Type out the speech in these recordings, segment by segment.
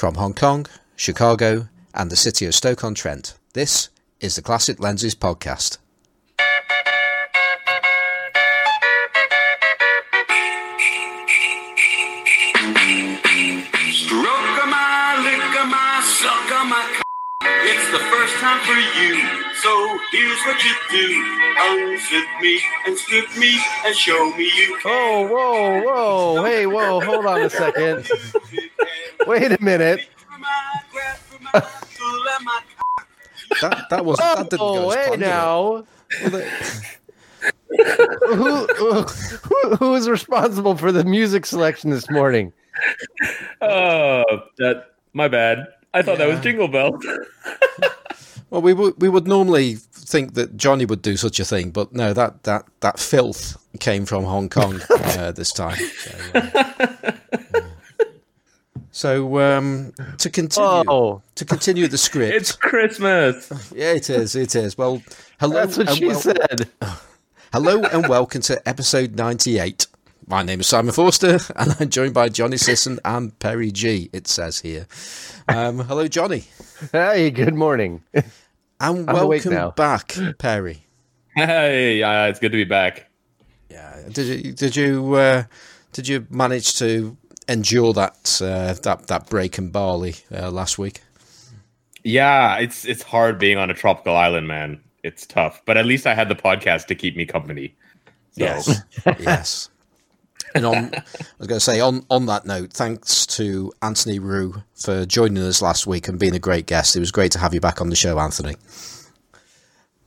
From Hong Kong, Chicago, and the city of Stoke-on-Trent, this is the Classic Lenses podcast. Stroke my, lick my, suck my c- It's the first time for you. So here's what you do. Unzip me and strip me and show me you can. Oh, whoa, whoa, hey, whoa, hold on a second. Wait a minute. That that was that didn't go Oh, as planned, now. who, who, who, who is responsible for the music selection this morning? Oh, that my bad. I thought that was Jingle Bell. Well, we would we would normally think that Johnny would do such a thing, but no, that that that filth came from Hong Kong uh, this time. So, uh, so um, to continue Oh, to continue the script, it's Christmas. yeah, it is, it is. Well, hello, that's what and she wel- said. hello, and welcome to episode ninety-eight. My name is Simon Forster, and I'm joined by Johnny Sisson and Perry G. It says here. Um, hello, Johnny, Hey, good morning. and I'm welcome back, Perry. Hey, uh, it's good to be back. Yeah. Did you did you uh, did you manage to endure that uh, that that break in Bali uh, last week? Yeah, it's it's hard being on a tropical island, man. It's tough, but at least I had the podcast to keep me company. So, yes. And on, I was going to say on on that note, thanks to Anthony Rue for joining us last week and being a great guest. It was great to have you back on the show, Anthony.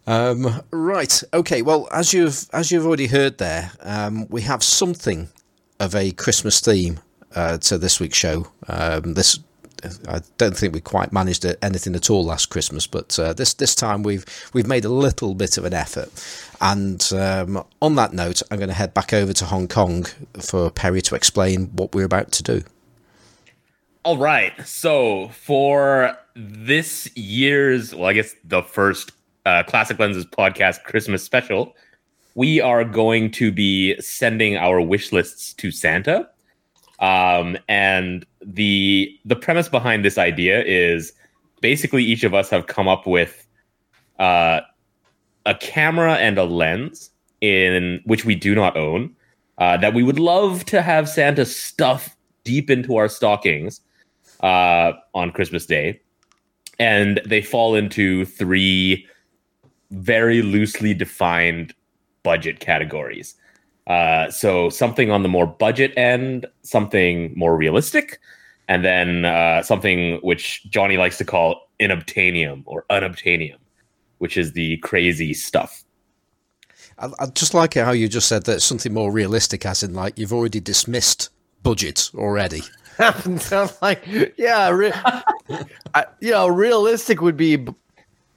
Um, right, okay. Well, as you've as you've already heard there, um, we have something of a Christmas theme uh, to this week's show. Um, this I don't think we quite managed anything at all last Christmas, but uh, this this time we've we've made a little bit of an effort. And um, on that note, I'm going to head back over to Hong Kong for Perry to explain what we're about to do. all right. So for this year's, well, I guess the first uh, Classic Lenses podcast Christmas special, we are going to be sending our wish lists to Santa. Um, and the the premise behind this idea is basically each of us have come up with uh, a camera and a lens in which we do not own uh, that we would love to have Santa stuff deep into our stockings uh, on Christmas Day, and they fall into three very loosely defined budget categories. Uh, so something on the more budget end, something more realistic, and then uh, something which Johnny likes to call inobtainium or unobtainium, which is the crazy stuff. I, I just like it how you just said that something more realistic, as in like you've already dismissed budget already. Sounds like yeah, re- I, you know, realistic would be b-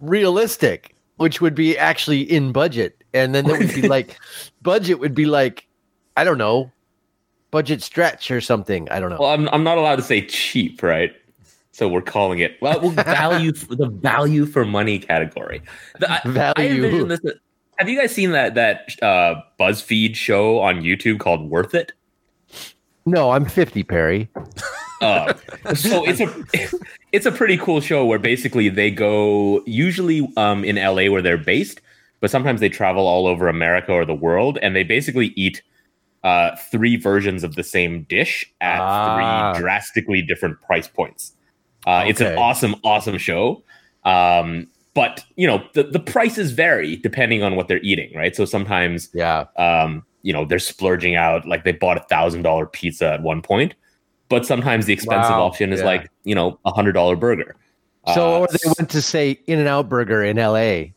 realistic, which would be actually in budget, and then it would be like budget would be like I don't know, budget stretch or something. I don't know. Well, I'm I'm not allowed to say cheap, right? So we're calling it well, well value the value for money category. The, I, I Value. this. Have you guys seen that that uh, BuzzFeed show on YouTube called Worth It? no, I'm 50, Perry. Uh, so it's a it's a pretty cool show where basically they go usually um, in LA where they're based, but sometimes they travel all over America or the world, and they basically eat uh, three versions of the same dish at Ah. three drastically different price points. Uh, It's an awesome, awesome show. Um, but you know the, the prices vary depending on what they're eating, right? So sometimes Yeah, um, you know, they're splurging out. Like they bought a thousand dollar pizza at one point, but sometimes the expensive Wow, option is yeah. like you know a hundred dollar burger. So Uh, or they went to say In-N-Out Burger in L.A.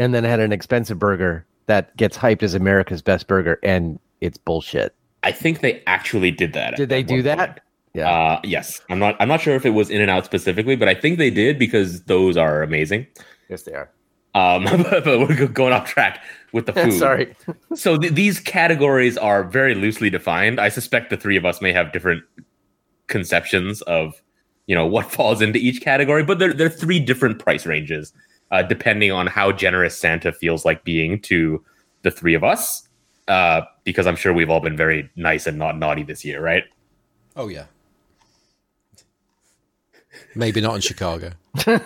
and then had an expensive burger that gets hyped as America's best burger, and it's bullshit. I think they actually did that. Did they do that? point. Yeah. Uh, yes, I'm not. I'm not sure if it was In-N-Out specifically, but I think they did because those are amazing. yes, they are. Um, but, but we're going off track with the food. Sorry. So th- these categories are very loosely defined. I suspect the three of us may have different conceptions of, you know, what falls into each category, but they're, they're three different price ranges, uh, depending on how generous Santa feels like being to the three of us. Uh, because I'm sure we've all been very nice and not naughty this year, right? Oh yeah. Maybe not in Chicago.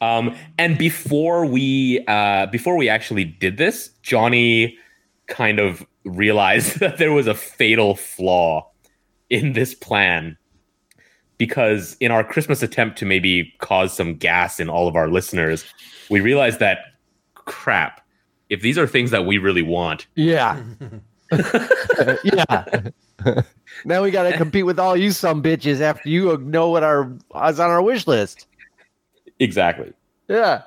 Um, and before we uh, before we actually did this, Johnny kind of realized that there was a fatal flaw in this plan because in our Christmas attempt to maybe cause some gas in all of our listeners, we realized that crap. If these are things that we really want, Yeah. yeah. now we got to compete with all you some bitches after you know what our is on our wish list. exactly. Yeah.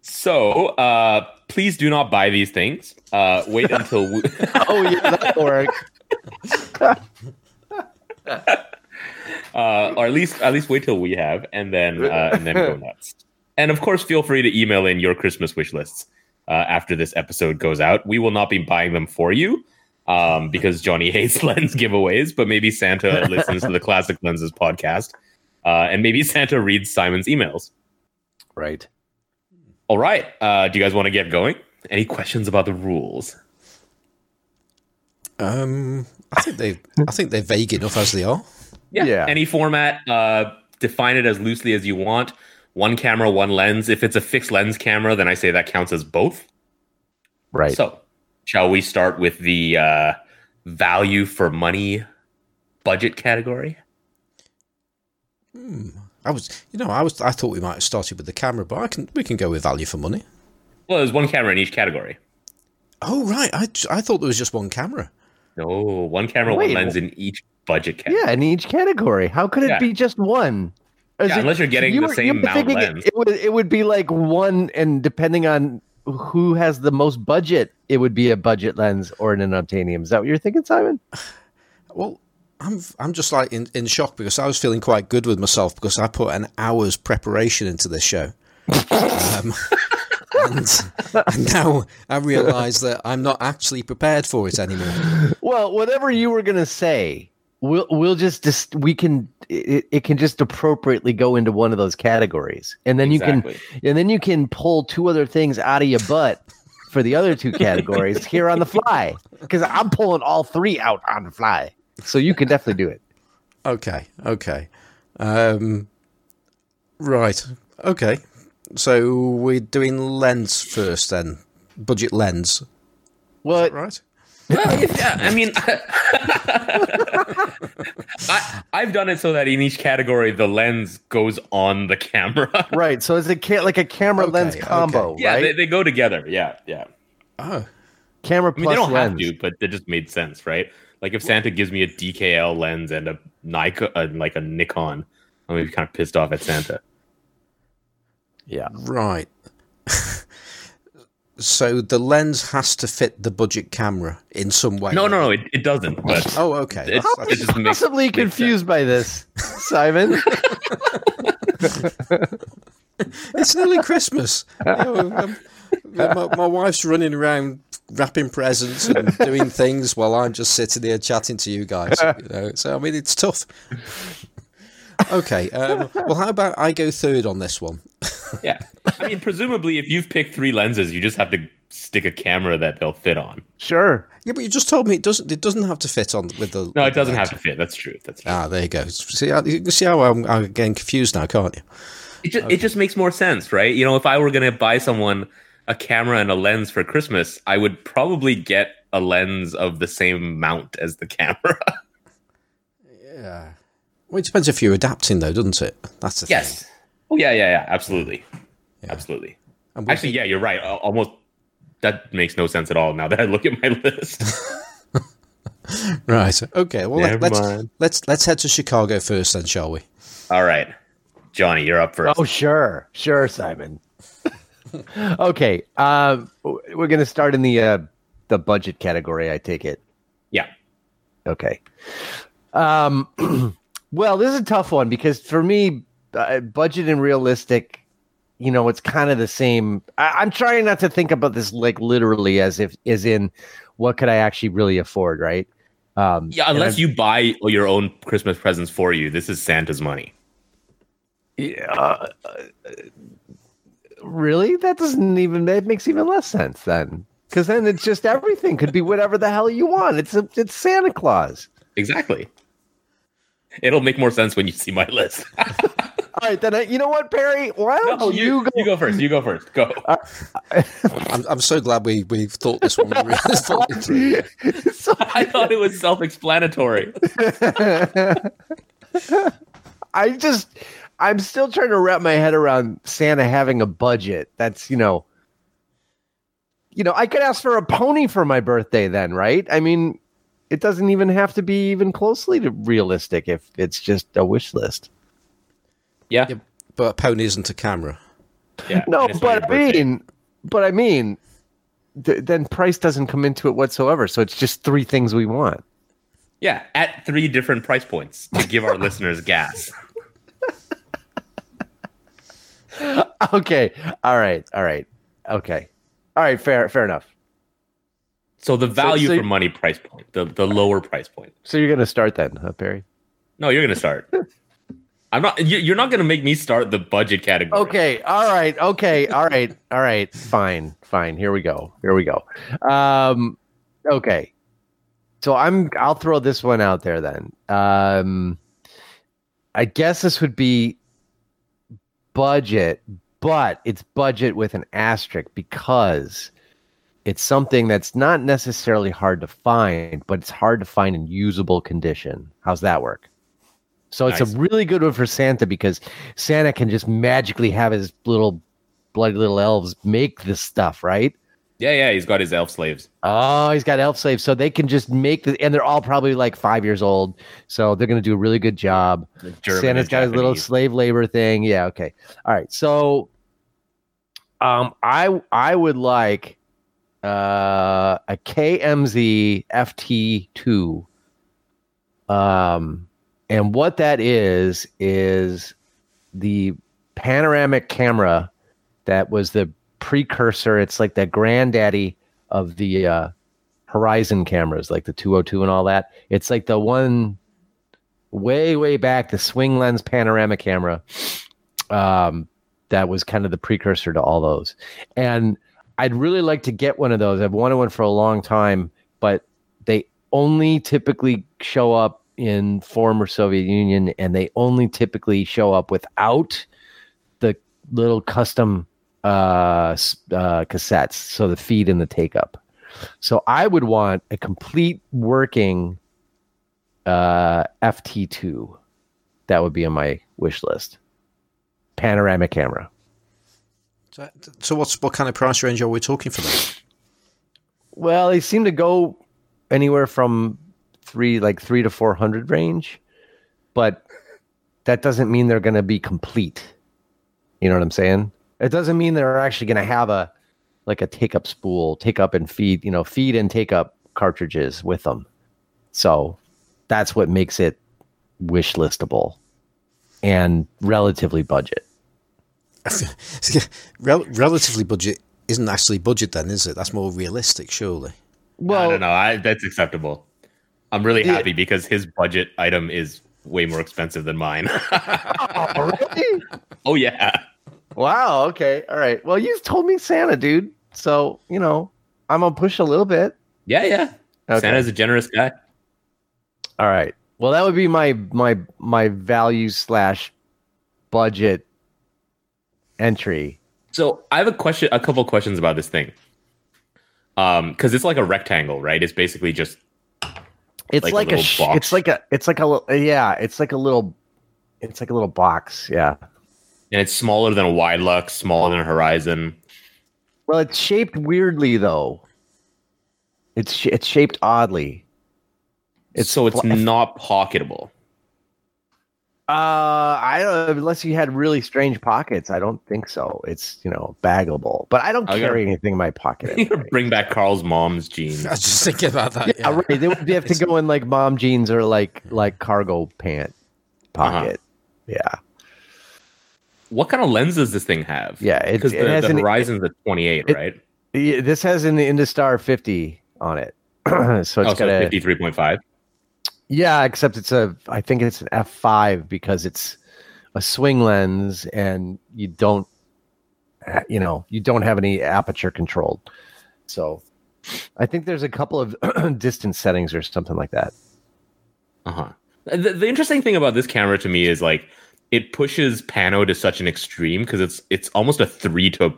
So uh, please do not buy these things. Uh, wait until we- Oh yeah, that'll work. uh, or at least at least wait till we have, and then uh, and then go nuts. And of course, feel free to email in your Christmas wish lists uh, after this episode goes out. We will not be buying them for you um, because Johnny hates lens giveaways, but maybe Santa listens to the Classic Lenses podcast, uh, and maybe Santa reads Simon's emails. Right. All right, uh, do you guys want to get going? Any questions about the rules? Um, I think they, I think they're vague enough as they are. Yeah. Any format, uh, define it as loosely as you want. One camera, one lens. If it's a fixed lens camera, then I say that counts as both. Right. So, shall we start with the uh, value for money budget category? I was, you know, I was, I thought we might have started with the camera, but I can, we can go with value for money. Well, there's one camera in each category. Oh right, I, I thought there was just one camera. No, one camera, Wait, one lens in each budget category. yeah, in each category. How could it Yeah. be just one? Yeah, it- unless you're getting you the were- same mount lens. It, it would it would be like one, and depending on who has the most budget, it would be a budget lens or an unobtainium. Is that what you're thinking, Simon? Well, I'm, I'm just like in, in shock because I was feeling quite good with myself because I put an hour's preparation into this show. um, and, and now I realise that I'm not actually prepared for it anymore. Well, whatever you were gonna say, we'll we'll just dis- we can it, it can just appropriately go into one of those categories, and then you can and then you can pull two other things out of your butt for the other two categories here on the fly because I'm pulling all three out on the fly, so you can definitely do it. Okay, okay. Um, right, okay. So we're doing lens first then. Budget lens, What? right? Well, yeah, I mean, I, I've done it so that in each category, the lens goes on the camera. Right. So it's a ca- like a camera Okay, lens okay. combo, yeah, right? they, they go together. Yeah, yeah. Oh, camera I mean, they don't lens. have to, but it just made sense, right? Like if Santa gives me a DKL lens and a Nikon, uh, like a Nikon, I'm gonna be kind of pissed off at Santa. Yeah. right. so the lens has to fit the budget camera in some way. No, no, no, it, it doesn't. But Oh, okay. It's- That's- How It just you makes- possibly makes sense. confused by this, Simon? it's nearly Christmas. You know, um, my, my wife's running around wrapping presents and doing things while I'm just sitting here chatting to you guys. You know, so I mean, it's tough. Okay. Um, well, how about I go third on this one? yeah, I mean, presumably, if you've picked three lenses, you just have to stick a camera that they'll fit on. sure. Yeah, but you just told me it doesn't. It doesn't have to fit on with the. No, it doesn't the have to fit. That's true. That's true. Ah, there you go. See, how- you can see how I'm, I'm getting confused now, can't you? It just, it just makes more sense, right? You know, if I were going to buy someone a camera and a lens for Christmas, I would probably get a lens of the same mount as the camera. Yeah. Well, it depends if you're adapting, though, doesn't it? That's the thing. yes. Oh, yeah, yeah, yeah. Absolutely. Absolutely. And we Actually, yeah, you're right. Almost that makes no sense at all now that I look at my list. Right. Okay. Well, let, Never let's mind. let's let's head to Chicago first, then, shall we? all right. Johnny, you're up first. Oh, sure, sure, Simon. okay, um, we're gonna start in the uh, the budget category. I take it. Yeah. Okay. Um, well, this is a tough one because for me, uh, budget and realistic, you know, it's kind of the same. I, I'm trying not to think about this like literally as if, as in, what could I actually really afford, right? Um, Yeah, unless you buy your own Christmas presents for you. This is Santa's money. Yeah, uh, uh, really? That doesn't even that makes even less sense then. Because then it's just everything could be whatever the hell you want. It's a, it's Santa Claus. Exactly. It'll make more sense when you see my list. All right, then uh, you know what, Perry? Why don't no, you, you, go? you go first. You go first. Go. I'm, I'm so glad we we've thought this one really thought through. So- I thought it was self-explanatory. I just, I'm still trying to wrap my head around Santa having a budget. That's you know, you know, I could ask for a pony for my birthday then, right? I mean, it doesn't even have to be even closely to realistic if it's just a wish list. Yeah. Yeah, but a pony isn't a camera. yeah. No, and it's not but I mean, but I mean, th- then price doesn't come into it whatsoever. So it's just three things we want. yeah, at three different price points to give our listeners gas. Okay. All right. All right. Okay. All right. Fair. Fair enough. So the value so- for money price point, the the lower price point. So you're gonna start then, huh, Perry? No, you're gonna start. I'm not. you- You're not gonna make me start the budget category. Okay. All right. Okay. All right. All right. Fine. Fine. Here we go. Here we go. Um. Okay. So I'm. I'll throw this one out there then. Um. I guess this would be budget, but it's budget with an asterisk because it's something that's not necessarily hard to find, but it's hard to find in usable condition. How's that work? So it's Nice. a really good one for Santa because Santa can just magically have his little bloody little elves make this stuff, right? Yeah, yeah. He's got his elf slaves. Oh, he's got elf slaves, so they can just make the, and they're all probably like five years old, so they're going to do a really good job. German Santa's got his little slave labor thing. Yeah, okay. All right. So um I I would like uh a KMZ FT2. Um and what that is is the panoramic camera that was the precursor. It's like the granddaddy of the uh Horizon cameras, like the 202 and all that. It's like the one way way back the swing lens panoramic camera um that was kind of the precursor to all those and i'd really like to get one of those i've wanted one for a long time but they only typically show up in former soviet union and they only typically show up without the little custom uh, uh cassettes so the feed and the take up so i would want a complete working uh, FT2. That would be on my wish list. Panoramic camera. So, so what's what kind of price range are we talking for that? Well, they seem to go anywhere from three, like three to four hundred range, but that doesn't mean they're going to be complete. You know what I'm saying? It doesn't mean they're actually going to have a like a take up spool, take up and feed, you know, feed and take up cartridges with them. So that's what makes it wish listable and relatively budget. Rel- relatively budget isn't actually budget then, is it? That's more realistic, surely. Well, I don't know. I, that's acceptable. I'm really Yeah. happy because his budget item is way more expensive than mine. Oh, really? oh yeah. Wow. Okay. All right. Well, you told me Santa, dude. So you know, I'm gonna push a little bit. Yeah, yeah. Okay. Santa's a generous guy. All right. Well, that would be my my my value slash budget entry. So I have a question, a couple questions about this thing. Um, because it's like a rectangle, right? It's basically just It's Like a like, a, sh- box? it's like a it's like a little yeah. It's like a little it's like a little box. Yeah. and it's smaller than a Widelux, smaller than a horizon. Well, it's shaped weirdly though. It's sh- it's shaped oddly. It's so it's fl- not pocketable. Uh, I don't unless you had really strange pockets. I don't think so. It's you know baggable, but I don't I gotta- carry anything in my pocket. anyway. Bring back Carl's mom's jeans. I was just thinking about that. yeah, right. They would have to go in like mom jeans or like like cargo pant Uh-huh. pocket. Yeah, What kind of lens does this thing have? yeah. It, because it the, has the an, horizon's a 28, right? yeah, this has an Industar 50 on it, so it's oh, got so a 53.5. yeah. Except it's a I think it's an f5 because it's a swing lens and you don't you know you don't have any aperture controlled. So I think there's a couple of distance settings or something like that. Uh huh. The, the interesting thing about this camera to me is like it pushes pano to such an extreme because it's it's almost a three to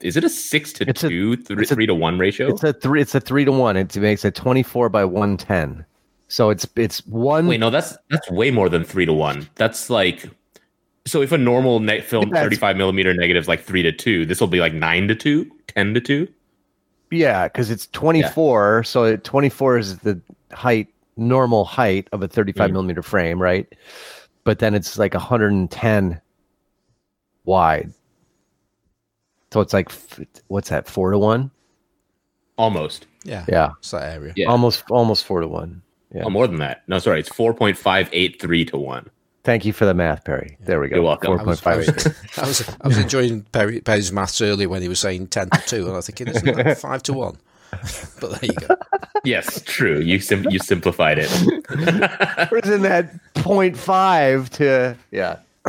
is it a six to It's a- two, three, a- three to one ratio? It's a three. It's a three to one. It makes a twenty-four by one ten. So it's it's one. Wait, no, that's that's way more than three to one. That's like so if a normal net film That's- 35 millimeter negative is like three to two, this will be like nine to two, 10 to two. Yeah, because it's 24. So it, 24 is the height, normal height of a 35 Mhm. millimeter frame, right? But then it's like 110 wide. So it's like, what's that, four to one? Almost. Yeah, Yeah, it's that area. Yeah. almost, almost four to one. Yeah. Oh, more than that. No, sorry, it's 4.583 to one. Thank you for the math, Perry. There we go. You're welcome. I was, I, 4.58. was, I was I was enjoying Perry, Perry's maths earlier when he was saying ten to two, and I was thinking isn't that five to one? But there you go. Yes, true. You sim- you simplified it. Isn't that 0.5 to, yeah.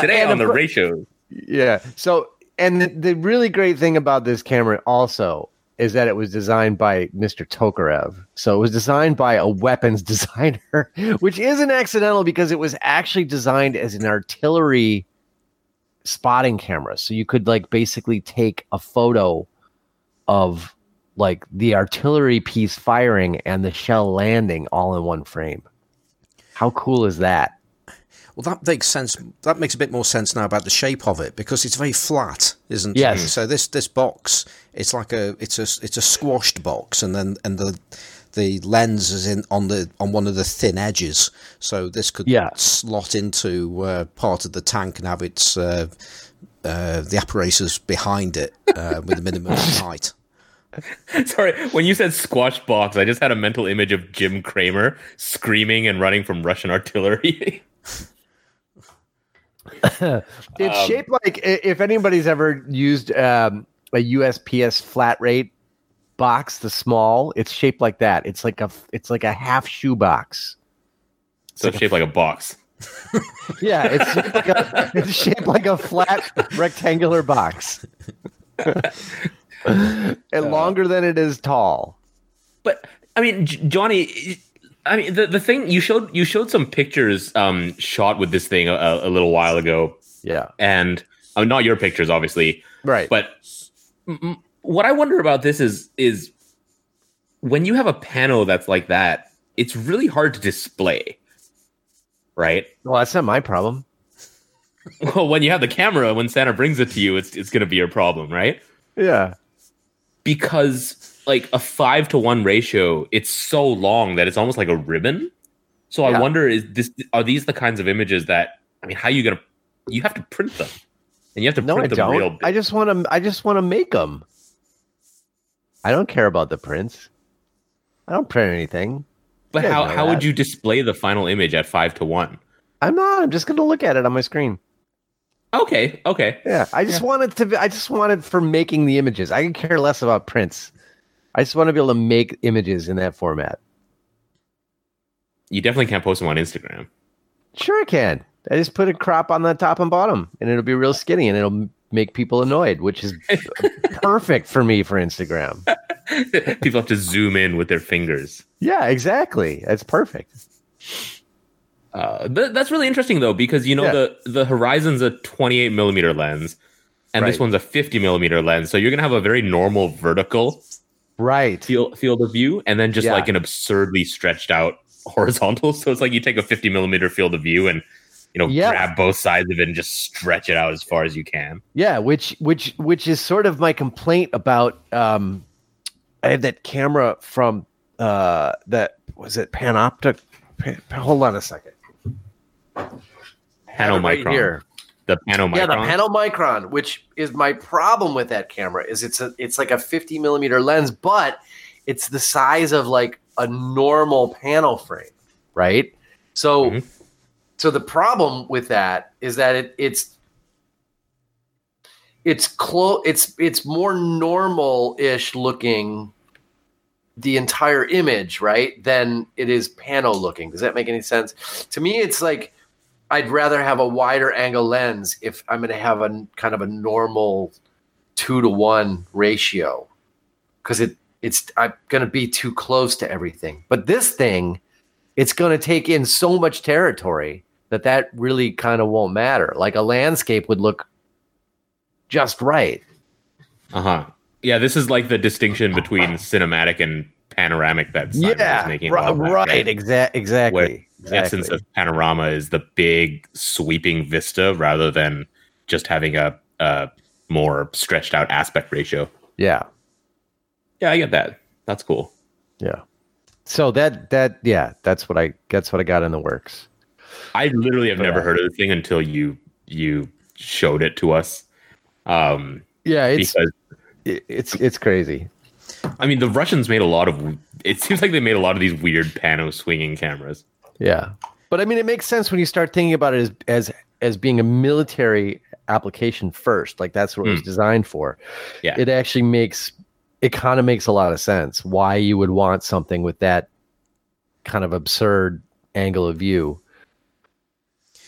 Today uh, and on the cour- ratio. Yeah. So, and the, the really great thing about this camera also is that it was designed by Mr. Tokarev. So it was designed by a weapons designer, which isn't accidental because it was actually designed as an artillery spotting camera. So you could like basically take a photo of like the artillery piece firing and the shell landing all in one frame. How cool is that? Well, that makes sense. That makes a bit more sense now about the shape of it because it's very flat, isn't Yes. it? So this this box, it's like a it's a it's a squashed box, and then and the the lens is in on the on one of the thin edges. So this could Yeah. slot into uh, part of the tank and have its uh, uh, the apparatus behind it uh, with a minimum height. Sorry, when you said squash box, I just had a mental image of Jim Kramer screaming and running from Russian artillery. It's Um, shaped like if anybody's ever used um, a USPS flat rate box, the small, it's shaped like that. It's like a it's like a half shoe box. so it's shaped like a box. Yeah, it's shaped like a, it's shaped like a flat rectangular box, and longer than it is tall. But I mean, Johnny, I mean, the, the thing you showed you showed some pictures um, shot with this thing a, a little while ago, Yeah, and uh, not your pictures, obviously, right. but m- what I wonder about this is is when you have a panel that's like that, it's really hard to display, right? well, that's not my problem. Well, when you have the camera, when Santa brings it to you, it's it's going to be your problem, right? Yeah, because like a five to one ratio, it's so long that it's almost like a ribbon. So I wonder is this are these the kinds of images that I mean, how are you gonna you have to print them, and you have to no, I them don't. big. I just want to. I just want to make them. I don't care about the prints. I don't print anything. but how how would you display the final image at five to one? I'm not. I'm just going to look at it on my screen. Okay, okay. Yeah, I just wanted to. Be, I just wanted for making the images. I could care less about prints. I just want to be able to make images in that format. You definitely can't post them on Instagram. Sure, I can. I just put a crop on the top and bottom, and it'll be real skinny, and it'll make people annoyed, which is perfect for me for Instagram. People have to zoom in with their fingers. Yeah, exactly. That's perfect. Uh, th- that's really interesting though, because you know Yeah. the the Horizon's a 28 millimeter lens, and this one's a 50 millimeter lens. So you're gonna have a very normal vertical Right. field field of view, and then just Yeah. like an absurdly stretched out horizontal. So it's like you take a 50 millimeter field of view and you know grab both sides of it and just stretch it out as far as you can. Yeah, which which which is sort of my complaint about um I had that camera from uh that was it Panoptic Pan, hold on a second. Panomicron, Right here. The Panomicron. Yeah, the Panomicron, which is my problem with that camera, is it's a it's like a 50 millimeter lens, but it's the size of like a normal panel frame, right? So Mhm. so the problem with that is that it it's it's close it's it's more normal-ish looking the entire image, right? Than it is pano looking. Does that make any sense? To me, it's like I'd rather have a wider angle lens if I'm going to have a kind of a normal two to one ratio because it it's I'm going to be too close to everything. But this thing it's going to take in so much territory that that really kind of won't matter. Like a landscape would look just right. Uh huh. Yeah, this is like the distinction between cinematic and panoramic that Simon yeah, making. right, while back, right, exa- exactly. Essence of panorama is the big sweeping vista rather than just having a, a more stretched out aspect ratio. yeah, Yeah, I get that. That's cool. yeah. So that that yeah, that's what I that's what I got in the works. I literally have never Yeah. heard of the thing until you you showed it to us. Um, Yeah, it's because it's it's crazy. I mean, the Russians made a lot of. It seems like they made a lot of these weird pano swinging cameras. Yeah, but I mean, it makes sense when you start thinking about it as as as being a military application first. Like that's what it was hmm. designed for. Yeah. it actually makes it kind of makes a lot of sense why you would want something with that kind of absurd angle of view.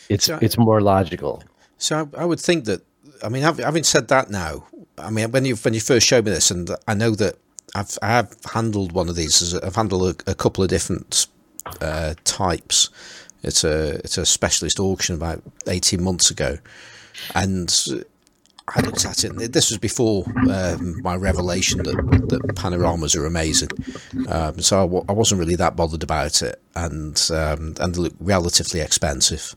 It's So- it's more logical. So I, I would think that. I mean, having said that, now, I mean, when you when you first showed me this, and I know that I've I have handled one of these. as a- I've handled a, a couple of different uh, types. It's a it's a specialist auction about eighteen months ago, and I looked at it. This was before um, my revelation that that panoramas are amazing. Um, so I, w- I wasn't really that bothered about it, and um, and they look relatively expensive.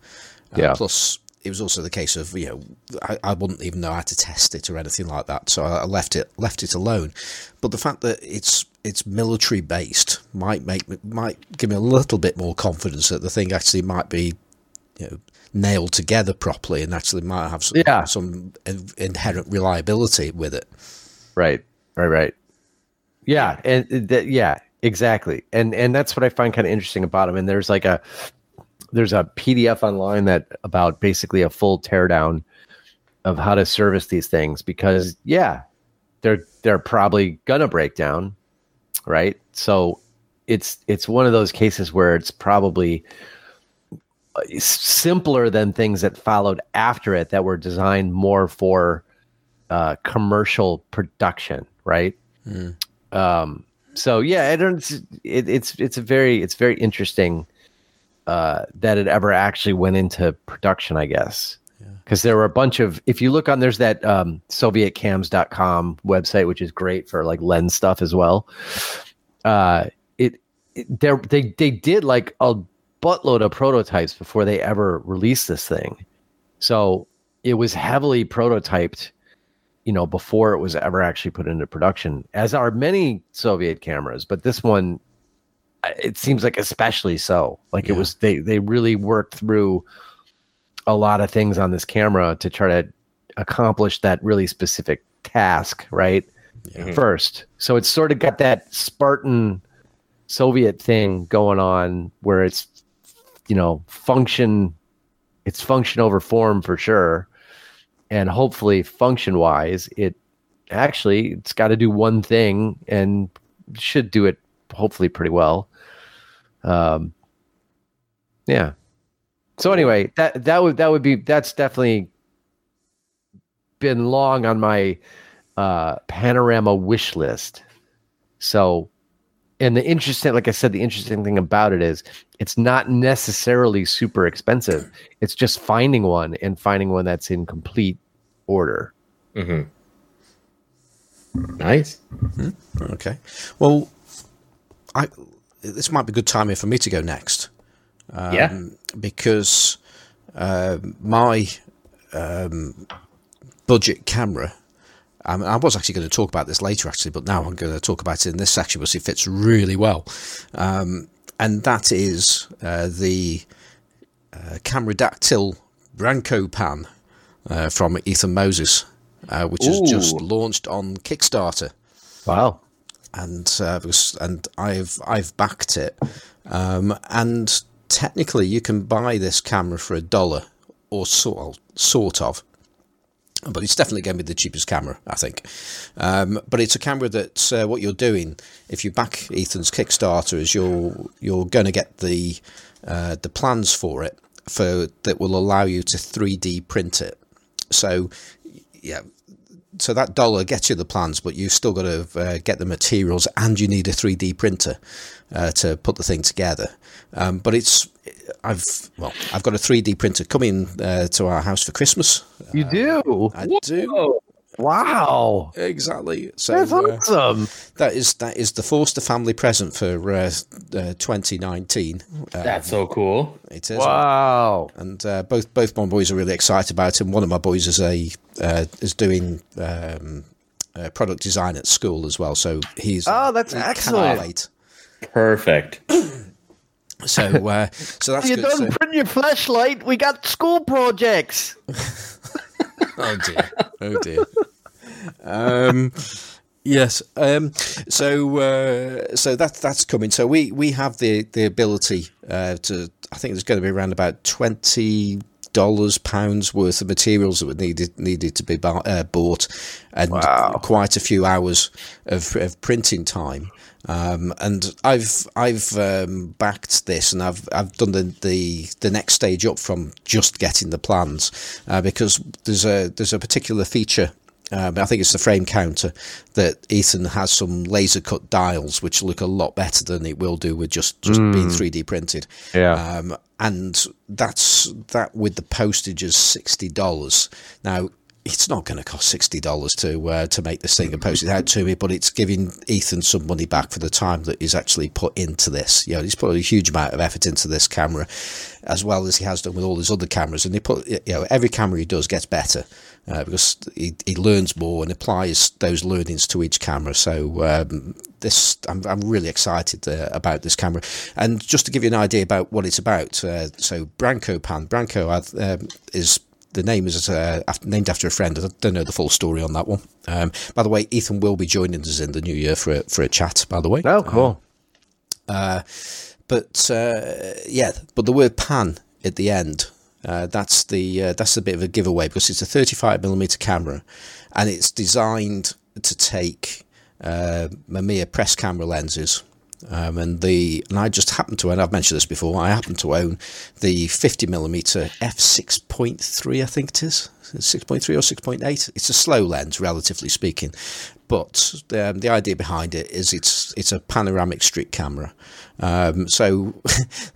Uh, Yeah. Plus, it was also the case of you know I, I wouldn't even know how to test it or anything like that, so I left it left it alone. But the fact that it's it's military based might make might give me a little bit more confidence that the thing actually might be you know nailed together properly and actually might have some, Yeah. some inherent reliability with it. Right, right, right. Yeah, and uh, that yeah, exactly. And and that's what I find kind of interesting about them. And there's like a there's a PDF online that about basically a full teardown of how to service these things because yeah, they're they're probably gonna break down, right? So it's it's one of those cases where it's probably uh, simpler than things that followed after it that were designed more for uh, commercial production, right? Um, so yeah, I don't. It, it's it's a very it's very interesting uh, that it ever actually went into production, I guess. Because there were a bunch of, if you look on, there's that um, SovietCams.com website, which is great for like lens stuff as well. Uh, it, it there they they did like a buttload of prototypes before they ever released this thing. So it was heavily prototyped, you know, before it was ever actually put into production, as are many Soviet cameras. But this one, it seems like especially so. Like it was they they really worked through a lot of things on this camera to try to accomplish that really specific task, right? Mm-hmm. First. So it's sort of got that Spartan Soviet thing going on where it's you know, function it's function over form for sure. And hopefully function wise, it actually it's got to do one thing and should do it hopefully pretty well. Um yeah. So anyway, that that would that would be that's definitely been long on my uh panorama wish list. So and the interesting like I said the interesting thing about it is it's not necessarily super expensive. It's just finding one and finding one that's in complete order. Mm-hmm. Nice. Okay. Well, I this might be a good timing for me to go next. yeah. because um my um, budget camera. Um, I was actually going to talk about this later, actually, but now I'm going to talk about it in this section because it fits really well. Um, and that is uh, the uh, Cameradactyl Branco Pan uh, from Ethan Moses, uh, which has just launched on Kickstarter Wow. And uh, and I've I've backed it, um, and technically you can buy this camera for a dollar or sort sort of, but it's definitely going to be the cheapest camera I think. Um, but it's a camera that uh, what you're doing if you back Ethan's Kickstarter is you're you're going to get the uh, the plans for it for that will allow you to 3D print it. So yeah, so that dollar gets you the plans, but you've still got to uh, get the materials, and you need a 3D printer uh, to put the thing together. Um, but it's I've well, I've got a 3D printer coming uh, to our house for Christmas. You do? I do Oh, Wow. exactly. So That's uh, awesome. that is that is the Forster family present for uh, uh, 2019. Uh, that's so cool. it is. Wow. and uh, both both my boys are really excited about it. And one of my boys is a uh, is doing um, uh, product design at school as well, so he's Oh, that's he excellent. wait. Perfect. So uh, so that's You good. done So- print your flashlight. We got school projects. oh dear, oh dear. Um, yes. Um, so uh, so that that's coming. So we we have the the ability uh, to. I think there's going to be around about twenty dollars pounds worth of materials that would needed needed to be bu- uh, bought, and Wow. quite a few hours of, of printing time. Um, and I've I've um, backed this, and I've I've done the, the the next stage up from just getting the plans, uh, because there's a there's a particular feature. Um, I think it's the frame counter that Ethan has some laser cut dials, which look a lot better than it will do with just just being 3D printed. Yeah. Um, and that's that with the postage is sixty dollars. Now it's not going to cost sixty dollars to uh, to make this thing and post it out to me, but it's giving Ethan some money back for the time that he's actually put into this. You know, he's put a huge amount of effort into this camera, as well as he has done with all his other cameras. And he put, you know, every camera he does gets better uh, because he, he learns more and applies those learnings to each camera. So um, this, I'm, I'm really excited uh, about this camera. And just to give you an idea about what it's about, uh, so Brancopan, Branco um, is the name is uh, named after a friend. I don't know the full story on that one. Um, by the way, Ethan will be joining us in the new year for a, for a chat. By the way, Oh, cool. but uh, yeah, but the word pan at the end. Uh, that's the uh, that's a bit of a giveaway because it's a 35 millimeter camera, and it's designed to take uh, Mamiya press camera lenses. Um, and the and I just happen to, own. I've mentioned this before. I happen to own the 50 millimeter f 6.3, I think it is, 6.3 or 6.8. It's a slow lens, relatively speaking, but the, the idea behind it is it's it's a panoramic street camera. Um, so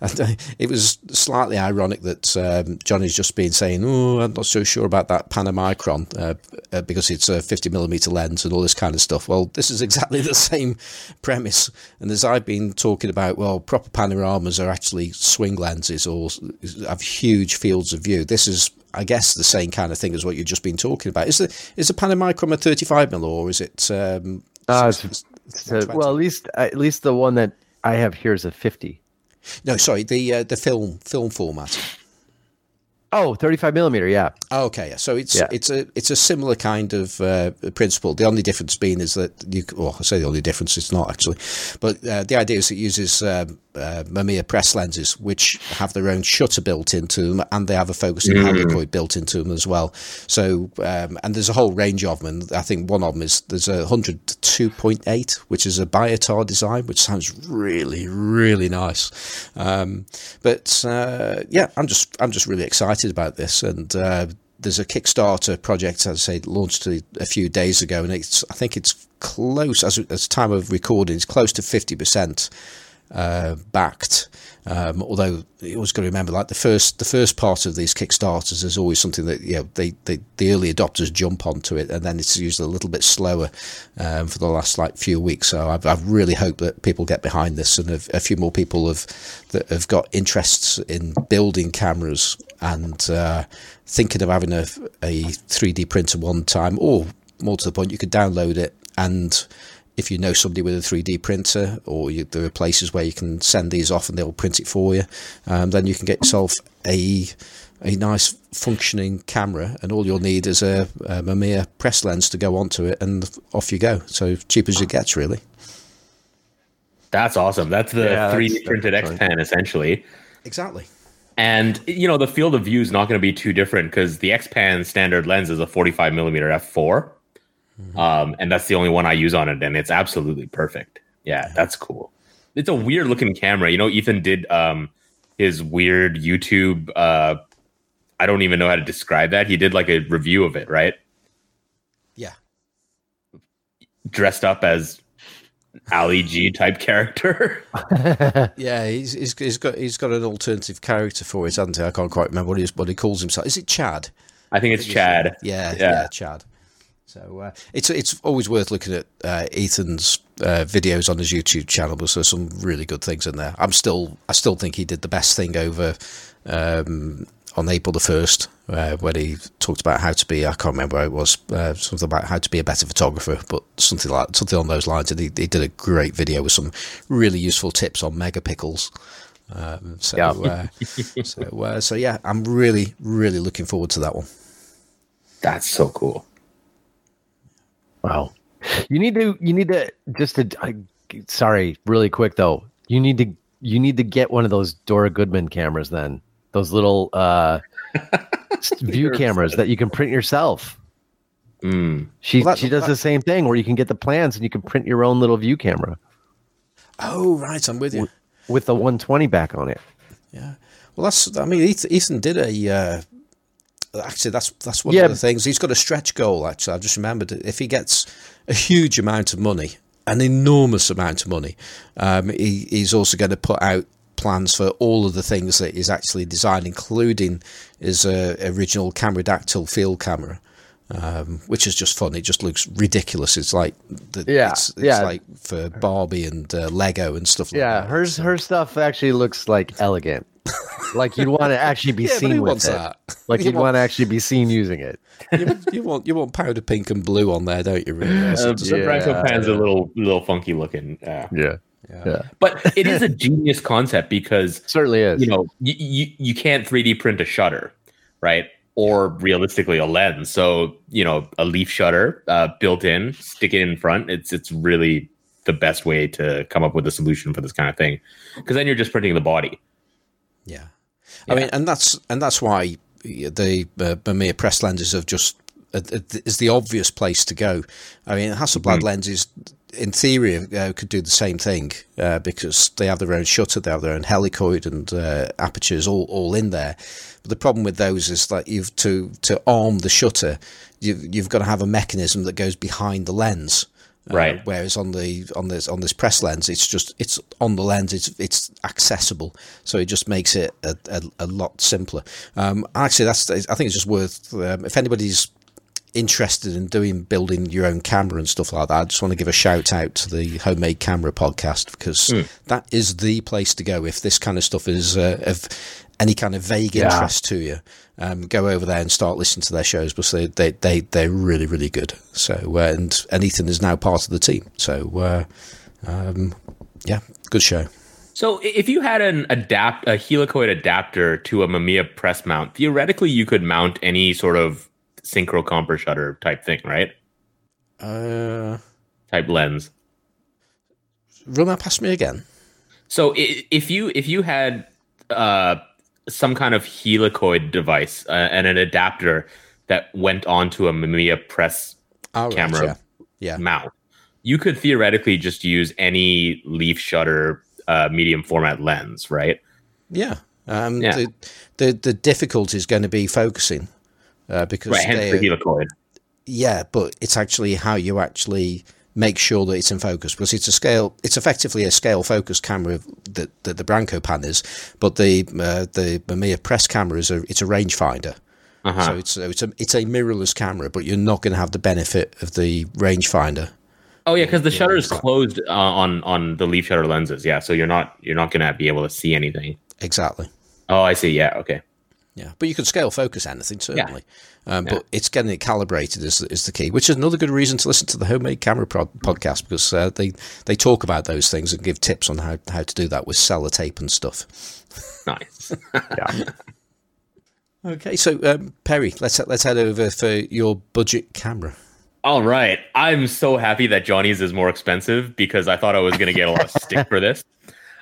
it was slightly ironic that um, Johnny's just been saying, "Oh, I'm not so sure about that Panomicron uh, uh, because it's a 50 millimeter lens and all this kind of stuff." Well, this is exactly the same premise. And as I've been talking about, well, proper panoramas are actually swing lenses or have huge fields of view. This is I guess the same kind of thing as what you've just been talking about. Is the is the Panomicron a 35 mm or is it? Um, Uh, six- uh, well, at least at least the one that I have here is a 50. no, sorry, the uh, the film film format. Oh, 35 millimeter. Yeah. Oh, okay, yeah. so it's Yeah. it's a it's a similar kind of uh, principle. The only difference being is that you well, I say the only difference it's not actually, but uh, the idea is it uses um, uh, Mamiya press lenses which have their own shutter built into them, and they have a focusing helicoid built into them as well. So um, and there's a whole range of them. And I think one of them is there's a hundred two point eight, which is a Biotar design, which sounds really really nice. Um, but uh, yeah, I'm just I'm just really excited about this, and uh, there's a Kickstarter project, as I say, launched a, a few days ago, and it's I think it's close as as time of recording, it's close to fifty percent uh, backed. Um, although you always got to remember, like the first the first part of these kickstarters is always something that you know they, they the early adopters jump onto it, and then it's usually a little bit slower um, for the last like few weeks. So I've, I've really hoped that people get behind this, and a, a few more people have that have got interests in building cameras and uh, thinking of having a a 3D printer one time, or more to the point, you could download it and if you know somebody with a 3D printer, or you, there are places where you can send these off and they'll print it for you, um, then you can get yourself a a nice functioning camera, and all you'll need is a, a Mamiya press lens to go onto it, and off you go. So cheap as it gets, really. That's awesome. That's the Yeah, 3D that's- printed that's XPan essentially. Exactly. And you know the field of view is not going to be too different because the XPan standard lens is a 45 millimeter f4, um, and that's the only one I use on it, and it's absolutely perfect. Yeah, that's cool. It's a weird looking camera. You know, Ethan did um, his weird YouTube. Uh, I don't even know how to describe that. He did like a review of it, right? Yeah. dressed up as Ali G type character. Yeah, he's, he's he's got he's got an alternative character for it, hasn't he? I can't quite remember what he what he calls himself. Is it Chad? I think it's Chad. Yeah, Yeah. yeah, Chad. So uh, it's it's always worth looking at uh, Ethan's uh, videos on his YouTube channel because there's some really good things in there. I'm still I still think he did the best thing over um, on April the first uh, when he talked about how to be I can't remember it was uh, something about how to be a better photographer, but something like something on those lines. And he, he did a great video with some really useful tips on megapixels. Um, so Yeah. uh, so uh, so yeah, I'm really really looking forward to that one. That's so cool. Wow. You need to you need to just to I, sorry, really quick though. You need to you need to get one of those Dora Goodman cameras then. Those little uh view cameras that you can print yourself. Mm. She Well, she does the same thing where you can get the plans and you can print your own little view camera Oh right, I'm with you. with the 120 back on it. Yeah. Well, that's. I mean, Ethan, Ethan did a. Uh, actually, that's that's one Yeah. of the things. He's got a stretch goal. Actually, I just remembered if he gets a huge amount of money, an enormous amount of money, um, he, he's also going to put out plans for all of the things that he's actually designed, including his uh, original Cameradactyl field camera. Um, which is just fun. It just looks ridiculous. It's like the, Yeah, it's, it's yeah. like for Barbie and uh, Lego and stuff like Yeah, that. hers her stuff actually looks like elegant. Like you'd want to actually be Yeah, seen with wants it. that? Like You you'd want- want to actually be seen using it. you, you want you want powder pink and blue on there, don't you? Really? Uh, It's- the yeah. Brancopan's a little little funky looking. Yeah. Yeah. yeah. Yeah. But it is a genius concept because Certainly is. you know you, you you can't 3D print a shutter, right? Or realistically a lens. So you know a leaf shutter uh, built in, stick it in front. It's it's really the best way to come up with a solution for this kind of thing, because then you're just printing the body. Yeah. I mean, and that's and that's why the uh, press lenses have just uh, is the obvious place to go. I mean, Hasselblad lenses, in theory, uh, could do the same thing uh, because they have their own shutter, they have their own helicoid and uh, apertures all, all in there. But the problem with those is that you've to to arm the shutter, you've you've got to have a mechanism that goes behind the lens. Uh, Right. whereas on the on this on this press lens, it's just it's on the lens. It's it's accessible, so it just makes it a, a, a lot simpler. Um, actually, that's I think it's just worth um, if anybody's interested in doing building your own camera and stuff like that. I just want to give a shout out to the homemade camera podcast because that is the place to go if this kind of stuff is uh, of any kind of vague Yeah. interest to you. Um, go over there and start listening to their shows because they, they, they, they're really, really good. So, uh, and, and Ethan is now part of the team. So, uh, um, yeah, good show. So if you had an adapt a helicoid adapter to a Mamiya press mount, theoretically you could mount any sort of synchro comper shutter type thing, right? Uh, Type lens. run that past me again. So if you if you had uh, some kind of helicoid device uh, and an adapter that went onto a Mamiya press Oh, right, Camera. yeah. Yeah. mount, you could theoretically just use any leaf shutter uh, medium format lens, right? Yeah. Um, Yeah. The, the the difficulty is going to be focusing uh, because Right, hence the helicoid. yeah, but it's actually how you actually make sure that it's in focus because it's a scale. It's effectively a scale focus camera that, that the Brancopan is, but the uh, the Mamiya press camera is a it's a rangefinder. Uh-huh. So it's it's a it's a mirrorless camera, but you're not going to have the benefit of the rangefinder. Oh yeah, because the shutter is closed uh, on on the leaf shutter lenses. Yeah, so you're not you're not gonna be able to see anything. Exactly. Oh, I see. Yeah, okay. Yeah, but you can scale focus anything certainly. Um, Yeah. But it's getting it calibrated is is the key, which is another good reason to listen to the homemade camera pro- podcast because uh, they they talk about those things and give tips on how how to do that with sellotape and stuff. Nice. yeah. Okay, so um, Perry, let's let's head over for your budget camera. All right. I'm so happy that Johnny's is more expensive because I thought I was going to get a lot of stick for this.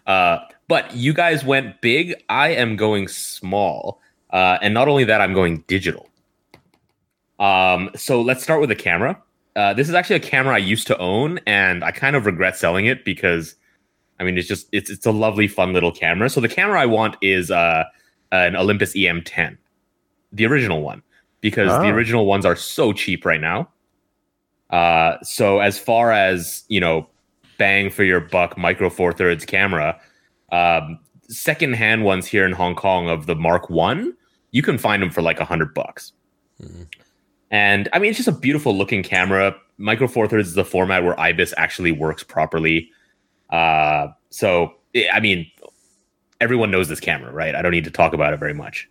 Uh, but you guys went big. I am going small. Uh, and not only that, I'm going digital. Um, so let's start with the camera. Uh, this is actually a camera I used to own, and I kind of regret selling it because, I mean, it's just it's it's a lovely, fun little camera. So the camera I want is uh, an Olympus EM10, the original one, because the Ah. original ones are so cheap right now. Uh, so as far as you know, bang for your buck micro four thirds camera, um, secondhand ones here in Hong Kong of the Mark One, you can find them for like a hundred bucks. And I mean, it's just a beautiful looking camera. Micro Four Thirds is the format where IBIS actually works properly. Uh, so I I mean, everyone knows this camera, right? I don't need to talk about it very much.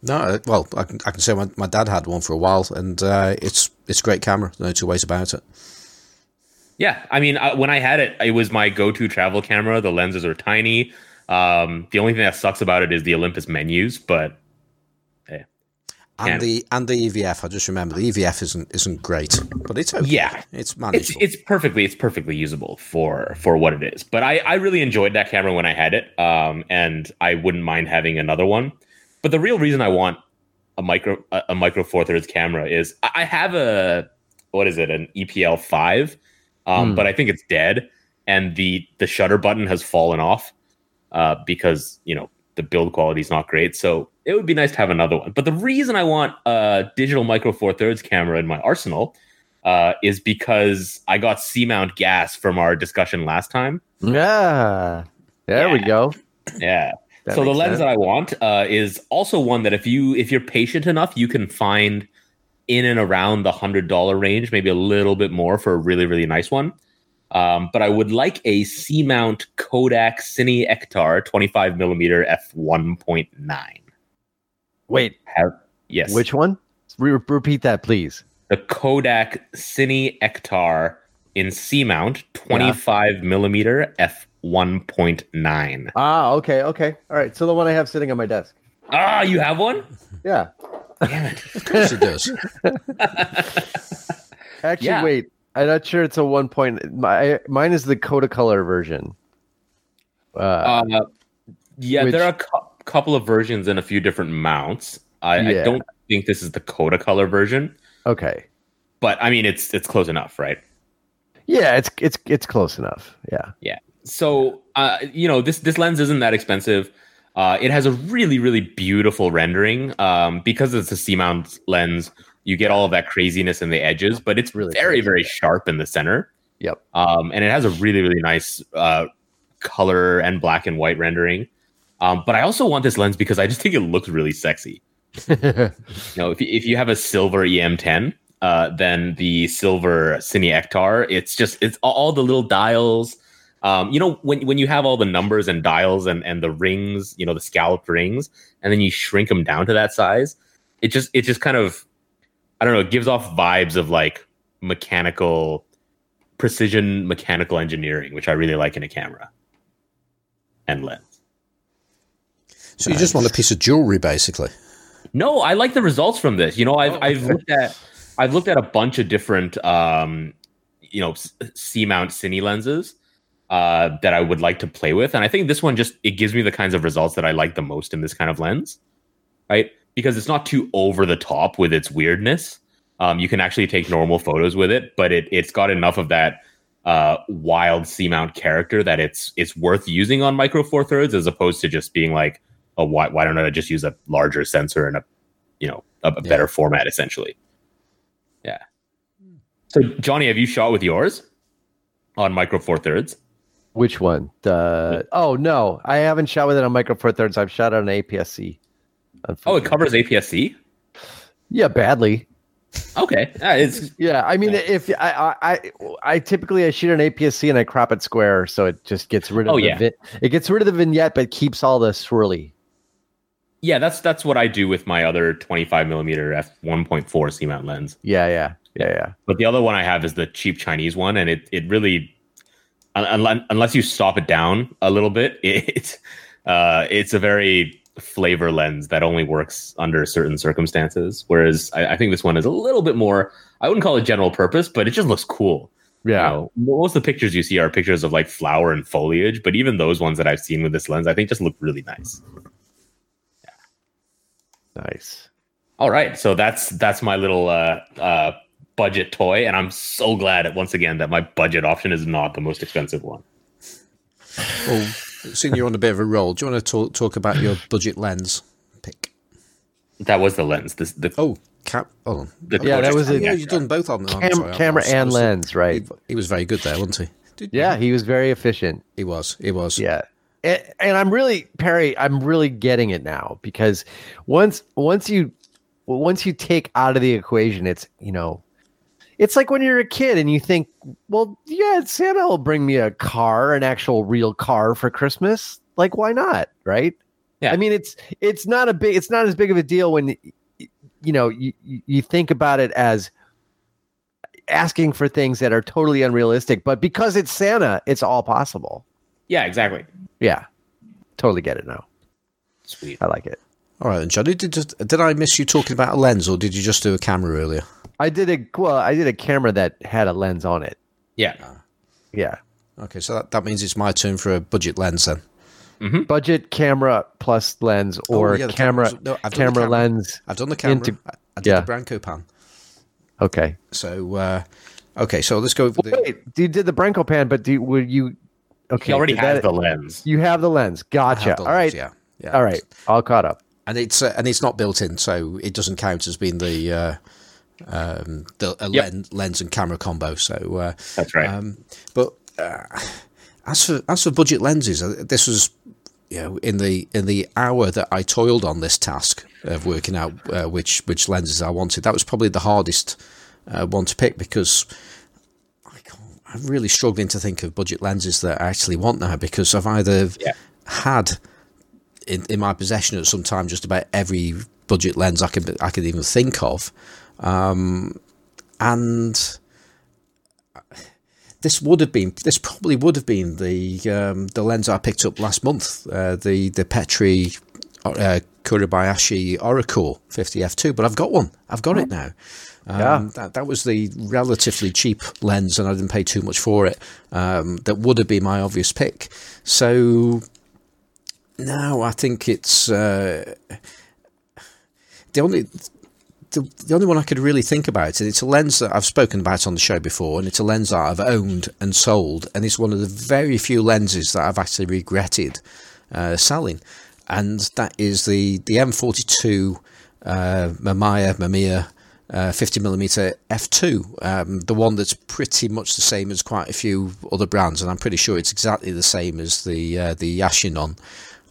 No, uh, well, I can, I can say my, my dad had one for a while, and uh, it's it's a great camera. No two ways about it. Yeah, I mean, uh, when I had it, it was my go-to travel camera. The lenses are tiny. Um, the only thing that sucks about it is the Olympus menus, but And Can- the and the EVF, I just remember the EVF isn't isn't great, but it's okay. Yeah. it's it's manageable. it's perfectly it's perfectly usable for for what it is. But I I really enjoyed that camera when I had it, um, and I wouldn't mind having another one. But the real reason I want a micro a, a micro four thirds camera is I I have a what is it an EPL five, um, Hmm. but I think it's dead, and the the shutter button has fallen off uh, because you know the build quality is not great. So it would be nice to have another one. But the reason I want a digital micro four thirds camera in my arsenal uh, is because I got C mount gas from our discussion last time. Yeah. There we go. Yeah. That so the lens sense. that I want uh, is also one that if you if you're patient enough, you can find in and around the hundred dollar range, maybe a little bit more for a really really nice one. Um, but I would like a C mount Kodak Cine Ektar 25 millimeter f 1.9. Wait, Have yes, which one? Re- repeat that, please. the Kodak Cine Ektar in C mount 25 millimeter f 1.9. Ah, okay, okay. All right. So the one I have sitting on my desk. Ah, you have one? Yeah. Damn it. of course it does. Actually, Yeah. wait. I'm not sure it's a one point. My mine is the Kodacolor version. Uh, Uh, yeah, Which- there are a cou- couple of versions and a few different mounts. I, I don't think this is the Kodacolor version, okay. but I mean it's it's close enough, right? Yeah, it's it's it's close enough. Yeah, yeah. So uh, you know this this lens isn't that expensive. Uh, it has a really really beautiful rendering um, because it's a C mount lens. You get all of that craziness in the edges, but it's Really very very sharp in the center. Yep. um, and it has a really really nice uh, color and black and white rendering. Um, but I also want this lens because I just think it looks really sexy. You know, if you, if you have a silver EM10, uh, then the silver Cine Ektar, it's just it's all- all the little dials. Um, you know, when when you have all the numbers and dials and and the rings, you know, the scalloped rings, and then you shrink them down to that size, it just it just kind of I don't know, it gives off vibes of like mechanical precision mechanical engineering, which I really like in a camera and lens. So you just want a piece of jewelry, basically. No, I like the results from this. You know, I've Oh, I've looked at I've looked at a bunch of different um, you know C mount cine lenses uh, that I would like to play with, and I think this one just it gives me the kinds of results that I like the most in this kind of lens, right? Because it's not too over the top with its weirdness. Um, you can actually take normal photos with it, but it it's got enough of that uh, wild C mount character that it's it's worth using on micro four thirds as opposed to just being like, oh, why why don't I just use a larger sensor and a you know a, a Yeah. better format essentially? Yeah. So Johnny, have you shot with yours on micro four thirds? Which one? The oh no, I haven't shot with it on Micro Four Thirds. I've shot on APS-C. Oh, it covers APS-C. Yeah, badly. Okay, it's Yeah, I mean, Yeah. if I, I, I, typically I shoot an APS-C and I crop it square, so it just gets rid of. Oh, the yeah. vi- it gets rid of the vignette, but keeps all the swirly. yeah, that's that's what I do with my other 25 millimeter f 1.4 C mount lens. Yeah, yeah, yeah, yeah. But the other one I have is the cheap Chinese one, and it it really, un- unless unless you stop it down a little bit, it uh, it's a very flavor lens that only works under certain circumstances. Whereas I, I think this one is a little bit more. I wouldn't call it general purpose, but it just looks cool. You Yeah, know, most of the pictures you see are pictures of like flower and foliage, but even those ones that I've seen with this lens, I think just look really nice. Yeah. nice. All right, so that's that's my little uh, uh, budget toy, and I'm so glad that once again that my budget option is not the most expensive one. Well, seeing you're on a bit of a roll, do you want to talk, talk about your budget lens pick? That was the lens. This the Oh, Cap. Hold on. The Yeah, that was Oh, a- yeah, you've done both on I'm Cam- sorry, camera was- and was- lens, right? He, he was very good there, wasn't he? Did- Yeah, he was very efficient. he was. He was. Yeah. And, and I'm really Perry, I'm really getting it now because once once you once you take out of the equation, it's you know, it's like when you're a kid and you think, well, yeah, Santa will bring me a car, an actual real car for Christmas. Like, why not? Right? Yeah. I mean, it's it's not a big, it's not as big of a deal when you know you you you think about it as asking for things that are totally unrealistic, but because it's Santa, it's all possible. Yeah, exactly. Yeah, totally get it now. Sweet. I like it. All right, then, Johnny. Did did I miss you talking about a lens, or did you just do a camera earlier? I did a well, I did a camera that had a lens on it. Yeah. Yeah, Okay, so that, that means it's my turn for a budget lens then. budget camera plus lens or Oh, yeah, camera no, I've done the camera camera. lens. I've done the camera. Into- I, I did yeah. the Brancopan. Okay. So uh, okay, so let's go over the. Wait, you did the Brancopan, but do would you? Okay, He already did has that- the lens. You have the lens. I Gotcha. have the All right. lens, Yeah. Yeah. All right. All caught up. And it's uh, and it's not built in, so it doesn't count as being the uh, um, the a Yep. lens, lens and camera combo. So, uh, That's right. um, but uh, as for as for budget lenses, uh, this was you know in the in the hour that I toiled on this task of working out uh, which which lenses I wanted. That was probably the hardest uh, one to pick because. I can't- I'm really struggling to think of budget lenses that I actually want now because I've either Yeah. had in, in my possession at some time just about every budget lens I could I could even think of, um, and this would have been this probably would have been the um, the lens I picked up last month, uh, the the Petri uh, Kuribayashi Orikkor 50 f2. But I've got one. I've got it now. Um, Yeah. that, that was the relatively cheap lens, and I didn't pay too much for it. Um, that would have been my obvious pick. So now I think it's uh, the only the, the only one I could really think about, and it's a lens that I've spoken about on the show before, and it's a lens that I've owned and sold, and it's one of the very few lenses that I've actually regretted uh, selling, and that is the the M42 uh, Mamiya Mamiya. Uh, 50 millimeter f2, um, the one that's pretty much the same as quite a few other brands, and I'm pretty sure it's exactly the same as the uh, the Yashinon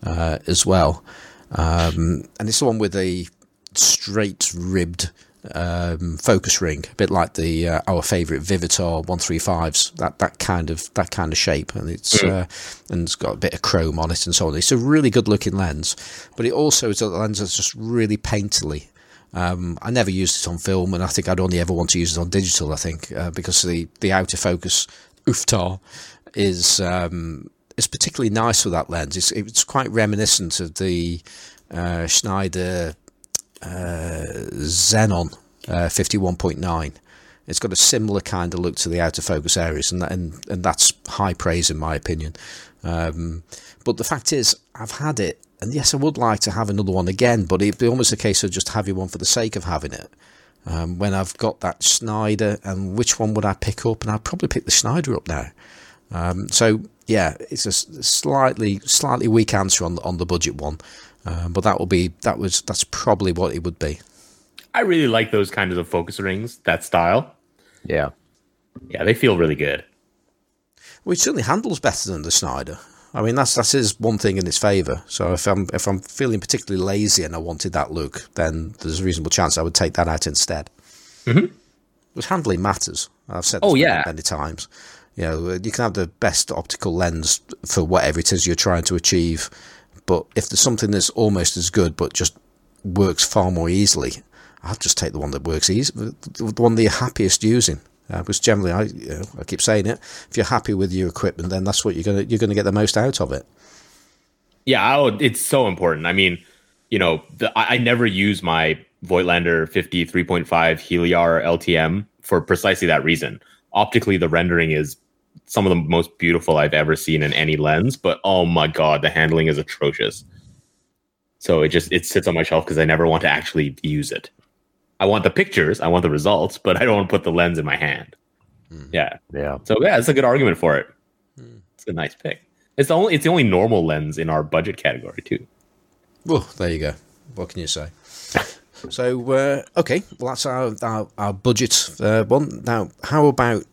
uh, as well. Um, and it's the one with a straight ribbed um, focus ring, a bit like the uh, our favourite Vivitar 135s. That that kind of that kind of shape, and it's uh, and it's got a bit of chrome on it and so on. It's a really good looking lens, but it also is a lens that's just really painterly. Um, I never used it on film, and I think I'd only ever want to use it on digital. I think uh, because the the outer focus UFTAR is um, is particularly nice with that lens. It's it's quite reminiscent of the uh, Schneider uh, Xenon uh, 51.9. It's got a similar kind of look to the out of focus areas, and that, and, and that's high praise in my opinion. Um, but the fact is, I've had it, and yes, I would like to have another one again, but it'd be almost a case of just having one for the sake of having it. Um, when I've got that Schneider, and which one would I pick up? And I'd probably pick the Schneider up now. Um, so yeah, it's a slightly slightly weak answer on the, on the budget one, um, but that will be that was that's probably what it would be. I really like those kinds of focus rings, that style. Yeah. Yeah, they feel really good. Well, it certainly handles better than the Schneider. I mean, that's that is one thing in its favour. So if I'm if I'm feeling particularly lazy and I wanted that look, then there's a reasonable chance I would take that out instead. Mhm. But handling matters. I've said this Oh, yeah. many times. You know, you can have the best optical lens for whatever it is you're trying to achieve, but if there's something that's almost as good but just works far more easily, I'll just take the one that works easy, the one that you're happiest using. Uh, because generally, I you know, I keep saying it. If you're happy with your equipment, then that's what you're gonna you're gonna get the most out of it. Yeah, would, it's so important. I mean, you know, the, I, I never use my Voigtlander 50 3.5 Heliar LTM for precisely that reason. Optically, the rendering is some of the most beautiful I've ever seen in any lens, but oh my god, the handling is atrocious. So it just it sits on my shelf because I never want to actually use it. I want the pictures, I want the results, but I don't want to put the lens in my hand. Yeah. Yeah. So yeah, it's a good argument for it. It's a nice pick. It's the only it's the only normal lens in our budget category too. Well, there you go. What can you say? So uh, okay, well that's our our, our budget uh, one. Now, how about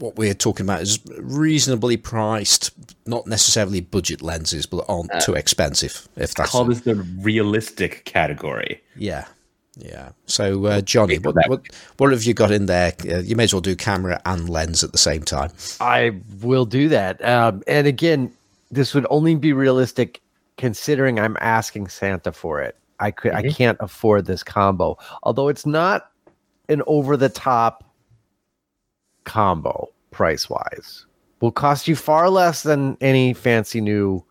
what we're talking about is reasonably priced, not necessarily budget lenses, but aren't too expensive. If that's Call this the realistic category. yeah, yeah. So uh, Johnny, what, what what have you got in there? Uh, you may as well do camera and lens at the same time. I will do that. Um, and again, this would only be realistic considering I'm asking Santa for it. I could I can't afford this combo. Although it's not an over the top combo price wise. Will cost you far less than any fancy new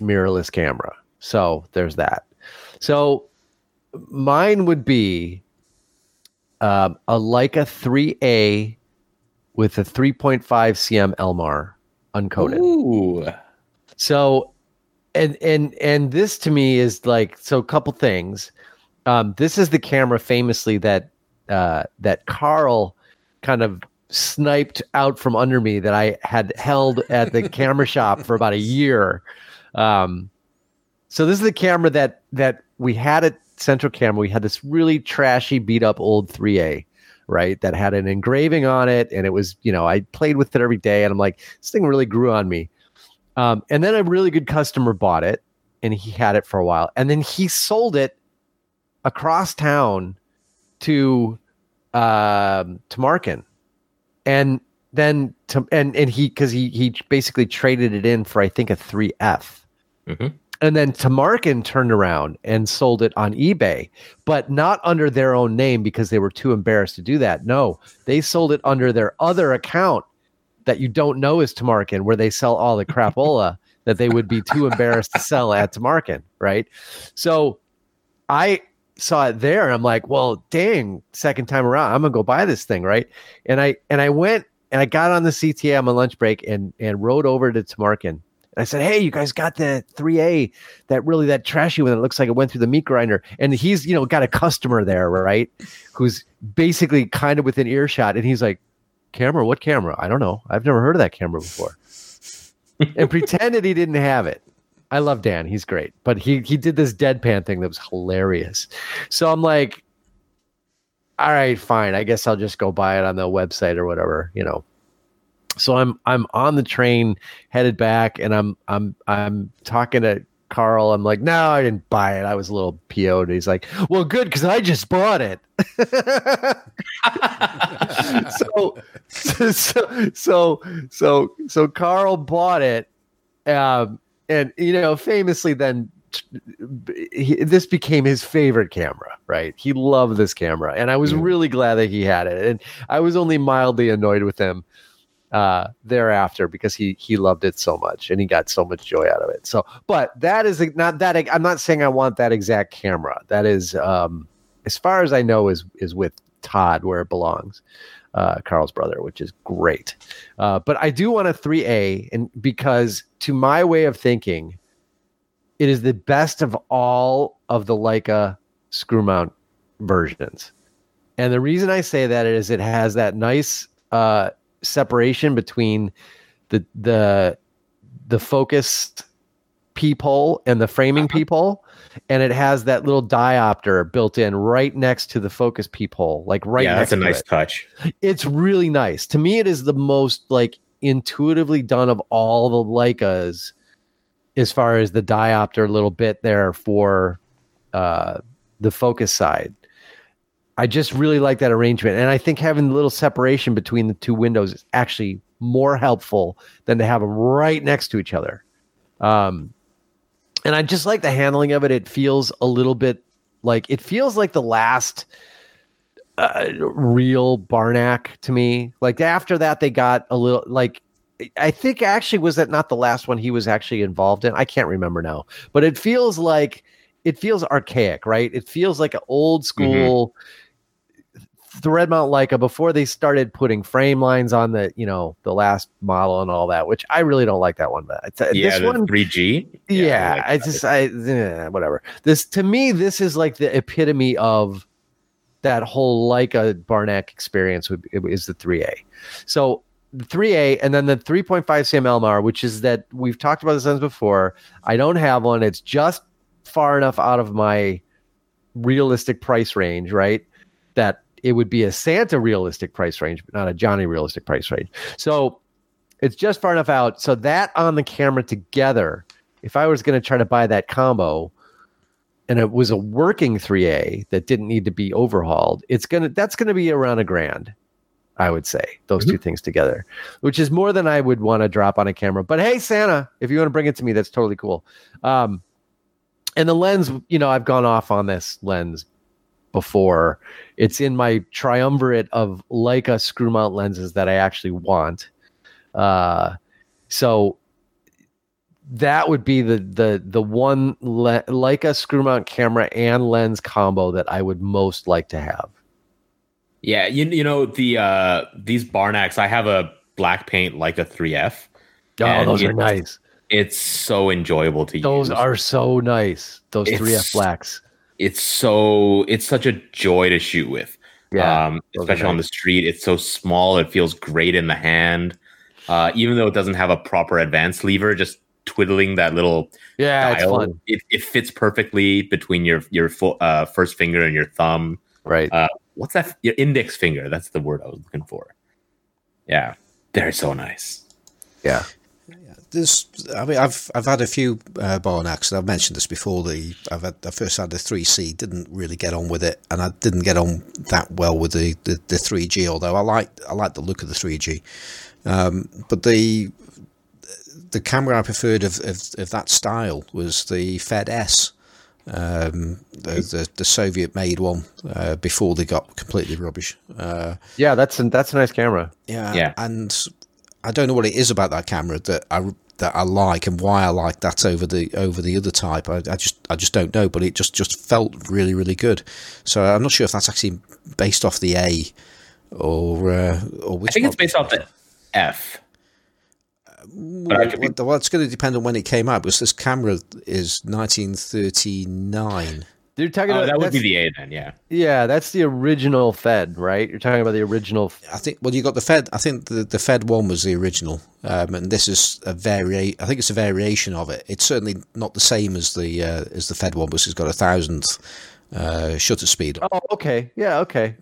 mirrorless camera. So there's that. So mine would be um, a Leica 3A with a 3.5 cm Elmar uncoated. Ooh. So, and and and this to me is like so. A couple things. Um, this is the camera famously that uh, that Carl kind of sniped out from under me that I had held at the camera shop for about a year. Um, so this is the camera that that we had at Central Camera. We had this really trashy, beat up old 3A, right? That had an engraving on it, and it was you know I played with it every day, and I'm like this thing really grew on me. Um, and then a really good customer bought it, and he had it for a while, and then he sold it across town to um Tamarkin, and then to and and he because he he basically traded it in for I think a three F. Mhm. And then Tamarkin turned around and sold it on eBay, but not under their own name because they were too embarrassed to do that. No, they sold it under their other account that you don't know is Tamarkin, where they sell all the crapola that they would be too embarrassed to sell at Tamarkin, right? So I saw it there and I'm like, well, dang, second time around, I'm gonna go buy this thing, right? And I and I went and I got on the CTA on my lunch break and and rode over to Tamarkin. And I said, "Hey, you guys got the 3A, that really that trashy one that looks like it went through the meat grinder." And he's, you know, got a customer there, right? Who's basically kind of within earshot, and he's like, "Camera? What camera? I don't know. I've never heard of that camera before." and pretended he didn't have it. I love Dan; he's great, but he he did this deadpan thing that was hilarious. So I'm like, "All right, fine. I guess I'll just go buy it on the website or whatever, you know." so I'm I'm on the train headed back, and I'm I'm I'm talking to Carl. I'm like, no, I didn't buy it. I was a little PO'd. He's like, well, good because I just bought it. so, so so so so Carl bought it, um, and you know, famously then. He, this became his favorite camera, right? He loved this camera, and I was really glad that he had it. And I was only mildly annoyed with him uh, thereafter because he he loved it so much and he got so much joy out of it. So, but that is not that I'm not saying I want that exact camera. That is, um, as far as I know, is is with Todd where it belongs, uh, Carl's brother, which is great. Uh, but I do want a 3A, and because to my way of thinking, it is the best of all of the Leica screw mount versions. And the reason I say that is it has that nice uh, separation between the the the focused peephole and the framing peephole and it has that little diopter built in right next to the focus peephole like right yeah, that's a to nice it. touch. it's really nice to me it is the most like intuitively done of all the leicas as far as the diopter little bit there for uh the focus side I just really like that arrangement. And I think having a little separation between the two windows is actually more helpful than to have them right next to each other. Um, and I just like the handling of it. It feels a little bit like it feels like the last uh, real Barnack to me. Like after that, they got a little like I think actually was that not the last one he was actually involved in. I can't remember now, but it feels like it feels archaic, right? It feels like an old school thread mount Leica before they started putting frame lines on the you know the last model and all that, which I really don't like that one. But it's, uh, Yeah, this the one, 3G. yeah, like I just I eh, whatever. This to me, this is like the epitome of that whole Leica Barnack experience. Would is the 3A. So the 3A and then the 3.5 cm Elmar, which is that we've talked about this once before. I don't have one. It's just far enough out of my realistic price range, right? That it would be a Santa realistic price range, but not a Johnny realistic price range. So it's just far enough out. So that on the camera together, if I was going to try to buy that combo and it was a working 3A that didn't need to be overhauled, it's going to, that's going to be around a grand. I would say those two things together, which is more than I would want to drop on a camera. But hey, Santa, if you want to bring it to me, that's totally cool. Um, and the lens, you know, I've gone off on this lens before. It's in my triumvirate of Leica screw mount lenses that I actually want. Uh, so that would be the the the one le- Leica screw mount camera and lens combo that I would most like to have. Yeah, you, you know the uh these Barnacks. I have a black paint like a 3F. Oh, those are nice. It's so enjoyable to Those use. Those are so nice. Those It's- 3F blacks. It's so it's such a joy to shoot with. Yeah. um, especially on the street. It's so small; it feels great in the hand. Uh, even though it doesn't have a proper advanced lever, just twiddling that little yeah, it's dial, fun. It, it fits perfectly between your your full, uh, first finger and your thumb. Right. Uh, what's that? Your index finger. That's the word I was looking for. Yeah, they're so nice. yeah. There's, I mean, I've I've had a few uh, Barnacks, and I've mentioned this before. The I've had, I first had the three C, didn't really get on with it, and I didn't get on that well with the the, the 3G. Although I like I like the look of the 3G, um, but the the camera I preferred of, of, of that style was the Fed S, um, the, the the Soviet made one uh, before they got completely rubbish. Uh, Yeah, that's a, that's a nice camera. yeah, Yeah. and I don't know what it is about that camera that I that I like and why I like that over the over the other type. I, I just I just don't know, but it just just felt really really good. So I'm not sure if that's actually based off the A or uh, or which. I think it's based off the F. I could be- Well, well, it's going to depend on when it came out because this camera is 1939. You're talking Oh, about that would be the A then. Yeah. yeah, that's the original Fed, right? You're talking about the original. I think. Well, you got the Fed. I think the the Fed one was the original, um, and this is a vari. I think it's a variation of it. It's certainly not the same as the uh, as the Fed one, because it's got a thousandth uh, shutter speed. Oh, okay. Yeah, okay.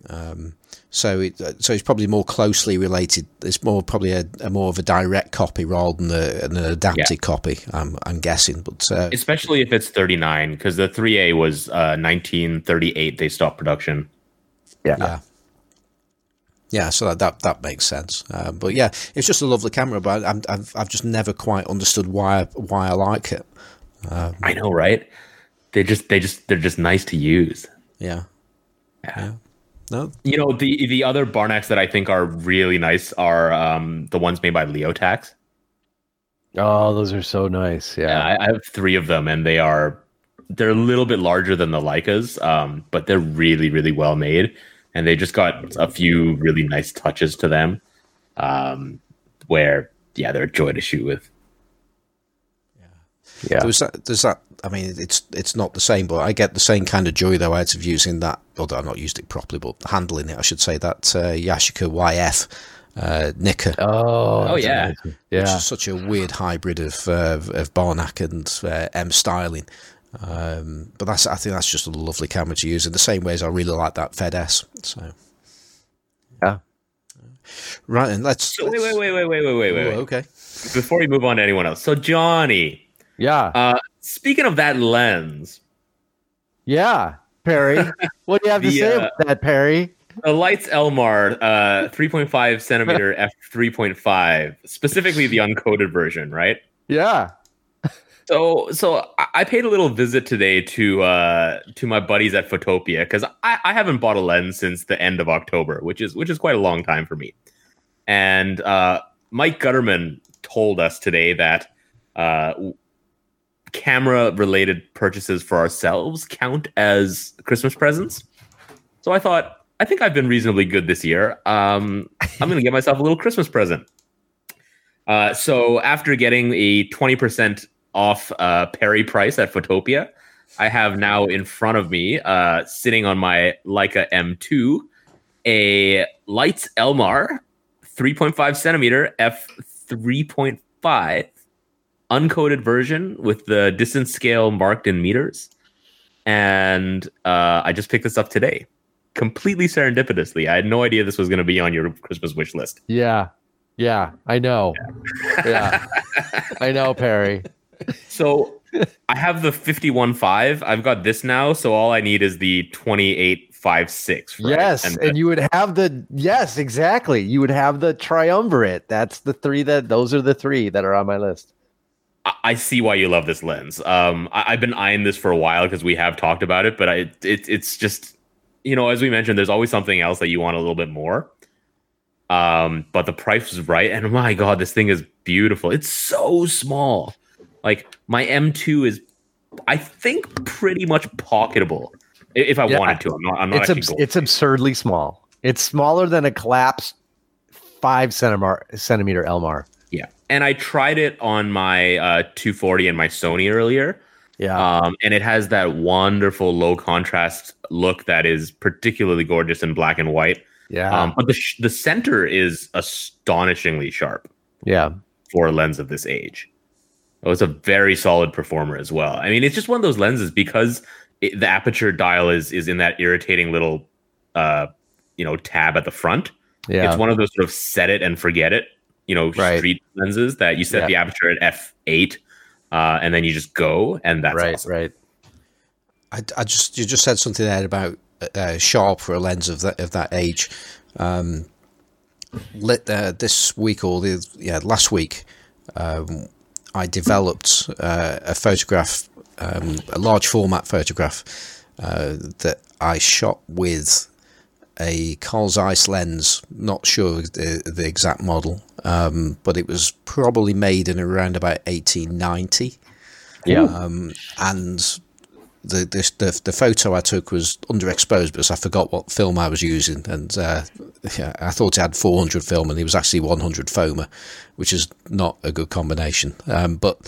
So it uh, so it's probably more closely related. It's more probably a, a more of a direct copy rather than a, an adapted copy. I'm I'm guessing, but uh, Especially if it's 39, because the 3A was uh, 1938. They stopped production. Yeah. yeah. Yeah, so that that, that makes sense. Uh, but yeah, it's just a lovely camera. But I'm, I've I've just never quite understood why why I like it. I know, right? They just they just they're just nice to use. Yeah. Yeah. No. You know, the the other Barnacks that I think are really nice are um, the ones made by Leotax. Oh, those are so nice. Yeah, Yeah. I, I have three of them, and they are they're a little bit larger than the Leicas, um, but they're really really well made, and they just got a few really nice touches to them, um, where yeah, they're a joy to shoot with. Yeah. There's that. There's that. I mean, it's it's not the same, but I get the same kind of joy though out of using that. Although I've not used it properly, but handling it, I should say that uh, Yashica YF uh, Nicca, Oh. Oh, that's yeah. which Yeah. is such a weird hybrid of uh, of Barnack and uh, M styling. Um, but that's I think that's just a lovely camera to use in the same way as I really like that Fed S. So Yeah. right, and let's. So wait, let's- wait, wait, wait, wait, wait, wait, Oh, wait. okay. Before we move on to anyone else, so Johnny, Yeah. uh, speaking of that lens, Yeah. Perry. what do you have to The, say uh, about that, Perry? the Leitz Elmar uh, 3.5 centimeter f 3.5, specifically the uncoated version, right? Yeah. So, so I- I paid a little visit today to uh, to my buddies at Photopia because I, I haven't bought a lens since the end of October, which is which is quite a long time for me. And uh, Mike Gutterman told us today that uh, camera related purchases for ourselves count as Christmas presents. So I thought, I think I've been reasonably good this year. Um, I'm going to get myself a little Christmas present. Uh, so after getting a 20% off uh, Perry price at Photopia, I have now in front of me, uh, sitting on my Leica M2, a Leitz Elmar 3.5 centimeter f 3.5 uncoated version with the distance scale marked in meters. and uh, I just picked this up today, completely serendipitously. I had no idea this was going to be on your Christmas wish list. Yeah. Yeah, I know. Yeah. I know, Perry. So I have the 51.5. I've got this now, so all I need is the 28.56. right? Yes, and, the- you would have the yes, exactly. You would have the triumvirate. That's the three that those are the three that are on my list. I- see why you love this lens. Um, I- I've been eyeing this for a while because we have talked about it, but I it, it's just you know as we mentioned, there's always something else that you want a little bit more. Um, but the price is right, and my god, this thing is beautiful. It's so small. Like my M2 is, I think, pretty much pocketable if I Yeah. wanted to. I'm not. I'm not It's actually abs- it's absurdly small. It's smaller than a collapsed five centimeter centimeter Elmar. And I tried it on my uh, 240 and my Sony earlier. Yeah, um, and it has that wonderful low contrast look that is particularly gorgeous in black and white. yeah, Um, but the sh- the center is astonishingly sharp yeah. for a lens of this age. It was a very solid performer as well. I mean, it's just one of those lenses because it, the aperture dial is is in that irritating little, uh, you know, tab at the front. Yeah. It's one of those sort of set it and forget it, you know, Right. street lenses that you set Yeah. the aperture at f eight, uh, and then you just go, and that's right, awesome. right. I, I just you just said something there about uh, sharp for a lens of that of that age. Um, lit uh, this week or the yeah last week, um, I developed uh, a photograph, um, a large format photograph uh, that I shot with a Carl Zeiss lens. Not sure the, the exact model, um, but it was probably made in around about eighteen ninety. Yeah, um, and the, the the the photo I took was underexposed because I forgot what film I was using, and uh, yeah, I thought it had 400 film, and it was actually 100 FOMA, which is not a good combination. Um, but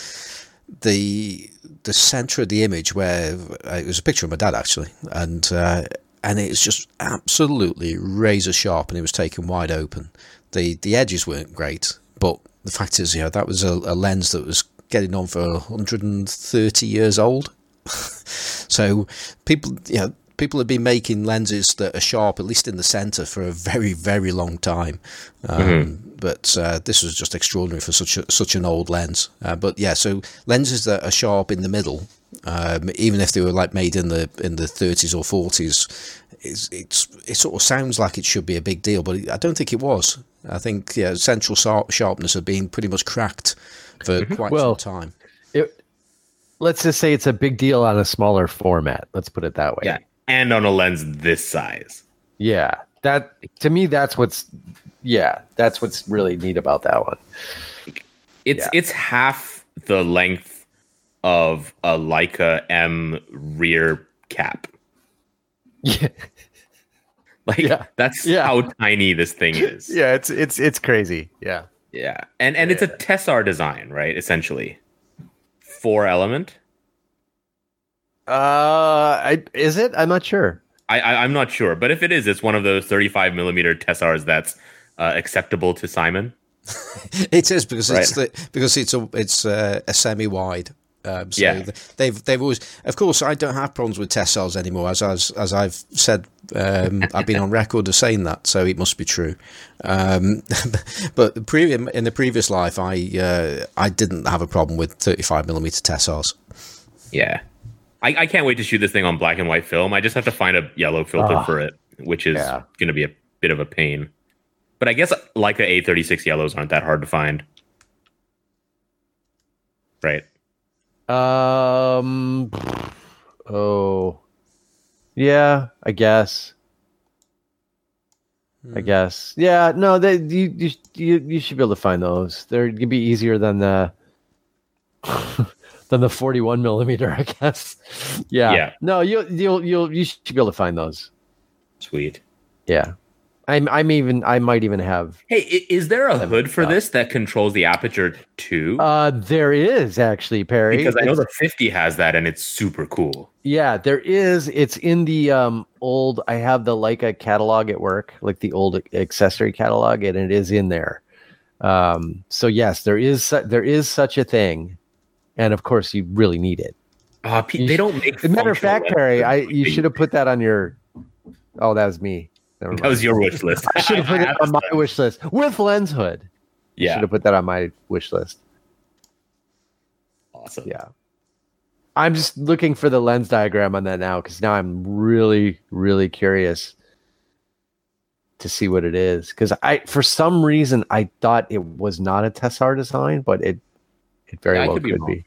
the the center of the image, where uh, it was a picture of my dad actually, and uh, and it's just absolutely razor sharp, and it was taken wide open. the The edges weren't great, but the fact is, yeah, that was a, a lens that was getting on for 130 years old. so people, you know, people have been making lenses that are sharp, at least in the center, for a very, very long time. Um, But uh, this was just extraordinary for such a, such an old lens. Uh, but yeah, so lenses that are sharp in the middle, um, even if they were like made in the in the 30s or 40s, it's, it's it sort of sounds like it should be a big deal, but I don't think it was. I think yeah, central sharpness had been pretty much cracked for quite Well, some time. It, let's just say it's a big deal on a smaller format. Let's put it that way. Yeah, and on a lens this size. Yeah. That to me, that's what's yeah, that's what's really neat about that one. It's Yeah. it's half the length of a Leica M rear cap. Yeah. Like Yeah. that's Yeah. how tiny this thing is. Yeah, it's it's it's crazy. Yeah. Yeah. And and it's a Tessar design, right? Essentially. Four element. Uh I is it? I'm not sure. I, I I'm not sure, but if it is, it's one of those 35 millimeter Tessars that's uh, acceptable to Simon. It is because it's the, because it's a it's a, a semi wide. Um, so Yeah. they've they've always, of course, I don't have problems with Tessars anymore, as as as I've said. Um, I've been on record of saying that, so it must be true. Um, but the previous in the previous life, I uh, I didn't have a problem with 35 millimeter Tessars. Yeah. I, I can't wait to shoot this thing on black and white film. I just have to find a yellow filter Ah. for it, which is Yeah. going to be a bit of a pain. But I guess Leica A36 yellows aren't that hard to find. Right. Um oh yeah, I guess. I guess. Yeah, no, they you you you, you should be able to find those. They're gonna be easier than the than the 41 millimeter, I guess. Yeah. Yeah. No, you you'll you'll you should be able to find those. Sweet. Yeah. I'm I'm even I might even have Hey, is there a hood for this that controls the aperture too? uh there is actually Perry. because I know It's- the 50 has that and it's super cool. Yeah, there is. It's in the um old. I have the Leica catalog at work, like the old accessory catalog, and it is in there. Um, so yes, there is su- there is such a thing, and of course, you really need it. Uh, they don't make. As a matter of fact, Perry. I you should have put that on your. Oh, that was me. Never That mind. was your wish list. I should have put it on my wish list with lens hood. Yeah, Should have put that on my wish list. awesome. Yeah. I'm just looking for the lens diagram on that now because now I'm really, really curious to see what it is. Because I, for some reason, I thought it was not a Tessar design, but it, it very Yeah, well could could, be be.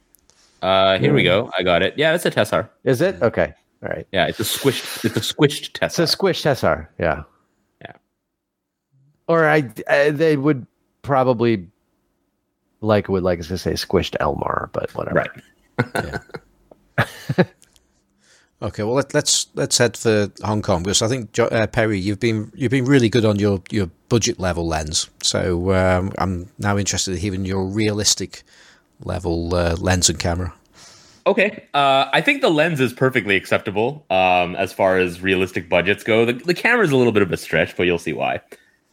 Uh, here we go. I got it. Yeah, it's a Tessar. Is it okay? All right. Yeah, it's a squished. It's a squished Tessar. It's Tessar. a squish Tessar. Yeah. Yeah. Or I, I they would probably like would like us to say squished Elmar, but whatever. right. Okay, well let, let's let's head for Hong Kong because I think uh, Perry, you've been you've been really good on your, your budget level lens. So um, I'm now interested in hearing your realistic level uh, lens and camera. Okay. Uh, I think the lens is perfectly acceptable um, as far as realistic budgets go. The, the camera is a little bit of a stretch, but you'll see why.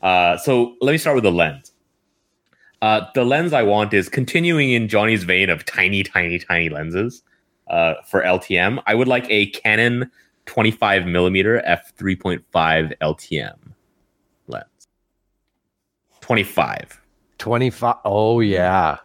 Uh, so let me start with the lens. Uh, the lens I want is continuing in Johnny's vein of tiny, tiny, tiny lenses uh, for LTM. I would like a Canon 25 millimeter f 3.5 LTM lens. 25. 25. Oh, yeah.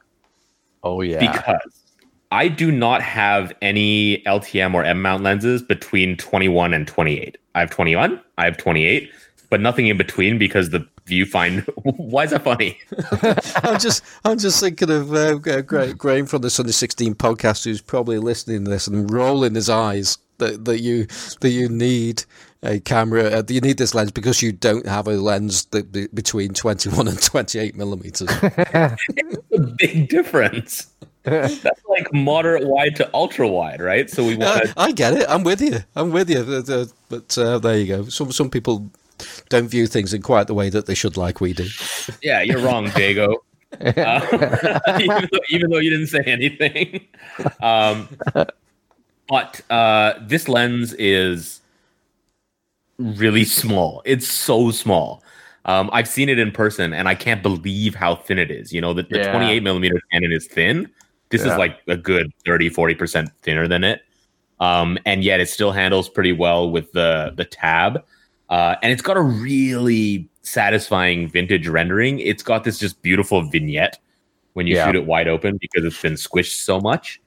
Oh, yeah. because I do not have any LTM or M mount lenses between 21 and 28. I have 21, I have 28, but nothing in between because the viewfinder. Why is that funny? I'm just I'm just thinking of uh, Gra- Graham from the Sunny 16 podcast who's probably listening to this and rolling his eyes that, that you that you need a camera uh, you need this lens because you don't have a lens that be, between 21 and 28 millimeters. A big difference. That's like moderate wide to ultra wide, right? So we want Uh, to. I get it. I'm with you. I'm with you. Uh, uh, But uh, there you go. Some some people don't view things in quite the way that they should, like we do. Yeah, you're wrong, Dago. Uh, even, though, even though you didn't say anything. Um, but uh, this lens is really small. It's so small. Um, I've seen it in person, and I can't believe how thin it is. You know, the, the Yeah. 28 millimeter Canon is thin. This Yeah. is like a good 30, 40% thinner than it. Um, and yet it still handles pretty well with the, the tab. Uh, and it's got a really satisfying vintage rendering. It's got this just beautiful vignette when you Yeah. shoot it wide open because it's been squished so much.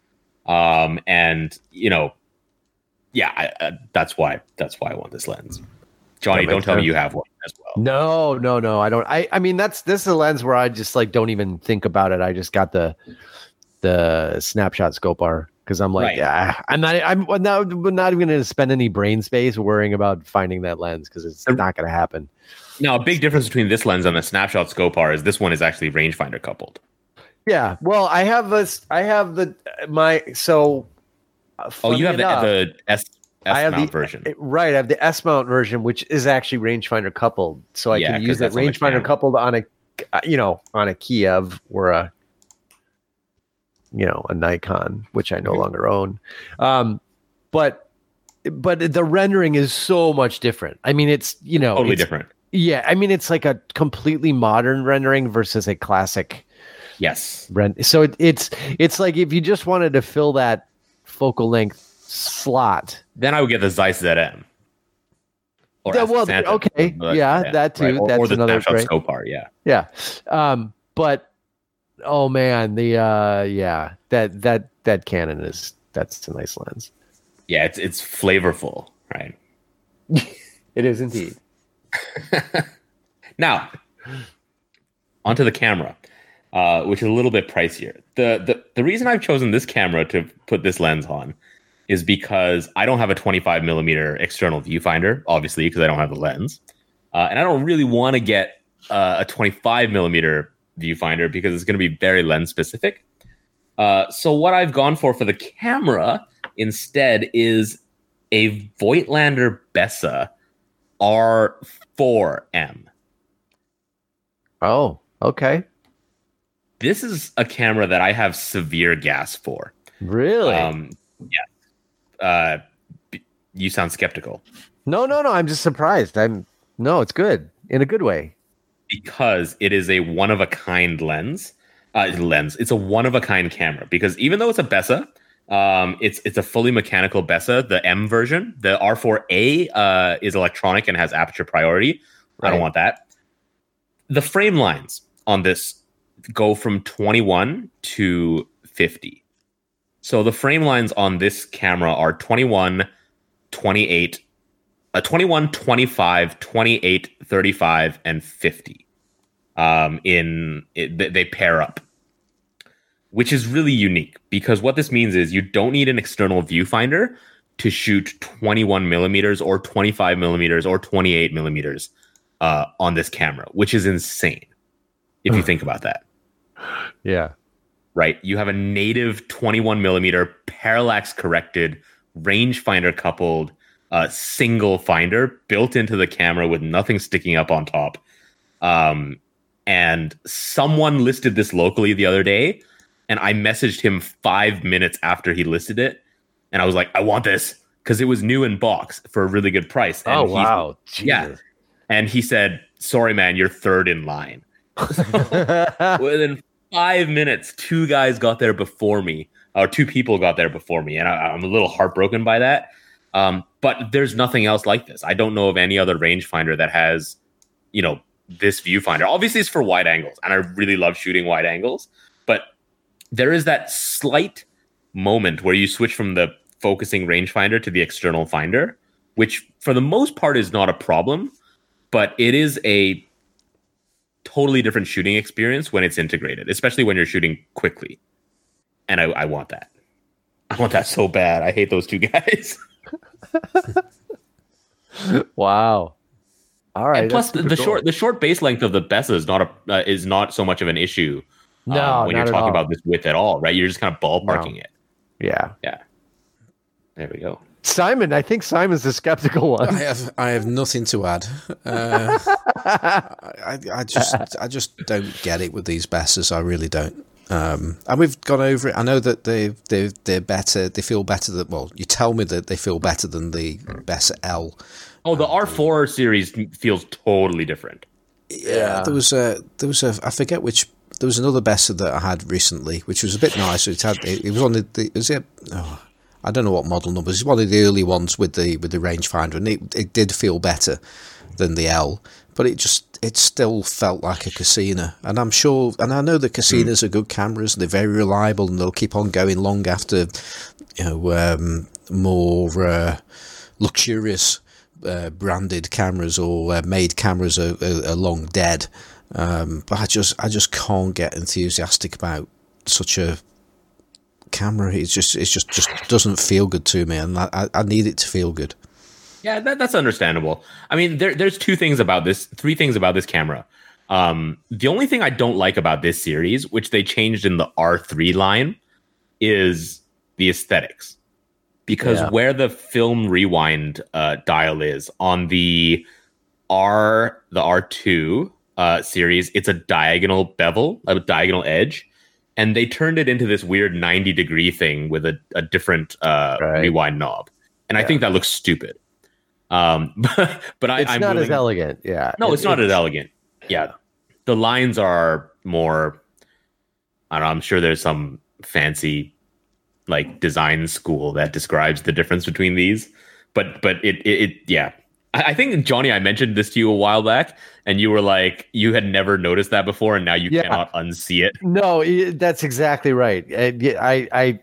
Um, and you know, yeah, I, uh, that's why that's why I want this lens. Johnny, don't tell me you have one as well. No, no, no. I don't. I, I mean, that's this is a lens where I just like don't even think about it. I just got the the snapshot Skopar because I'm like, Right. yeah, I'm not. I'm not, I'm not even going to spend any brain space worrying about finding that lens because it's not going to happen. Now, a big difference between this lens and the snapshot Skopar is this one is actually rangefinder coupled. Yeah. Well, I have this. I have the my so. uh, Oh, you have the, enough- the S, S I have mount the version. right. I have the S mount version, which is actually rangefinder coupled, so I Yeah, can use it that's on the rangefinder coupled on a, uh, you know, on a Kiev or a, you know, a Nikon, which I no longer own. Um, but but the rendering is so much different. I mean, it's you know, totally different. Yeah, I mean, it's like a completely modern rendering versus a classic Yes. rent. So it, it's it's like if you just wanted to fill that focal length slot. Then I would get the Zeiss ZM. Or Yeah, well, Santa, okay, yeah, that too. Or, or That's the another snapshot Skopar, yeah. Yeah. Um, but oh man, the uh yeah, that that that Canon is that's a nice lens. Yeah, it's it's flavorful, right? It is indeed. Now, onto the camera, uh, which is a little bit pricier. The, the the reason I've chosen this camera to put this lens on is because I don't have a 25 millimeter external viewfinder, obviously, because I don't have the lens, uh, and I don't really want to get uh, a 25 millimeter viewfinder because it's going to be very lens specific. Uh, so what I've gone for for the camera instead is a Voigtlander Bessa R4M. Oh, okay. this is a camera that I have severe gas for. Really? Um, yeah. Uh, you sound skeptical no, no, no. I'm just surprised. I'm no, it's good in a good way. Because it is a one of a kind lens. Uh, lens. It's a one of a kind camera because even though it's a Bessa, Um, it's it's a fully mechanical Bessa, the M version. The R4A uh, is electronic and has aperture priority. I don't want that. The frame lines on this go from 21 to 50. So the frame lines on this camera are 21, 28, uh, 21, 25, 28, 35, and 50. Um, in it, they- they pair up, which is really unique because what this means is you don't need an external viewfinder to shoot 21 millimeters or 25 millimeters or 28 millimeters uh, on this camera, which is insane if you think about that Yeah. right? You have a native 21 millimeter parallax corrected rangefinder coupled uh, single finder built into the camera with nothing sticking up on top. Um, and someone listed this locally the other day, and I messaged him five minutes after he listed it, and I was like, "I want this." Because it was new in box for a really good price. And oh wow. yeah. Jesus. And he said, Sorry, man, you're third in line. Within five minutes, two guys got there before me, or two people got there before me, and I, I'm a little heartbroken by that. Um, but there's nothing else like this. I don't know of any other rangefinder that has, you know, this viewfinder. Obviously, it's for wide angles, and I really love shooting wide angles. But there is that slight moment where you switch from the focusing rangefinder to the external finder, which for the most part is not a problem, but it is a totally different shooting experience when it's integrated, especially when you're shooting quickly. And I, I want that. I want that so bad. I hate those two guys. wow. All right. and plus, the, the short the short base length of the Bessa is not a uh, is not so much of an issue. um, No, when you're talking all. about this width at all, right? You're just kind of ballparking it. Yeah. Yeah. There we go. Simon, I think Simon's the skeptical one. I one. have I have nothing to add. Uh, I, I just I just don't get it with these Bessas. I really don't. Um, and we've gone over it. I know that they they they're better. They feel better than well. You tell me that they feel better than the Bessa L. Oh, the R4 series feels totally different. Yeah. There was a there was a I forget which there was another Bessa that I had recently, which was a bit nicer. It had it, it was on the, the was it. Oh, I don't know what model numbers. It's one of the early ones with the with the rangefinder, and it, it did feel better than the L, but it just it still felt like a Cosina. And I'm sure, and I know the Cosinas are good cameras, they're very reliable, and they'll keep on going long after you know um, more uh, luxurious uh, branded cameras or uh, made cameras are, are, are long dead. Um, but I just I just can't get enthusiastic about such a camera. It's just it's just just doesn't feel good to me, and I- I need it to feel good. Yeah, that, that's understandable. I mean, there, there's two things about this, three things about this camera. Um, the only thing I don't like about this series, which they changed in the R3 line, is the aesthetics. Because Yeah. where the film rewind uh, dial is on the R, the R2 uh, series, it's a diagonal bevel, a diagonal edge. And they turned it into this weird 90 degree thing with a, a different uh, Right. rewind knob. And I think that looks stupid. Um, but, but I, it's I'm not as elegant. Yeah. no, It- it's not as elegant. Yeah. The lines are more I don't know, I'm sure there's some fancy like design school that describes the difference between these. But but it it, it yeah. I, I think Johnny, I mentioned this to you a while back, and you were like, you had never noticed that before, and now you Yeah. cannot unsee it. No, that's exactly right. I, I, I,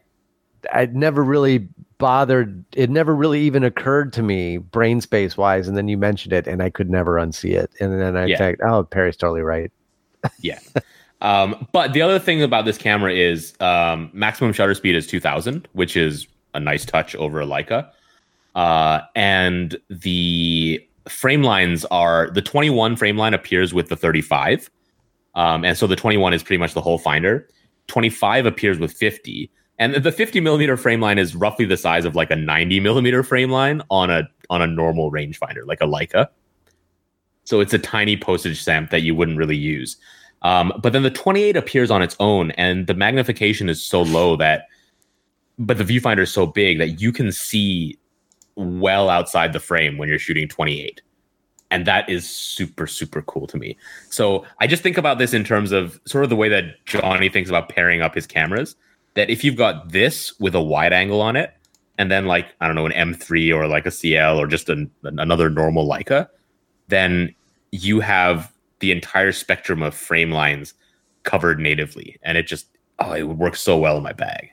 I never really bothered. It never really even occurred to me, brain space wise. And then you mentioned it, and I could never unsee it. And then I Yeah. think, oh, Perry's totally right. Yeah. um, but the other thing about this camera is um, maximum shutter speed is 2000, which is a nice touch over a Leica. Uh, and the frame lines are the 21 frame line appears with the 35. Um, and so the 21 is pretty much the whole finder. 25 appears with 50. And the 50 millimeter frame line is roughly the size of like a 90 millimeter frame line on a on a normal rangefinder, like a Leica. So it's a tiny postage stamp that you wouldn't really use. Um, but then the 28 appears on its own, and the magnification is so low that, but the viewfinder is so big that you can see well outside the frame when you're shooting 28. And that is super, super cool to me. So I just think about this in terms of sort of the way that Johnny thinks about pairing up his cameras. That if you've got this with a wide angle on it, and then like I don't know an M3 or like a CL or just an, another normal Leica, then you have the entire spectrum of frame lines covered natively, and it just oh, it would work so well in my bag.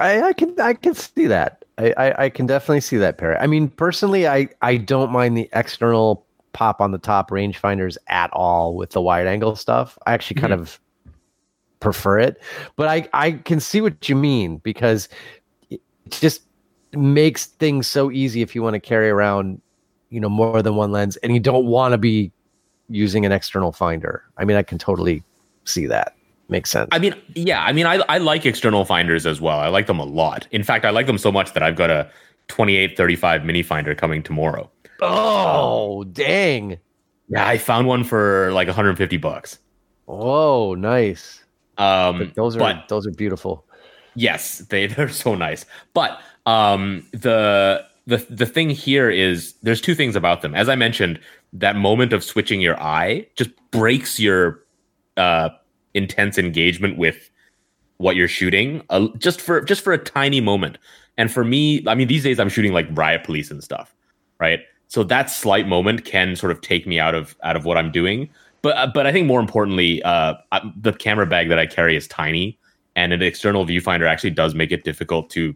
I, I can I can see that. I, I, I can definitely see that, Perry. I mean, personally, I, I don't mind the external pop on the top rangefinders at all with the wide angle stuff. I actually kind Mhm. of prefer it, but I, I can see what you mean because it just makes things so easy if you want to carry around, you know, more than one lens and you don't want to be using an external finder. I mean, I can totally see that. Makes sense. I mean, yeah, I mean, I, I like external finders as well. I like them a lot. In fact, I like them so much that I've got a 2835 mini finder coming tomorrow. oh, dang. Yeah, I found one for like 150 bucks. Oh, nice. Um, But those are but those are beautiful. yes, they they're so nice. But um, the the the thing here is there's two things about them. As I mentioned, that moment of switching your eye just breaks your uh, intense engagement with what you're shooting uh, just for just for a tiny moment. And for me, I mean, these days I'm shooting like riot police and stuff, right? So that slight moment can sort of take me out of out of what I'm doing. But uh, but I think more importantly, uh, I- the camera bag that I carry is tiny, and an external viewfinder actually does make it difficult to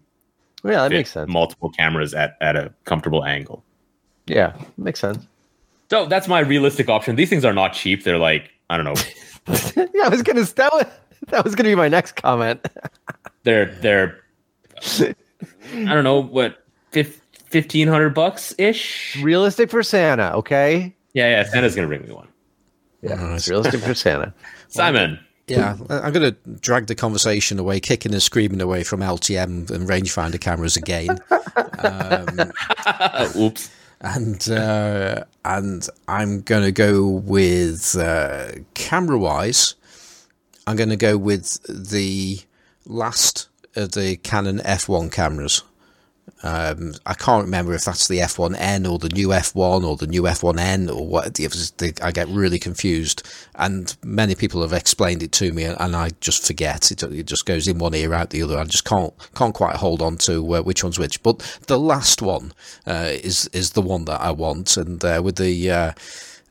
Yeah, that makes sense. multiple cameras at at a comfortable angle. Yeah, makes sense. So that's my realistic option. These things are not cheap. They're like I don't know. yeah, I was gonna that was, that was gonna be my next comment. they're they're I don't know what fifteen hundred bucks ish. Realistic for Santa, okay? Yeah, yeah. Santa's gonna bring me one. Yeah, it's realistic for Santa. Simon, Yeah, I- I'm going to drag the conversation away, kicking and screaming away from LTM and rangefinder cameras again. um, oops. and uh, and I'm going to go with uh, camera wise. I'm going to go with the last of the Canon F1 cameras. Um, I can't remember if that's the F1N or the new F1 or the new F1N or what. I get really confused, and many people have explained it to me, and I just forget. It, it just goes in one ear out the other. I just can't can't quite hold on to uh, which one's which. But the last one uh, is is the one that I want, and uh, with the uh,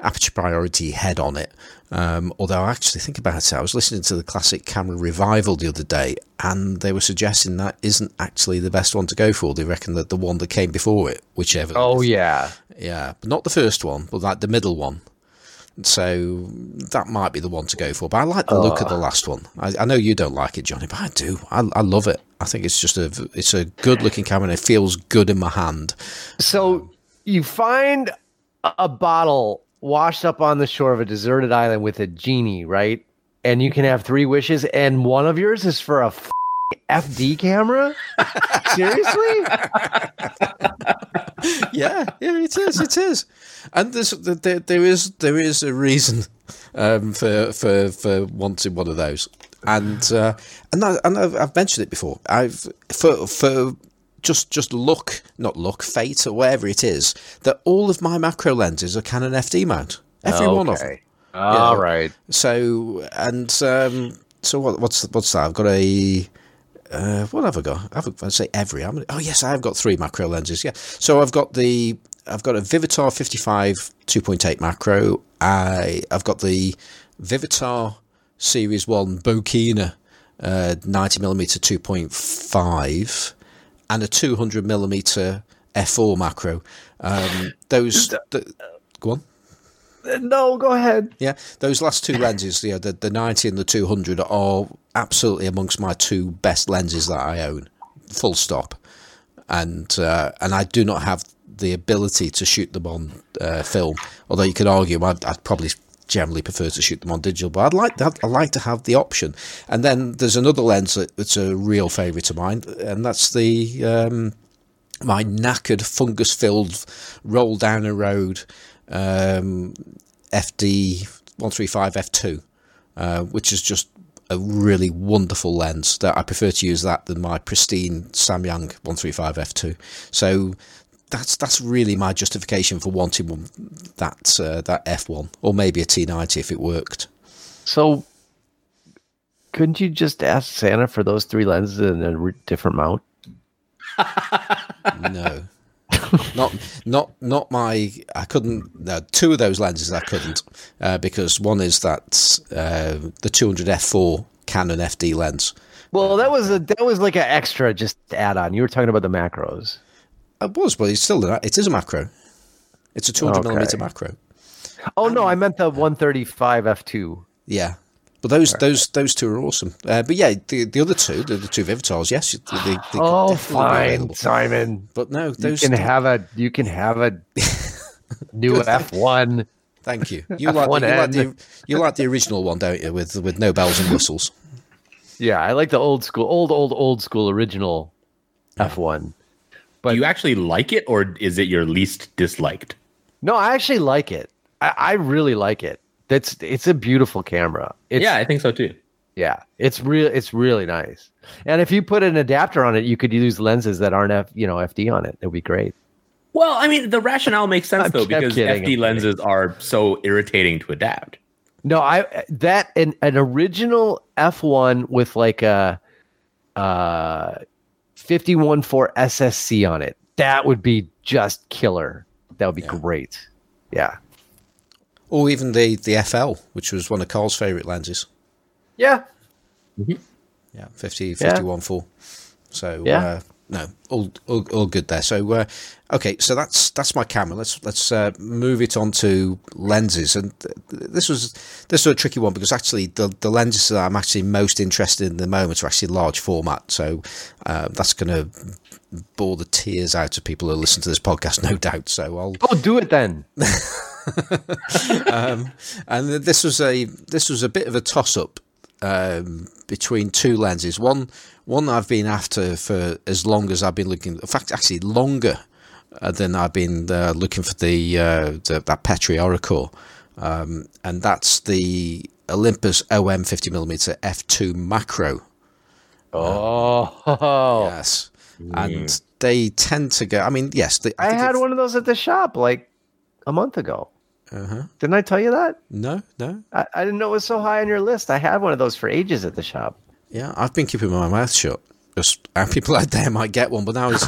aperture priority head on it. Um, although I actually think about it, I was listening to the classic camera revival the other day, and they were suggesting that isn't actually the best one to go for. They reckon that the one that came before it, whichever. Oh yeah. yeah, but not the first one, but like the middle one. So that might be the one to go for. But I like the look of the last one. I, I know you don't like it, Johnny, but I do. I, I love it. I think it's just a it's a good looking camera. and It feels good in my hand. So you find a bottle washed up on the shore of a deserted island with a genie, right? And you can have three wishes, and one of yours is for a f- FD camera. Seriously? yeah, yeah, it is, it is, and there's there, there is there is a reason um, for for for wanting one of those, and uh, and I, and I've, I've mentioned it before. I've for for just just luck, not luck, fate, or whatever it is, that all of my macro lenses are Canon FD mount, every one of them. Okay. All right. So and um, so what, what's what's that? I've got a uh, what have I got? I've I say every. I'm, oh yes, I have got three macro lenses. Yeah. So I've got the I've got a Vivitar 55 2.8 macro. I I've got the Vivitar Series One Bokina uh, 90 millimeter 2.5 and a 200 millimeter f4 macro. Um, those the, go on. No, go ahead. Yeah, those last two lenses, you know, the the ninety and the two hundred, are absolutely amongst my two best lenses that I own. Full stop. And uh, and I do not have the ability to shoot them on uh, film. Although you could argue, I'd, I'd probably generally prefer to shoot them on digital, but I'd like to have, I like to have the option. And then there's another lens that, that's a real favourite of mine, and that's the um, my knackered fungus filled roll down a road um, FD 135 f2, uh, which is just a really wonderful lens that I prefer to use that than my pristine Samyang 135 f2. So that's that's really my justification for wanting one, that uh, that f1 or maybe a T90 if it worked. So couldn't you just ask Santa for those three lenses in a re- different mount? No. not not not my I couldn't no two of those lenses I couldn't uh, because one is that uh, the 200 f4 Canon FD lens Well, that was a that was like an extra just add on. You were talking about the macros. It was but it's still it is a macro it's a 200 Okay. millimeter macro Oh no, I meant the 135 f2. yeah but those those those two are awesome uh, but yeah the the other two the, the two Vivitars yes they, they Oh, fine. Simon. but no You those can have a you can have a new F1. thank you you like, the, you, like the, you like the original one don't you with with no bells and whistles Yeah, I like the old school, old old old school original F1. But- Do you actually like it, or is it your least disliked? No, I actually like it. I, I really like it. That's it's a beautiful camera. It's, yeah, I think so too. yeah, it's real. It's really nice. And if you put an adapter on it, you could use lenses that aren't F, you know, FD on it. It'd be great. Well, I mean, the rationale makes sense I'm- though I'm because kidding, I'm FD kidding. lenses are so irritating to adapt. No, I that an an original F1 with like a uh 514 SSC on it. That would be just killer. That would be great. Yeah. or even the the FL which was one of Carl's favorite lenses Yeah. Yeah, 50, 51 full. So Yeah. uh, no, all, all all good there. So uh, okay, so that's that's my camera. Let's let's uh, move it on to lenses. And th- this was this was a tricky one because actually the the lenses that I'm actually most interested in at the moment are actually large format. So uh, that's going to bore the tears out of people who listen to this podcast, no doubt. So I'll Oh, do it then. and this was a this was a bit of a toss up um, between two lenses. One one I've been after for as long as I've been looking. In fact, actually longer uh, than I've been uh, looking for the, uh, the that Petri Oracle, um, and that's the Olympus OM 50mm f2 macro. Oh. Yes, and they tend to go. I mean, yes, they, I think had one of those at the shop like a month ago. Uh-huh. Didn't I tell you that? No, no. I, I didn't know it was so high on your list. I had one of those for ages at the shop. Yeah, I've been keeping my mouth shut. Just people out there might get one, but now it's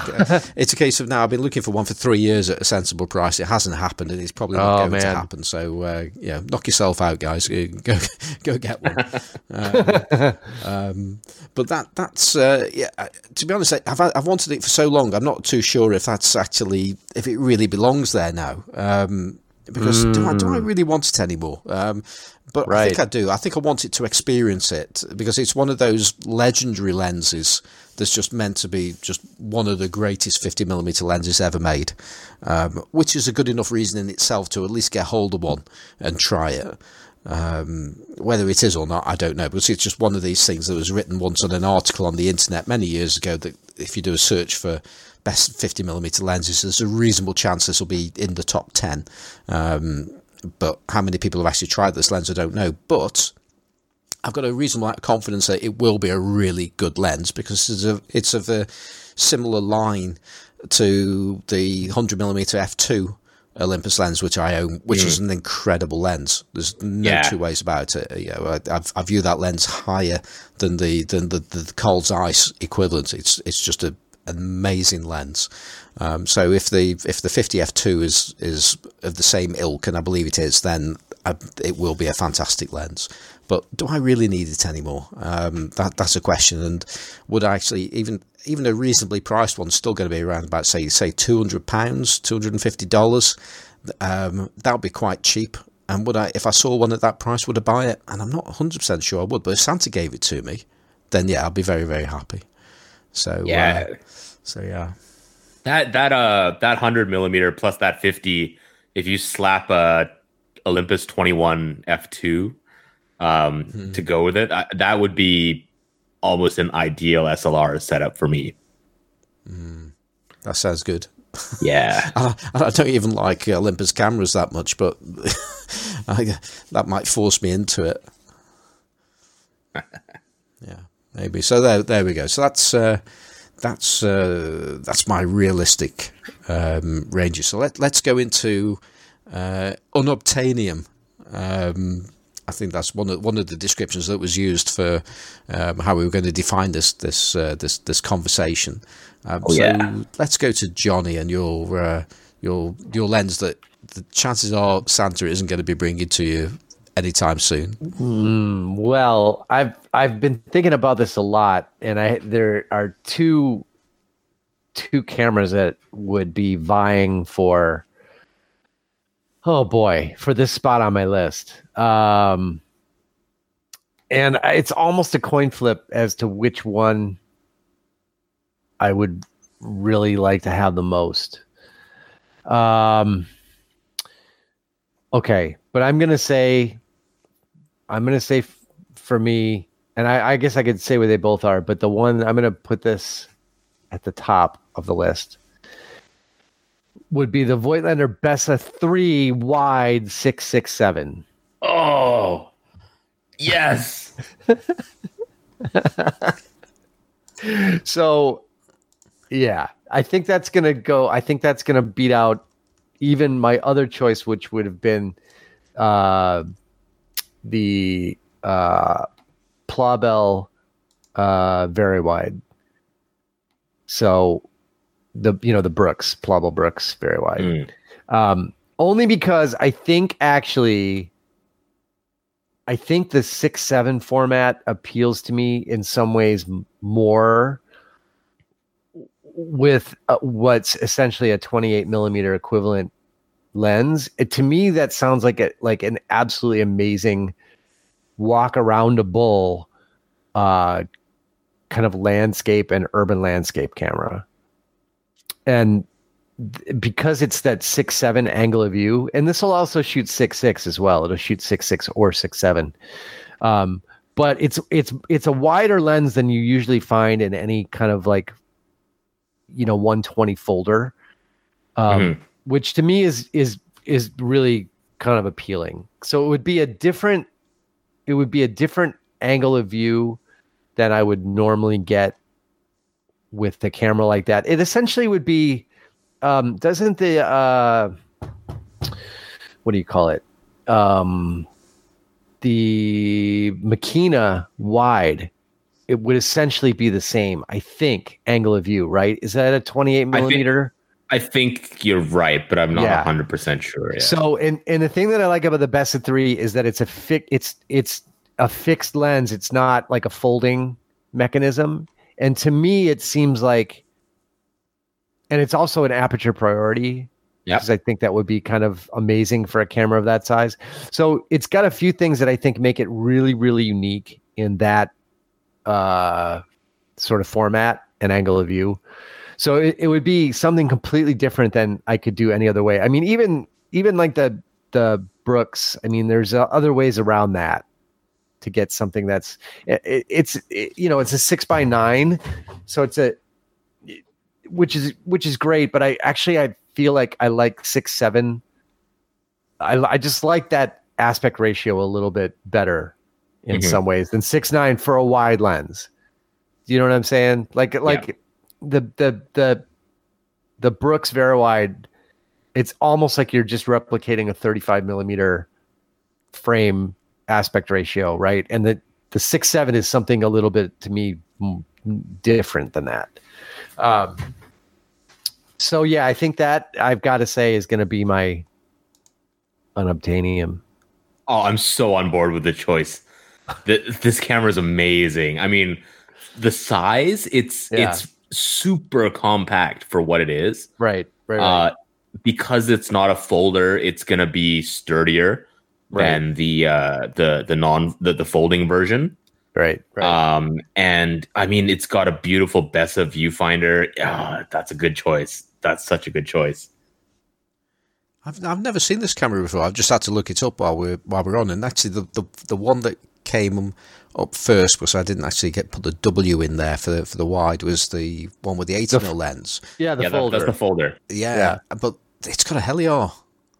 it's a case of now I've been looking for one for three years at a sensible price. It hasn't happened, and it's probably not Oh, going to happen. So uh, yeah, knock yourself out, guys. Uh, Go go get one. um, um, but that that's uh, yeah. uh, To be honest, I've I've wanted it for so long. I'm not too sure if that's actually if it really belongs there now. Um, because do, I, do I really want it anymore? Um, but I think I do. I think I want it to experience it because it's one of those legendary lenses that's just meant to be just one of the greatest 50 millimeter lenses ever made, um, which is a good enough reason in itself to at least get hold of one and try it. Um, whether it is or not, I don't know, because it's just one of these things that was written once on an article on the internet many years ago. That if you do a search for best 50 millimeter lenses, there's a reasonable chance this will be in the top 10. Um, but how many people have actually tried this lens, I don't know. But I've got a reasonable amount of confidence that it will be a really good lens because it's, a, it's of a similar line to the 100 millimeter f2 Olympus lens, which I own, which is an incredible lens. There's no Yeah. two ways about it. You know, I, I've- I view that lens higher than the than the, the, Carl Zeiss equivalent. It's it's just a amazing lens. Um, so if the if the 50 f2 is is of the same ilk, and I believe it is, then I, it will be a fantastic lens. But do I really need it anymore? Um, that that's a question. And would I actually even even a reasonably priced one's still going to be around about say say two hundred pounds, two hundred and fifty dollars. Um, that would be quite cheap. And would I, if I saw one at that price, would I buy it? And I'm not 100% sure I would, but if Santa gave it to me, then yeah, I'd be very, very happy. So, Yeah. uh, so yeah. That that uh that hundred millimeter plus that fifty, if you slap a Olympus twenty one f two, um, to go with it, I, that would be almost an ideal SLR setup for me. That sounds good. Yeah, I, I don't even like Olympus cameras that much, but I, that might force me into it. maybe. So there, there we go. So that's uh, that's uh, that's my realistic um, ranges. So let let's go into uh, unobtainium. Um, I think that's one of one of the descriptions that was used for um, how we were going to define this this uh, this this conversation. Um, Oh, so yeah. let's go to Johnny and your uh, your your lens that the chances are Santa isn't going to be bringing to you anytime soon. Well, I've I've been thinking about this a lot, and I there are two two cameras that would be vying for oh boy for this spot on my list. Um, and it's almost a coin flip as to which one I would really like to have the most. Um, okay, but I'm gonna say I'm gonna say f- for me, and I, I guess I could say where they both are, but the one I'm gonna put this at the top of the list would be the Voigtlander Bessa three wide six six seven. Oh, yes. So, yeah, I think that's gonna go. I think that's gonna beat out even my other choice, which would have been uh, the uh, Plaubel uh, very wide. So, the you know the Brooks Plaubel Brooks very wide. Mm. Um, only because I think actually, I think the six seven format appeals to me in some ways more with uh, what's essentially a 28 millimeter equivalent lens. It, to me, that sounds like a like an absolutely amazing walk around a bull, uh, kind of landscape and urban landscape camera, and because it's that six seven angle of view, and this will also shoot six six as well. It'll shoot six six or six seven. Um, but it's it's it's a wider lens than you usually find in any kind of like you know 120 folder um, Mhm. Which to me is is is really kind of appealing so it would be a different it would be a different angle of view than i would normally get with the camera like that it essentially would be um doesn't the uh what do you call it um the Makina wide, it would essentially be the same, I think, angle of view, right? Is that a 28 think- millimeter? I think you're right, but I'm not Yeah. 100% sure. Yeah. So, and and the thing that I like about the Bessa three is that it's a fi- it's it's a fixed lens. It's not like a folding mechanism. And to me, it seems like, and it's also an aperture priority. Yep. Because I think that would be kind of amazing for a camera of that size. So it's got a few things that I think make it really, really unique in that uh, sort of format and angle of view. So it, it would be something completely different than I could do any other way. I mean, even even like the the Brooks. I mean, there's uh, other ways around that to get something that's it, it- it's it- you know it's a six by nine, so it's a which is which is great. But I actually I feel like I like six seven. I I just like that aspect ratio a little bit better in Mhm. some ways than six nine for a wide lens. You know what I'm saying? Like like the the the the Brooks very wide. It's almost like you're just replicating a 35 millimeter frame aspect ratio, right? And the the six seven is something a little bit to me different than that. Um, so yeah, I think that I've got to say is going to be my unobtainium. Oh, I'm so on board with the choice. Th- this camera is amazing. I mean, the size, it's Yeah. it's super compact for what it is. Right, right, right. Uh, because it's not a folder, it's gonna be sturdier Right. than the uh, the the non the, the folding version. right, right. Um, and I mean, it's got a beautiful Bessa viewfinder. Ah, that's a good choice. That's such a good choice. I've I've never seen this camera before. I've just had to look it up while we're while we're on. And actually, the the, the one that came up first was I didn't actually get put the W in there for the for the wide was the one with the 80 The mil lens. yeah, the yeah, that, folder. that's the folder. Yeah, but it's got a Heliar.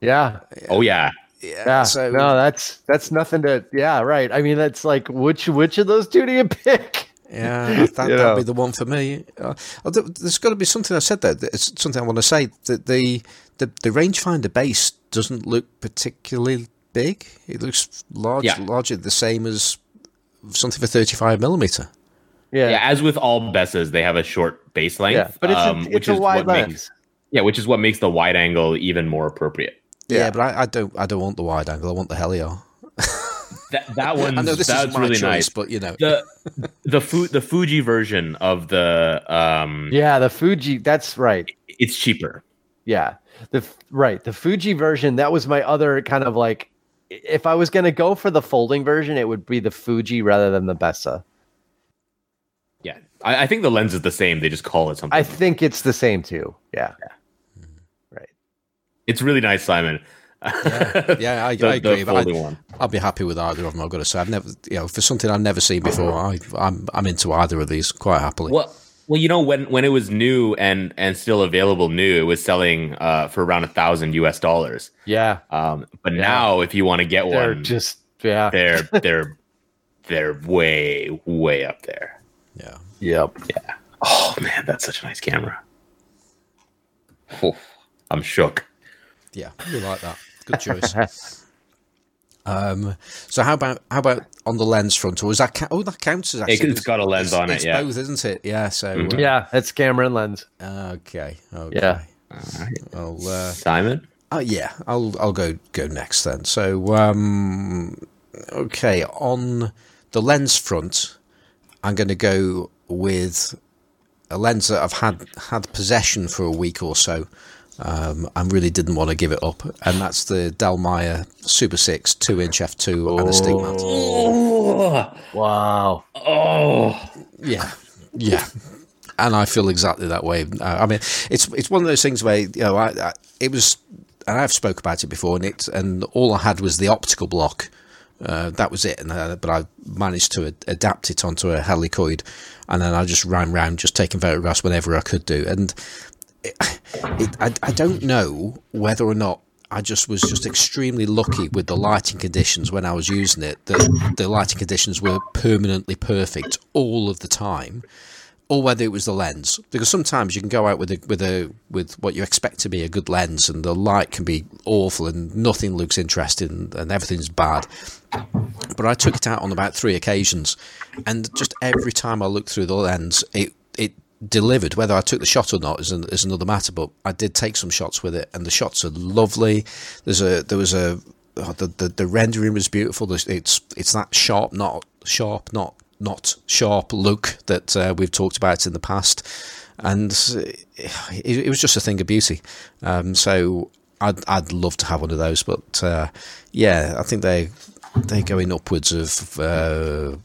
yeah, Oh yeah, Yeah, yeah. so no, that's that's nothing to. Yeah, right. I mean, that's like which which of those two do you pick? yeah, that, You that'd know. be the one for me. Uh, oh, there- there's got to be something I said there. It's something I want to say that the the the rangefinder base doesn't look particularly big. It looks large, Yeah. larger, the same as something for 35 millimeter. Yeah. Yeah, as with all Bessas, they have a short base length. Yeah, but it's um, a, which a is wide what lens. Makes, yeah, which is what makes the wide angle even more appropriate. Yeah, Yeah. but I, I don't. I don't want the wide angle. I want the Heliar. That that one's I know this that's is my really choice, nice. but you know, The the Fu- the Fuji version of the um, Yeah, the Fuji. That's right. it's cheaper. Yeah, the right the Fuji version. That was my other kind of like. If I was gonna go for the folding version, it would be the Fuji rather than the Bessa. Yeah, I, I think the lens is the same. They just call it something. I think it's the same too. Yeah. Mm-hmm. Right. it's really nice, Simon. yeah, I, the, I agree. the but I, folding one. I'll be happy with either of them. I've got to say, I've never, you know, for something I've never seen before, uh-huh. I, I'm I'm into either of these quite happily. Well, well, you know, when when it was new and and still available new, it was selling uh, for around a thousand U.S. dollars. Yeah. Um, but now, if you want to get They're one, just yeah. they're they're they're way way up there. yeah, Yep. Yeah. Oh man, that's such a nice camera. Oh, I'm shook. yeah, we like that. Good choice. um, so how about how about on the lens front, or is that ca- oh that counts as actually it's got a lens it's- on it, yeah. both, isn't it? Yeah. So uh, Yeah, it's camera and lens. okay, okay. Yeah. I'll, uh, Simon, Uh, yeah, I'll I'll go go next then. So um, okay, on the lens front, I'm going to go with a lens that I've had had possession for a week or so. Um, I really didn't want to give it up, and that's the Dallmeyer Super Six two inch f two and a stick mount. oh, Wow. oh, Yeah, yeah, and I feel exactly that way. Uh, I mean, it's it's one of those things where you know, I, I it was, and I've spoke about it before, and it and all I had was the optical block. Uh, that was it, and uh, but I managed to ad- adapt it onto a helicoid, and then I just ran round just taking photographs whenever I could do, and it, it, I, I don't know whether or not I just was just extremely lucky with the lighting conditions when I was using it. That the lighting conditions were permanently perfect all of the time, or whether it was the lens. Because sometimes you can go out with a with a with what you expect to be a good lens, and the light can be awful, and nothing looks interesting, and everything's bad. But I took it out on about three occasions, and just every time I looked through the lens, it it delivered. Whether I took the shot or not is, an, is another matter. But I did take some shots with it, and the shots are lovely. There's a there was a oh, the, the the rendering was beautiful. It's it's that sharp, not sharp, not not sharp look that uh, we've talked about in the past, and it, it was just a thing of beauty. Um, so I'd I'd love to have one of those, but uh, yeah, I think they they're going upwards of uh,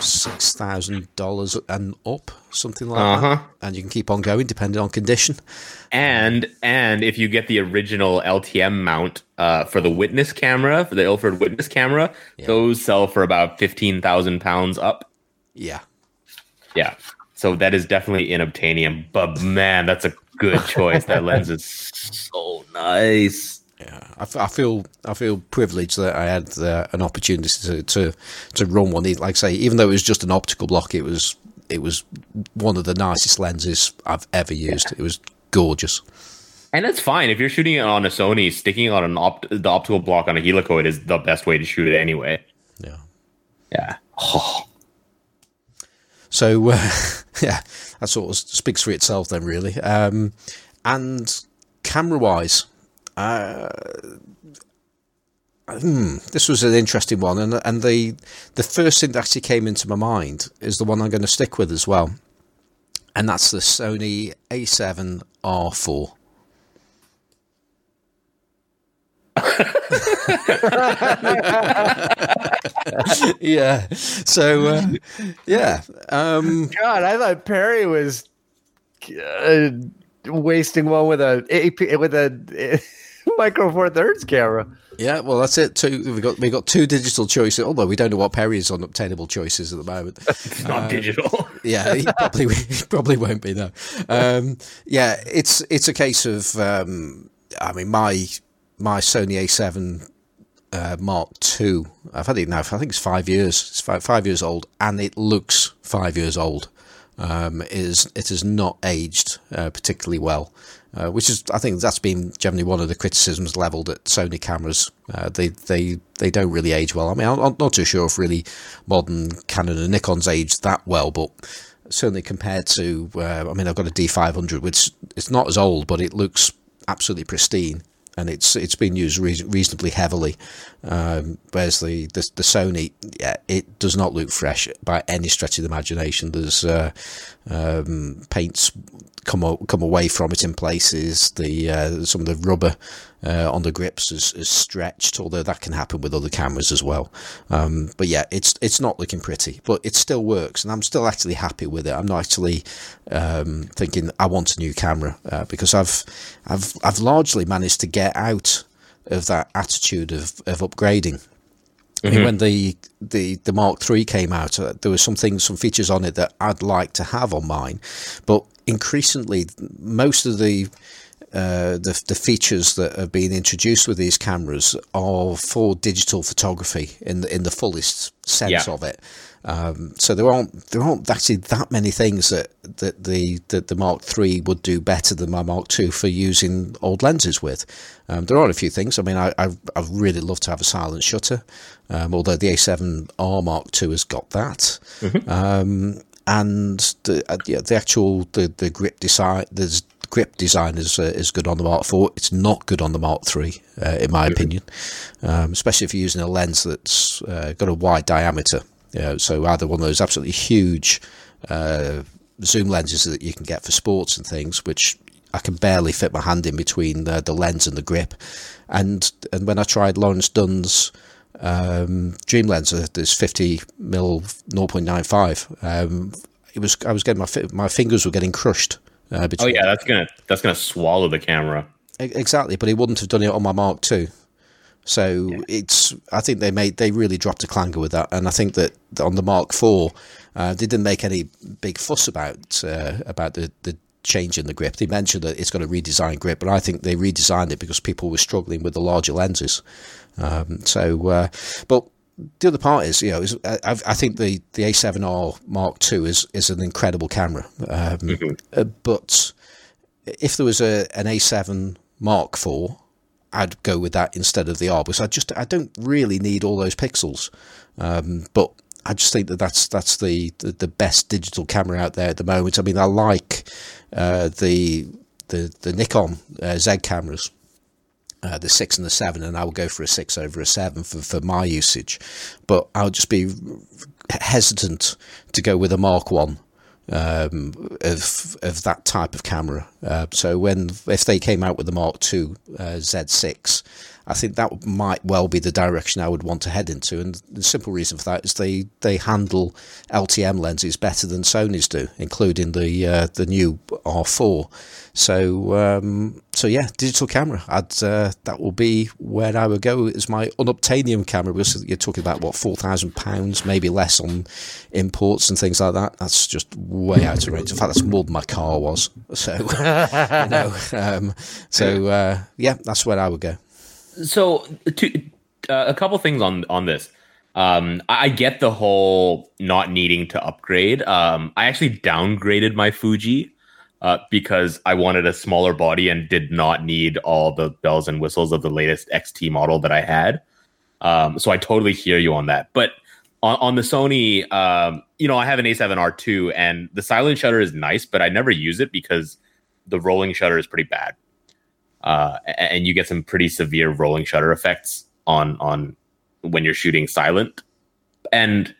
six thousand dollars and up, something like Uh-huh. that. And you can keep on going depending on condition. and and if you get the original LTM mount uh, for the witness camera, for the Ilford witness camera, those sell for about fifteen thousand pounds up. Yeah, Yeah, so that is definitely in obtainium. But man, that's a good choice. that lens is so nice. Yeah. I, f- I feel I feel privileged that I had uh, an opportunity to, to to run one. Like I say, even though it was just an optical block, it was it was one of the nicest lenses I've ever used. It was gorgeous. And that's fine if you're shooting it on a Sony. Sticking on an opt- the optical block on a helicoid is the best way to shoot it anyway. Yeah. Yeah. Oh, So uh, yeah, that sort of speaks for itself then, really. Um, and camera wise, uh, hmm, this was an interesting one, and and the the first thing that actually came into my mind is the one I'm going to stick with as well, and that's the Sony A7 R4. yeah. So uh, yeah. Um, God, I thought Perry was uh, wasting one with a with a micro four thirds camera. Yeah, well, that's it. Two, we got we got two digital choices. Although we don't know what Perry is on obtainable choices at the moment. it's not digital. Yeah, he probably he probably won't be though. Um, yeah, it's it's a case of um, I mean my my Sony A7 uh, Mark II. I've had it now. For, I think it's five years. It's five, five years old, and it looks five years old. um, is it has not aged uh, particularly well. Uh, which is, I think, that's been generally one of the criticisms levelled at Sony cameras. Uh, they they they don't really age well. I mean, I'm, not too sure if really modern Canon and Nikon's age that well, but certainly compared to, uh, I mean, I've got a D500, which it's not as old, but it looks absolutely pristine and it's it's been used re- reasonably heavily. Um, whereas the, the, the Sony, yeah, it does not look fresh by any stretch of the imagination. There's uh, um, paints come o- come away from it in places. The uh, some of the rubber uh, on the grips is, is, stretched, although that can happen with other cameras as well. Um, but yeah, it's it's not looking pretty, but it still works, and I'm still actually happy with it. I'm not actually um, thinking I want a new camera uh, because I've I've I've largely managed to get out of that attitude of, of upgrading. I mean, when the, the, the Mark III came out, uh, there were some things, some features on it that I'd like to have on mine, but increasingly, most of the uh, the, the features that have been introduced with these cameras are for digital photography in the, in the fullest sense Yeah. of it. Um, so there aren't there aren't actually that many things that, that the that the Mark III would do better than my Mark II for using old lenses with. Um, there are a few things. I mean, I I I'd really love to have a silent shutter, um, although the A7R Mark II has got that. Um, and the uh, yeah, the actual the, the grip design there's grip design is uh, is good on the Mark IV. It's not good on the Mark III, uh, in my opinion, um, especially if you're using a lens that's uh, got a wide diameter. Yeah, so either one of those absolutely huge uh, zoom lenses that you can get for sports and things, which I can barely fit my hand in between the, the lens and the grip. And and when I tried Lawrence Dunn's um, Dream lens, uh, this 50 mil 0.95, um, it was I was getting my fi- my fingers were getting crushed. Uh, Oh yeah, that's gonna that's gonna swallow the camera. Exactly, but he wouldn't have done it on my Mark II. So it's, I think they made, they really dropped a clanger with that. And I think that on the Mark IV, uh, they didn't make any big fuss about, uh, about the, the change in the grip. They mentioned that it's got a redesigned grip, but I think they redesigned it because people were struggling with the larger lenses. Um, so, uh, but the other part is, you know, is, I, I've- think the, the A7R Mark II is, is an incredible camera. Um, uh, but if there was a an A7 Mark IV, I'd go with that instead of the R because I just I don't really need all those pixels, um, but I just think that that's that's the, the the best digital camera out there at the moment. I mean, I like uh, the the the Nikon uh, Z cameras. Uh, the six and the seven, and I would go for a six over a seven for, for my usage, but I'll just be hesitant to go with a Mark One um, of of that type of camera. Uh, so when if they came out with the Mark Two uh, Z6, I think that might well be the direction I would want to head into. And the simple reason for that is they they handle LTM lenses better than Sony's do, including the uh, the new R4. So um, so yeah, digital camera. I'd uh, that will be where I would go as my unobtainium camera because you're talking about what four thousand pounds, maybe less on imports and things like that. That's just way out of range. In fact, that's more than my car was. So you know, um, so uh, yeah, that's where I would go. So, to, uh, a couple things on on this. Um, I get the whole not needing to upgrade. Um, I actually downgraded my Fuji uh, because I wanted a smaller body and did not need all the bells and whistles of the latest XT model that I had. Um, so I totally hear you on that. But on, on the Sony, um, you know, I have an A7R2 and the silent shutter is nice, but I never use it because the rolling shutter is pretty bad uh, and you get some pretty severe rolling shutter effects on on when you're shooting silent. And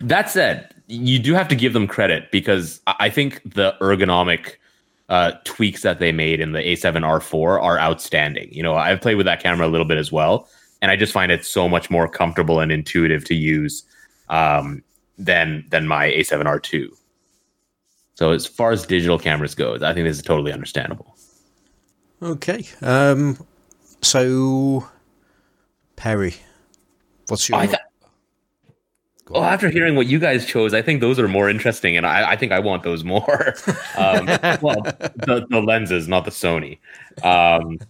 that said, you do have to give them credit because I think the ergonomic uh, tweaks that they made in the A7R4 are outstanding. You know, I've played with that camera a little bit as well, and I just find it so much more comfortable and intuitive to use um, than than my A7R2. So as far as digital cameras goes, I think this is totally understandable. Okay. Um, so Perry, what's your? I th- well, after hearing what you guys chose, I think those are more interesting, and I, I think I want those more. um, well, the, the lenses, not the Sony. Um,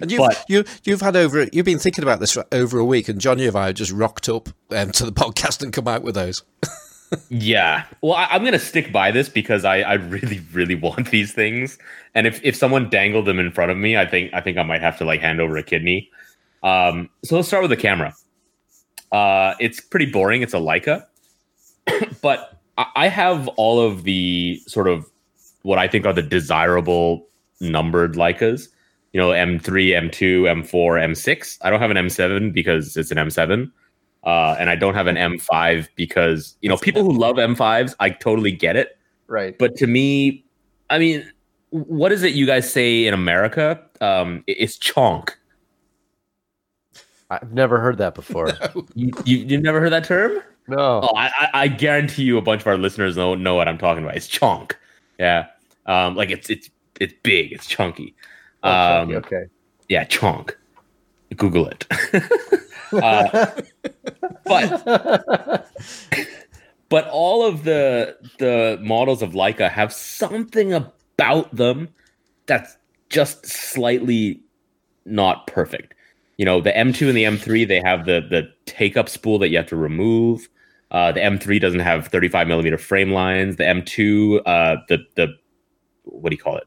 and you've, but- you you've had over you've been thinking about this for over a week, and Johnny and I have just rocked up um, to the podcast and come out with those. Yeah. Well, I, I'm gonna stick by this because I, I really, really want these things. And if, if someone dangled them in front of me, I think I think I might have to like hand over a kidney. Um, so let's start with the camera. Uh, it's pretty boring. It's a Leica, but I, I have all of the sort of what I think are the desirable numbered Leicas. You know, M3, M2, M4, M6. I don't have an M7 because it's an M7. Uh, and I don't have an M5 because you know people who love M5s, I totally get it. Right. But to me, I mean, what is it you guys say in America? Um, it's chonk. I've never heard that before. You, you you've never heard that term? No. Oh, I, I- I guarantee you, a bunch of our listeners know know what I'm talking about. It's chonk. Yeah, um, like it's it's it's big. It's chunky. Um, okay. yeah, chonk. Google it. uh, but but all of the the models of Leica have something about them that's just slightly not perfect. You know, the M2 and the M3 they have the the take up spool that you have to remove. Uh, the M3 doesn't have 35 millimeter frame lines. The M2, uh, the the what do you call it?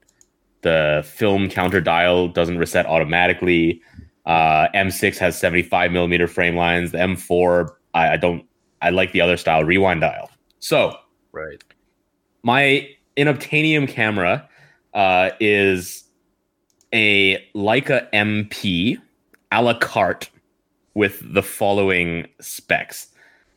The film counter dial doesn't reset automatically. Uh, M6 has 75 millimeter frame lines. The M4, I, I don't, I like the other style rewind dial. So Right. my inobtainium camera uh, is a Leica MP a la carte with the following specs.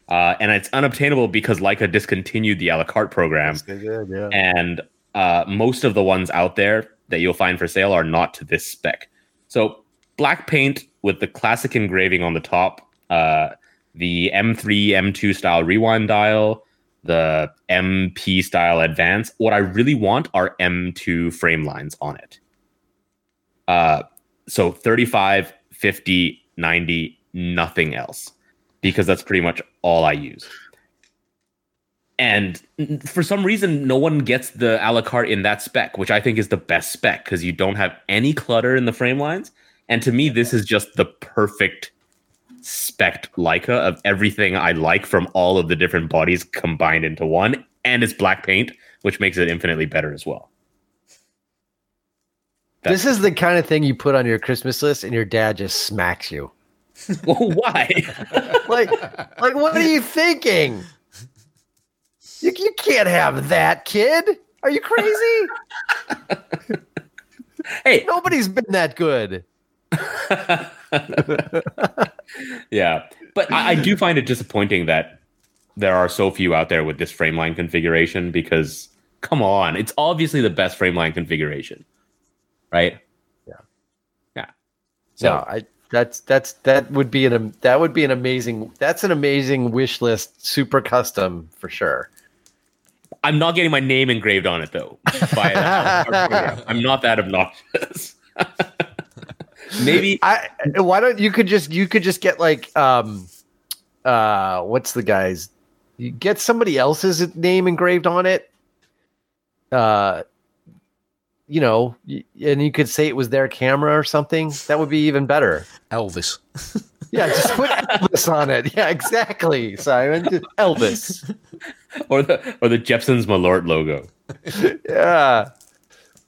Uh, and it's unobtainable because Leica discontinued the a la carte program Good, yeah. and uh, most of the ones out there that you'll find for sale are not to this spec. So black paint with the classic engraving on the top, uh, the M3, M2 style rewind dial, the MP style advance. What I really want are M2 frame lines on it. Uh, so 35, 50, 90, nothing else, because that's pretty much all I use and for some reason no one gets the a la carte in that spec which i think is the best spec because you don't have any clutter in the frame lines and to me this is just the perfect spec leica of everything i like from all of the different bodies combined into one and it's black paint which makes it infinitely better as well This is the kind of thing you put on your Christmas list and your dad just smacks you. well why Like, like what are you thinking? You, you can't have that, kid. Are you crazy? hey Nobody's been that good. yeah, but I, I do find it disappointing that there are so few out there with this frame line configuration because come on, it's obviously the best frame line configuration, right? Yeah. yeah. So No, I that's that's that would be an that would be an amazing that's an amazing wish list, super custom for sure. I'm not getting my name engraved on it though. I'm not that obnoxious. Maybe I why don't you could just you could just get like um uh what's the guy's you get somebody else's name engraved on it. Uh you know, and you could say it was their camera or something. That would be even better. Elvis. Yeah, just put Elvis on it. Yeah, exactly, Simon. Just Elvis. or the or the Jeppson's Malort logo. Yeah.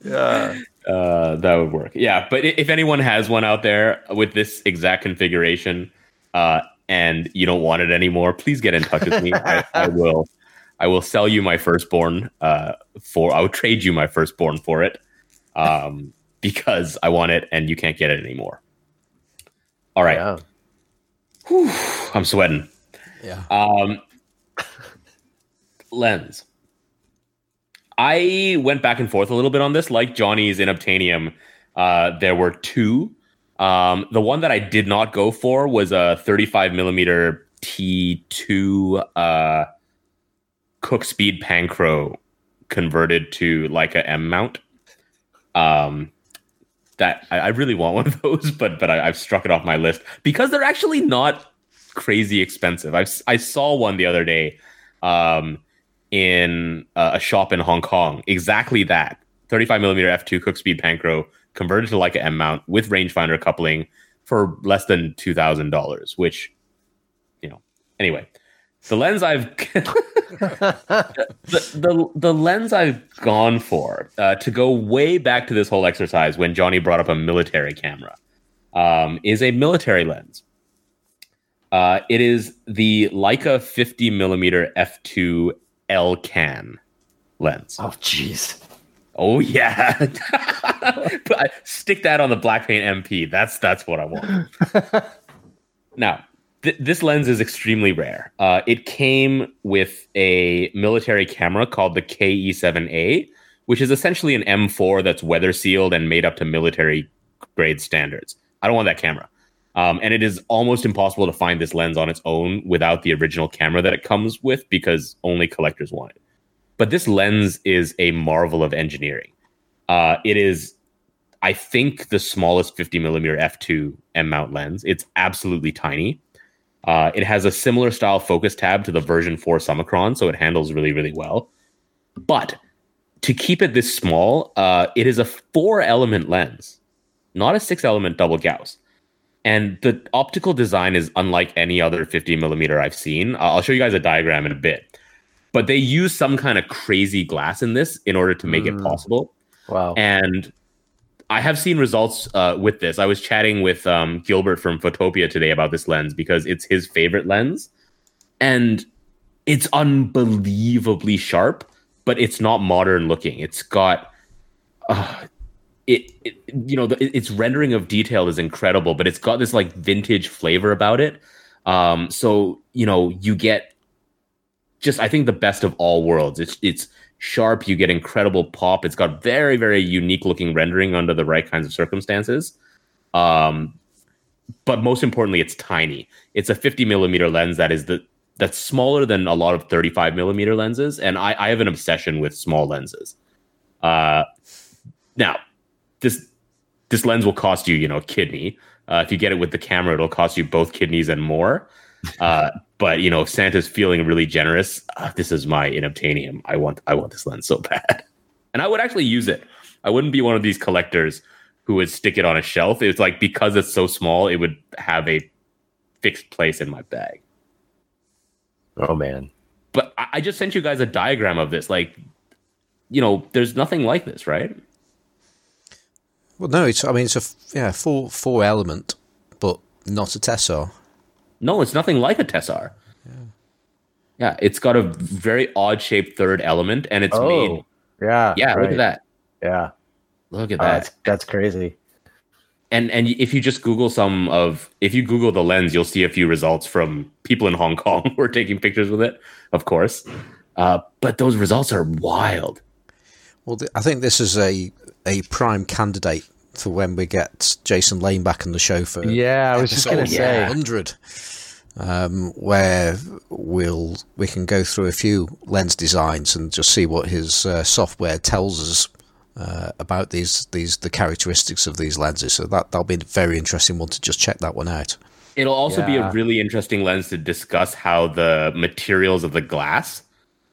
Yeah. Uh, that would work. Yeah, but if anyone has one out there with this exact configuration, uh, and you don't want it anymore, please get in touch with me. I, I will. I will sell you my firstborn. Uh, for I will trade you my firstborn for it, um, because I want it and you can't get it anymore. All right, Yeah. I'm sweating. Yeah. Um, lens. I went back and forth a little bit on this. Like Johnny's inobtainium, uh, there were two. Um, the one that I did not go for was a 35 millimeter T2 uh, Cooke Speed Panchro converted to like a M mount. Um, that I, I really want one of those, but but I, I've struck it off my list because they're actually not crazy expensive. I I saw one the other day um, in uh, a shop in Hong Kong. Exactly that 35 millimeter f2 Cooke Speed Panchro converted to an M mount with rangefinder coupling for less than two thousand dollars. Which, you know, anyway. the lens I've the, the the lens I've gone for uh, to go way back to this whole exercise when Johnny brought up a military camera um, is a military lens. Uh, it is the Leica 50 millimeter f2 Elcan lens. Oh, jeez. Oh yeah, I- stick that on the black paint MP. That's that's what I want. now, th- this lens is extremely rare. Uh, it came with a military camera called the KE7A, which is essentially an M4 that's weather sealed and made up to military grade standards. I don't want that camera. Um, and it is almost impossible to find this lens on its own without the original camera that it comes with because only collectors want it. But this lens is a marvel of engineering. Uh, it is, I think, the smallest 50 millimeter f2 M mount lens. It's absolutely tiny. Uh, it has a similar style focus tab to the version 4 Summicron, so it handles really, really well. But to keep it this small, uh, it is a four element lens, not a six element double Gauss. And the optical design is unlike any other 50 millimeter I've seen. I'll show you guys a diagram in a bit. But they use some kind of crazy glass in this in order to make it Mm. possible. Wow. And I have seen results uh, with this. I was chatting with um, Gilbert from Photopia today about this lens because it's his favorite lens, and it's unbelievably sharp, but it's not modern looking. It's got, uh, it, it you know, the, its rendering of detail is incredible, but it's got this like vintage flavor about it. Um, so you know, you get just I think the best of all worlds. It's it's sharp. You get incredible pop. It's got very very unique looking rendering under the right kinds of circumstances. Um, but most importantly, it's tiny. It's a 50 millimeter lens that is the that's smaller than a lot of 35 millimeter lenses, and I, I have an obsession with small lenses. Uh, now, this this lens will cost you, you know, a kidney. Uh, if you get it with the camera, it'll cost you both kidneys and more. Uh, but you know, if Santa's feeling really generous, uh, this is my inobtainium. I want I want this lens so bad, and I would actually use it. I wouldn't be one of these collectors who would stick it on a shelf. It's like because it's so small, it would have a fixed place in my bag. Oh man. But I, I just sent you guys a diagram of this. Like, you know, there's nothing like this, right? Well, no, it's I mean it's a yeah four four element, but not a Tessar. No, it's nothing like a Tessar. Yeah. Yeah it's got a very odd shaped third element, and it's made. Oh. Yeah. Yeah, look at that. Yeah. Look at Oh, that. that's that's crazy. and and if you just google some of if you google the lens you'll see a few results from people in hong kong who are taking pictures with it of course uh, but those results are wild Well, th- I think this is a a prime candidate for when we get Jason Lane back on the show for Yeah, I was just gonna say. 100, um, where we'll we can go through a few lens designs and just see what his uh, software tells us uh, about these these the characteristics of these lenses. So that that'll be a very interesting one to just check that one out. it'll also be a really interesting lens to discuss how the materials of the glass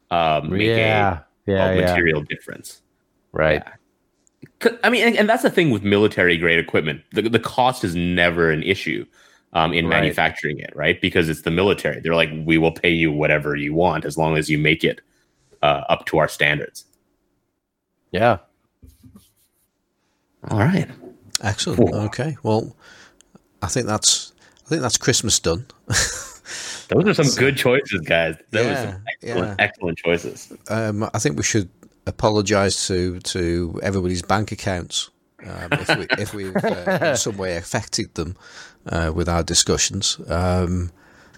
uh, make Yeah. a, Yeah. a yeah. material difference Right. 'Cause- I mean, and, and that's the thing with military grade equipment. The, the cost is never an issue um, in Right. manufacturing it, right? Because it's the military. They're like, we will pay you whatever you want as long as you make it uh, up to our standards. Yeah. All right. Excellent. Whoa. Okay. Well, I think that's I think that's Christmas done. Those are some good choices, guys. Those are some excellent, yeah. excellent choices. Um, I think we should apologise to to everybody's bank accounts um, if we if we've uh, in some way affected them uh, with our discussions. Um,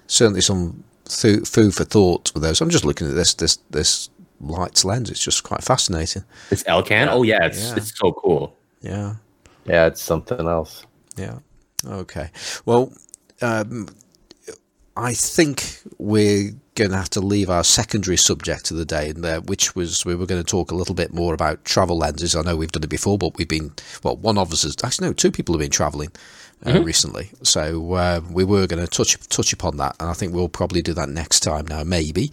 certainly, some th- food for thought with those. I'm just looking at this this this Leitz lens. It's just quite fascinating. It's Elcan, oh yeah, it's Yeah. it's so cool. Yeah. Yeah. It's something else. Yeah. Okay. Well, um, I think we're going to have to leave our secondary subject of the day, in there, which was we were going to talk a little bit more about travel lenses. I know we've done it before, but we've been well, one of us has actually no, two people have been travelling uh, recently, so uh, we were going to touch touch upon that, and I think we'll probably do that next time now, maybe.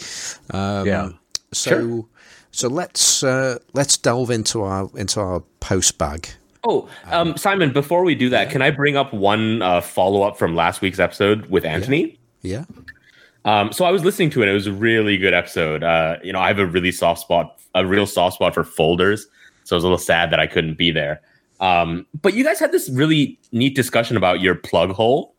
Um, Yeah. So. Sure. So let's uh, let's delve into our into our post bag. Oh, um, Simon, before we do that, can I bring up one uh, follow up from last week's episode with Anthony? Yeah. Um, so I was listening to it. It was a really good episode. Uh, you know, I have a really soft spot, a real soft spot for folders. So I was a little sad that I couldn't be there. Um, but you guys had this really neat discussion about your plug hole.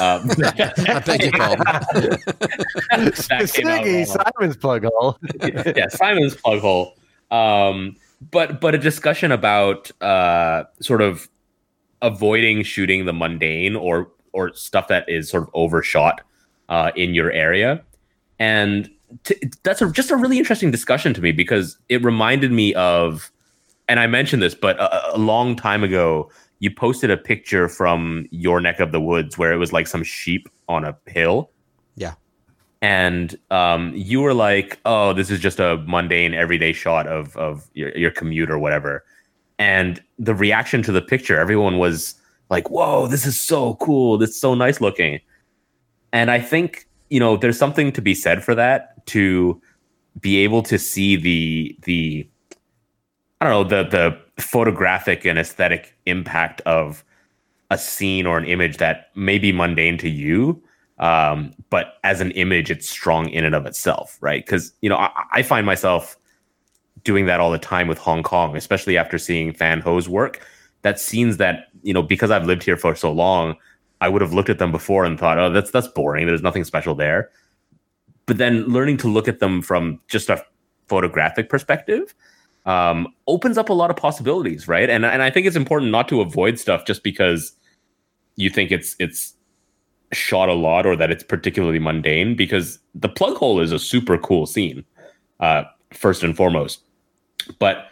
Um, I beg your pardon. that came out Siggy, wrong. Simon's plug hole. yeah, Simon's plug hole. Um, but but a discussion about uh, sort of avoiding shooting the mundane or or stuff that is sort of overshot uh, in your area, and t- that's a, just a really interesting discussion to me because it reminded me of, and I mentioned this, but a, a long time ago, you posted a picture from your neck of the woods where it was like some sheep on a hill Yeah. and um, you were like, "Oh, this is just a mundane, everyday shot of of your, your commute or whatever." And the reaction to the picture, everyone was like, "Whoa, this is so cool! This is so nice looking." And I think you know, there's something to be said for that to be able to see the the I don't know the the photographic and aesthetic impact of a scene or an image that may be mundane to you um, but as an image, it's strong in and of itself, right? Because you know, I, I find myself doing that all the time with Hong Kong, especially after seeing Fan Ho's work. That scenes that you know, because I've lived here for so long, I would have looked at them before and thought, "Oh, that's that's boring. There's nothing special there." But then learning to look at them from just a photographic perspective um, opens up a lot of possibilities, right? And and I think it's important not to avoid stuff just because you think it's it's shot a lot or that it's particularly mundane because the plug hole is a super cool scene uh first and foremost but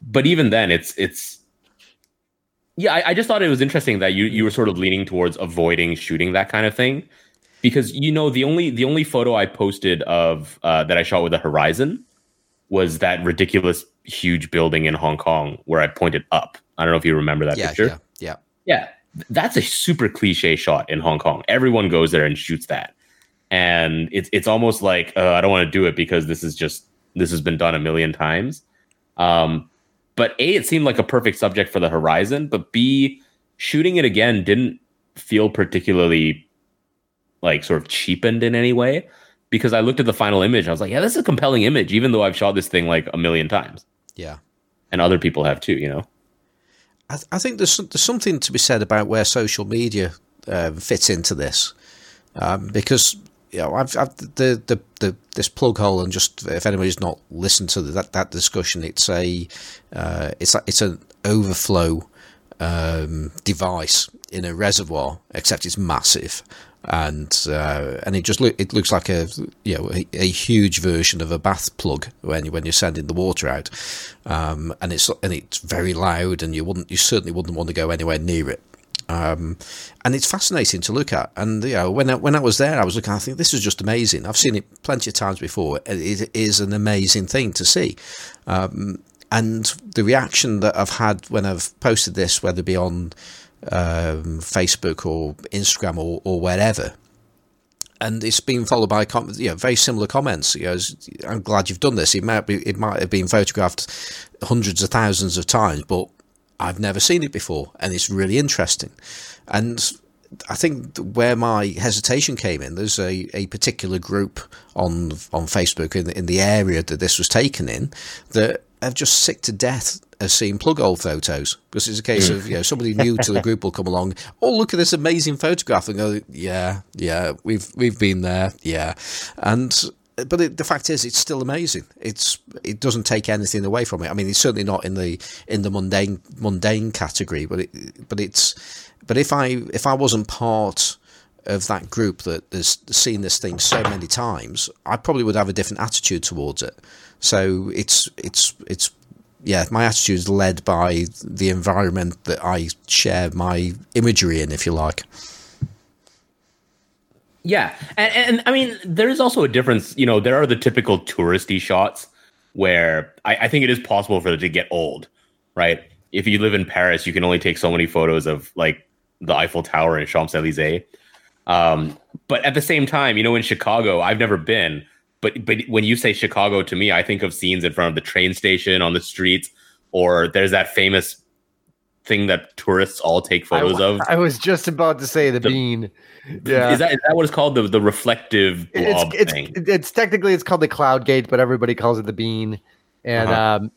but even then it's it's yeah I, I just thought it was interesting that you you were sort of leaning towards avoiding shooting that kind of thing because you know the only the only photo i posted of uh that i shot with the horizon was that ridiculous huge building in hong kong where i pointed up i don't know if you remember that Yeah, picture yeah, yeah. yeah, that's a super cliche shot in Hong Kong. Everyone goes there and shoots that, and it's it's almost like uh, I don't want to do it because this is just this has been done a million times. Um, but a, it seemed like a perfect subject for the Horizon. But b, shooting it again didn't feel particularly like sort of cheapened in any way because I looked at the final image. I was like, yeah, this is a compelling image, even though I've shot this thing like a million times, Yeah. and other people have too. You know. I, th- I think there's there's something to be said about where social media um, fits into this, um, because you know I've, I've the, the the this plug hole and just if anybody's not listened to that that discussion, it's a uh, it's a, it's an overflow um, device in a reservoir, except it's massive. And uh, and it just it looks like a you know a, a huge version of a bath plug when you, when you're sending the water out, um, and it's and it's very loud and you wouldn't you certainly wouldn't want to go anywhere near it. Um, and it's fascinating to look at. And you know, when I, when I was there, I was looking. I think this is just amazing. I've seen it plenty of times before. It is an amazing thing to see. Um, and the reaction that I've had when I've posted this, whether it be on um, Facebook or Instagram or, or wherever, and it's been followed by com- you know, very similar comments. You know, I'm glad you've done this. It might be, it might have been photographed hundreds of thousands of times, but I've never seen it before, and it's really interesting. And I think where my hesitation came in, there's a, a particular group on on Facebook in in the area that this was taken in that have just sick to death of seeing plug hole photos because it's a case of you know somebody new to the group will come along. Oh, look at this amazing photograph and go, yeah, yeah, we've we've been there, yeah, and but it, the fact is, it's still amazing. It's it doesn't take anything away from it. I mean, it's certainly not in the in the mundane mundane category, but it but it's but if I if I wasn't part of that group that has seen this thing so many times, I probably would have a different attitude towards it. So it's it's it's yeah, my attitude is led by the environment that I share my imagery in, if you like. Yeah, and, and I mean, there is also a difference. You know, there are the typical touristy shots where I, I think it is possible for it to get old, right? If you live in Paris, you can only take so many photos of like the Eiffel Tower and Champs Elysees. Um, but at the same time, you know, in Chicago, I've never been, but but when you say Chicago to me, I think of scenes in front of the train station, on the streets, or there's that famous thing that tourists all take photos I, of? I was just about to say the, The- bean. Yeah. Is that is that what it's called? The the reflective blob it's, thing. it's, it's technically it's called the cloud gate, but everybody calls it the bean. And Uh-huh. um,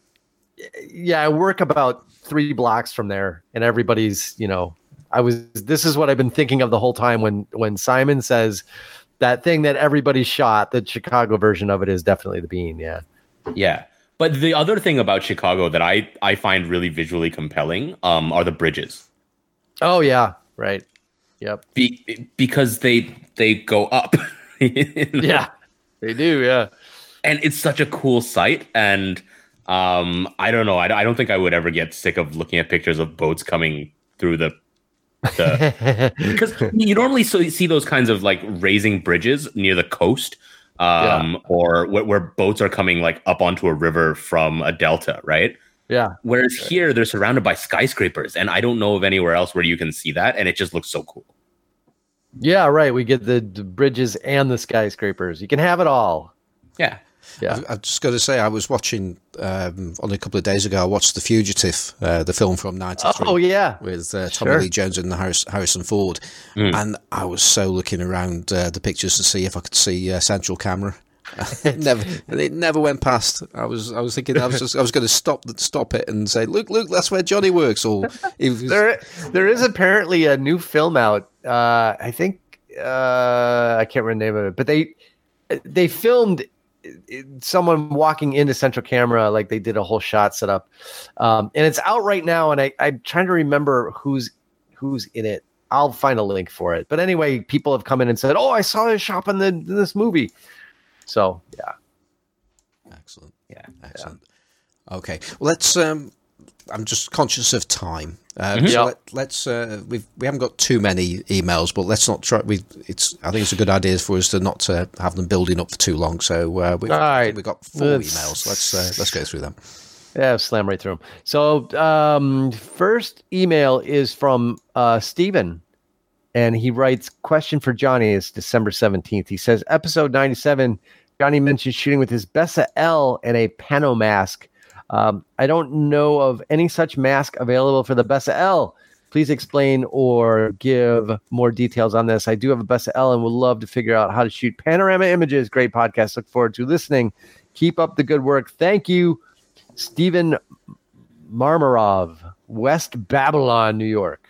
yeah, I work about three blocks from there, and everybody's you know, I was this is what I've been thinking of the whole time when when Simon says that thing that everybody shot, the Chicago version of it is definitely the bean. Yeah. Yeah. But the other thing about Chicago that I, I find really visually compelling um, are the bridges. Oh yeah. Right. Yep. Be, because they they go up. Yeah. They do. Yeah. And it's such a cool sight. And um, I don't know. I, I don't think I would ever get sick of looking at pictures of boats coming through the. the because you normally so see those kinds of like raising bridges near the coast um or where, where boats are coming like up onto a river from a delta right yeah. Whereas here they're surrounded by skyscrapers, and I don't know of anywhere else where you can see that, and it just looks so cool. Yeah. Right. We get the, the bridges and the skyscrapers. You can have it all. Yeah, Yeah. I've, I've just got to say, I was watching um, only a couple of days ago. I watched The Fugitive, uh, the film from '93. Oh yeah. with uh, Tommy Sure. Lee Jones and Harris, Harrison Ford, Mm. and I was so looking around uh, the pictures to see if I could see uh, central camera. never, it never went past. I was, I was thinking, I was just, I was going to stop, stop it and say, "Look, look, that's where Johnny works." Or was, there there is apparently a new film out uh i think uh i can't remember the name of it but they they filmed someone walking into central camera like they did a whole shot setup um and it's out right now and i i'm trying to remember who's who's in it i'll find a link for it but anyway people have come in and said oh i saw this shop in, the, in this movie so yeah excellent, yeah. excellent. Okay, well, let's. Um, I'm just conscious of time. Um, Mhm. So let, let's. Uh, we've we haven't got too many emails, but let's not try. We it's. I think it's a good idea for us to not to have them building up for too long. So uh, we, All right. we've got 4 Let's- emails. Let's uh, let's go through them. Yeah, slam right through them. So, um, first email is from uh, Steven, and he writes, Question for Johnny is December 17th. He says, Episode 97, Johnny mentioned shooting with his Bessa L and a Pano mask. Um, I don't know of any such mask available for the Bessa L. Please explain or give more details on this. I do have a Bessa L and would love to figure out how to shoot panorama images. Great podcast. Look forward to listening. Keep up the good work. Thank you. Stephen Marmarov, West Babylon, New York.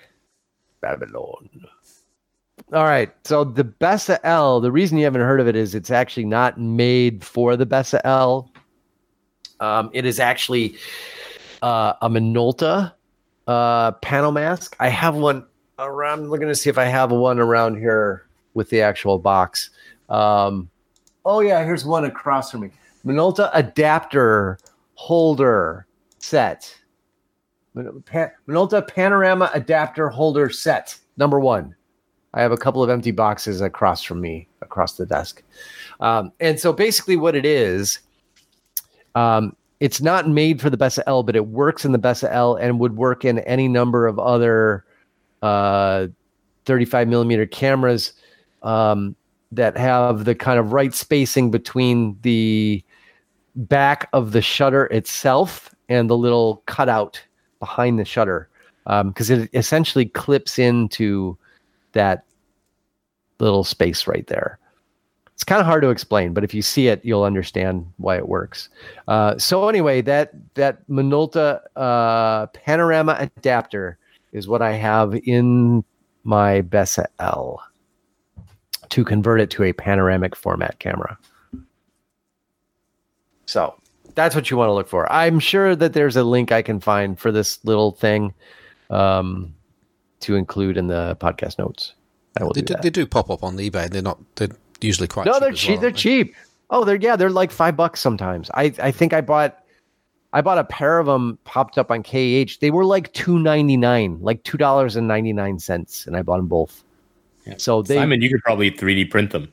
Babylon. All right. So the Bessa L, the reason you haven't heard of it is it's actually not made for the Bessa L. Um, it is actually uh, a Minolta uh, panel mask. I have one around. I'm looking to see if I have one around here with the actual box. Um, oh, yeah. Here's one across from me. Minolta adapter holder set. Minolta panorama adapter holder set number one. I have a couple of empty boxes across from me, across the desk. Um, and so basically, what it is, um, it's not made for the Bessa L, but it works in the Bessa L and would work in any number of other uh, 35 millimeter cameras um, that have the kind of right spacing between the back of the shutter itself and the little cutout behind the shutter because it essentially clips into that little space right there. It's kind of hard to explain, but if you see it, you'll understand why it works. Uh, so anyway, that that Minolta uh, panorama adapter is what I have in my Bessa L to convert it to a panoramic format camera. So that's what you want to look for. I'm sure that there's a link I can find for this little thing um, to include in the podcast notes. I will They do they do pop up on eBay. They're not. They're usually quite. no, cheap they're as cheap. well, they're aren't cheap. Oh, they're yeah, they're like five bucks sometimes. I I think I bought I bought a pair of them popped up on KH. They were like two ninety nine, like two dollars and ninety nine cents, and I bought them both. Yeah. So they Simon, you could probably 3D print them.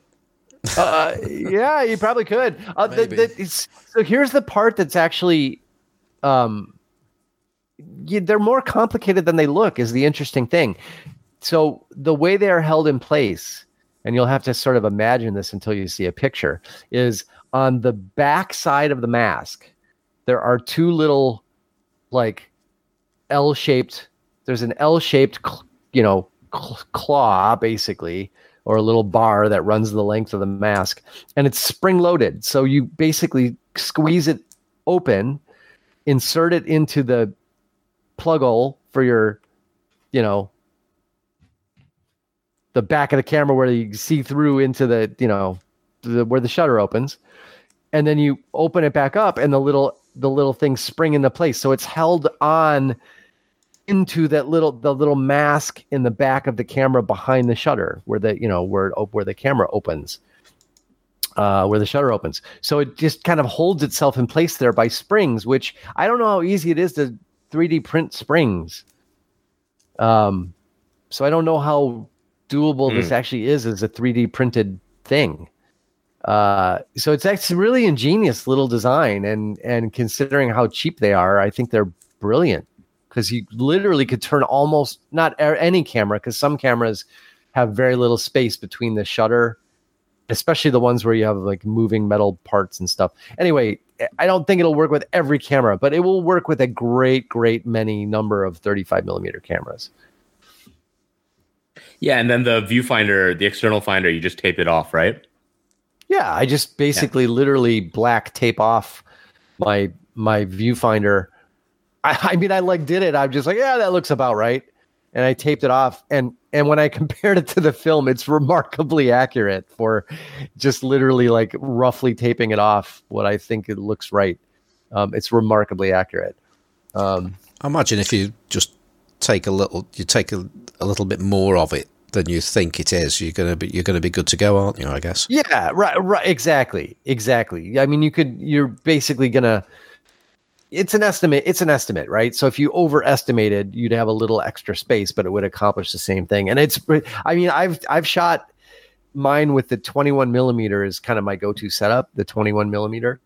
uh, yeah, you probably could. Uh, the, the, it's, so here's the part that's actually, um, yeah, they're more complicated than they look. Is the interesting thing. So the way they are held in place, and you'll have to sort of imagine this until you see a picture, is on the back side of the mask. There are two little, like, L-shaped there's an L-shaped, cl- you know, cl- claw basically, or a little bar that runs the length of the mask, and it's spring-loaded. So you basically squeeze it open, insert it into the plug hole for your, you know, the back of the camera where you see through into the, you know, the, where the shutter opens, and then you open it back up, and the little the little things spring into place. So it's held on into that little the little mask in the back of the camera behind the shutter where the you know where where the camera opens uh, where the shutter opens. So it just kind of holds itself in place there by springs which i don't know how easy it is to 3d print springs. Um so i don't know how doable this actually is as a 3d printed thing uh, so it's actually really ingenious little design, and and considering how cheap they are, I think they're brilliant because you literally could turn almost not any camera because some cameras have very little space between the shutter, especially the ones where you have like moving metal parts and stuff. Anyway, I don't think it'll work with every camera, but it will work with a great, great many number of 35 millimeter cameras. Yeah, and then the viewfinder, the external finder, you just tape it off, right? Yeah, I just basically literally black tape off my my viewfinder. I, I mean, I like did it. I'm just like, yeah, that looks about right, and I taped it off. And and when I compared it to the film, it's remarkably accurate for just literally like roughly taping it off. What I think it looks right. Um, it's remarkably accurate. Um, I imagine if you just take a little, you take a, a little bit more of it than you think it is, you're gonna be you're gonna be good to go, aren't you? I guess. Yeah, right, right, exactly, exactly. I mean, you could, you're basically gonna. It's an estimate. It's an estimate, right? So if you overestimated, you'd have a little extra space, but it would accomplish the same thing. And it's, I mean, I've I've shot mine with the 21 millimeter is kind of my go-to setup, the 21 millimeter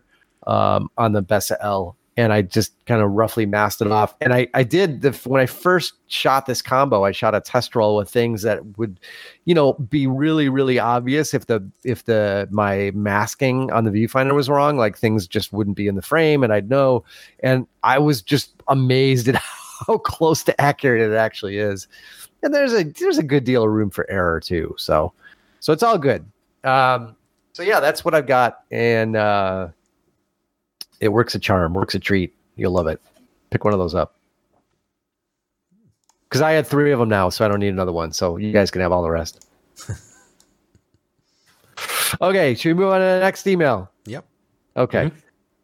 um, on the Bessa L, and I just kind of roughly masked it off. And I I did the when I first shot this combo, I shot a test roll with things that would, you know, be really really obvious if the if the my masking on the viewfinder was wrong, like things just wouldn't be in the frame, and I'd know. And I was just amazed at how close to accurate it actually is. And there's a there's a good deal of room for error too. So so it's all good. Um, so yeah, that's what I've got, and uh, it works a charm, works a treat. You'll love it. Pick one of those up. Because I had three of them now, so I don't need another one. So you guys can have all the rest. okay, should we move on to the next email? Yep. Okay.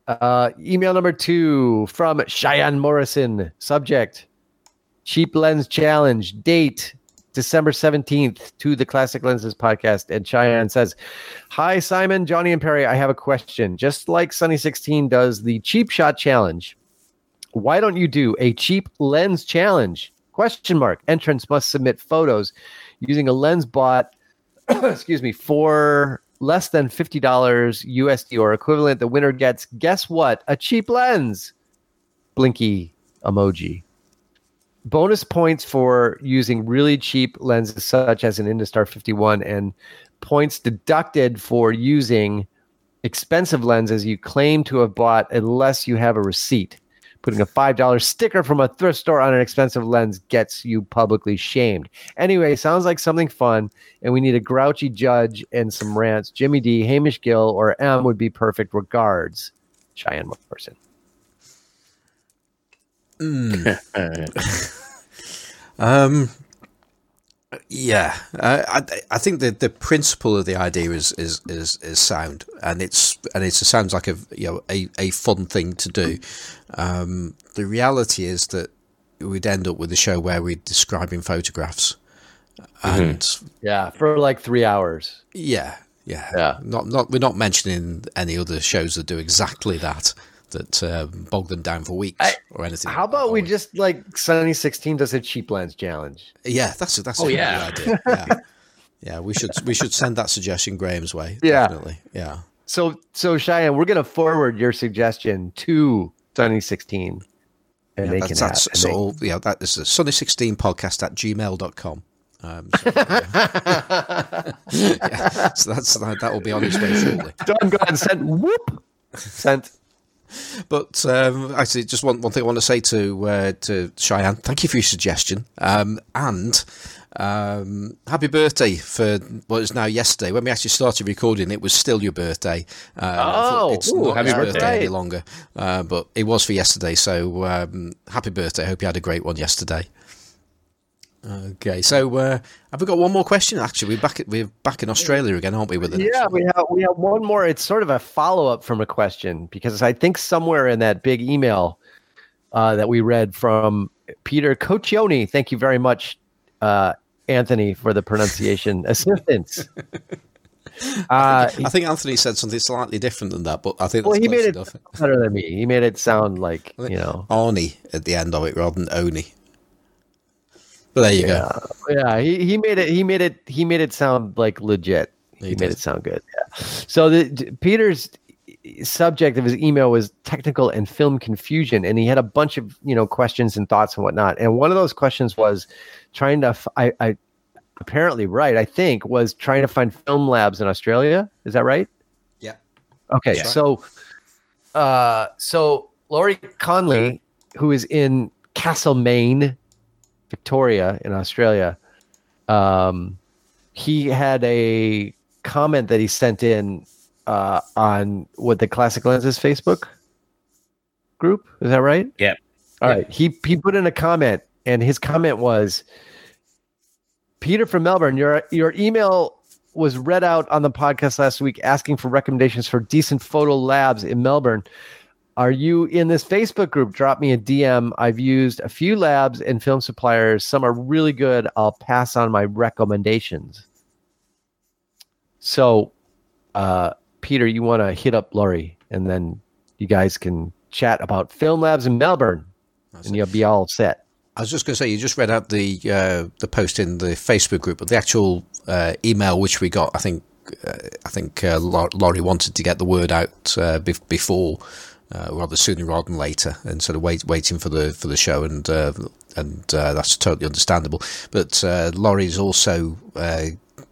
Uh, email number two from Cheyenne Morrison. Subject Cheap Lens Challenge. Date December 17th to the Classic Lenses podcast. And Cheyenne says, Hi, Simon, Johnny, and Perry. I have a question. Just like Sunny 16 does the Cheap Shot Challenge, why don't you do a cheap lens challenge? Question mark. Entrants must submit photos using a lens bought, excuse me, for less than $50 USD or equivalent. The winner gets, guess what? A cheap lens. Blinky emoji bonus points for using really cheap lenses such as an Industar 51 and points deducted for using expensive lenses you claim to have bought unless you have a receipt. Putting a $5 sticker from a thrift store on an expensive lens gets you publicly shamed. Anyway, sounds like something fun, and we need a grouchy judge and some rants. Jimmy D, Hamish Gill, or M would be perfect. Regards, Cheyenne Morrison. Um, yeah, uh, I I think the the principle of the idea is is is, is sound, and it's and it's, it sounds like a you know a, a fun thing to do. Um, the reality is that we'd end up with a show where we're describing photographs, and Yeah, for like three hours. yeah, yeah, Yeah. Not not we're not mentioning any other shows that do exactly that that uh, bog them down for weeks I- or anything. How about we just like Sunny 16 does a cheap lens challenge? Yeah, that's a, that's Oh, a yeah. good idea. Yeah. yeah, we should we should send that suggestion Graham's way. Yeah. definitely. Yeah, So, so Cheyenne, we're gonna forward your suggestion to Sunny 16, and they that's, can that's have. so they- yeah. That is the Sunny sixteen podcast at gmail.com. Um, so, yeah, so that's that, that will be on its way shortly. Done, go ahead, sent. Whoop, sent. But um, actually, just one, one thing I want to say to uh, to Cheyenne. Thank you for your suggestion, um, and um, happy birthday for what is now yesterday. When we actually started recording, it was still your birthday. Uh, Oh, it's ooh, not happy birthday. birthday any longer, uh, but it was for yesterday. So um, happy birthday! I Hope you had a great one yesterday. Okay, so uh, have we got one more question? Actually, we're back. At, we're back in Australia again, aren't we? With the Yeah, we have we have one more. It's sort of a follow up from a question because I think somewhere in that big email uh, that we read from Peter Coccioni. Thank you very much, uh, Anthony, for the pronunciation assistance. Uh, I think Anthony said something slightly different than that, but I think well, that's he made it enough. better than me. He made it sound like you know. Arnie at the end of it rather than Oni. But there you Yeah, yeah. He, he made it. He made it. He made it sound like legit. He, He made it sound good. Yeah. So the Peter's subject of his email was technical and film confusion, and he had a bunch of you know questions and thoughts and whatnot. And one of those questions was trying to. f- I, I apparently right. I think was trying to find film labs in Australia. Is that right? Yeah. Okay. Yeah. So, uh, so Laurie Conley, who is in Castlemaine, Victoria in Australia, um, he had a comment that he sent in uh, on what the Classic Lenses Facebook group. Is that right? Yeah. All Yeah. right. He he put in a comment, and his comment was, "Peter from Melbourne, your your email." Was read out on the podcast last week asking for recommendations for decent photo labs in Melbourne. Are you in this Facebook group? Drop me a DM. I've used a few labs and film suppliers. Some are really good. I'll pass on my recommendations. So, uh, Peter, you want to hit up Laurie, and then you guys can chat about film labs in Melbourne, and you'll be all set. I was just going to say you just read out the uh, the post in the Facebook group, but the actual uh, email which we got, I think uh, I think uh, Laurie wanted to get the word out uh, bef- before, uh, rather sooner rather than later, and sort of wait waiting for the for the show, and uh, and uh, that's totally understandable. But uh, Laurie's also. Uh,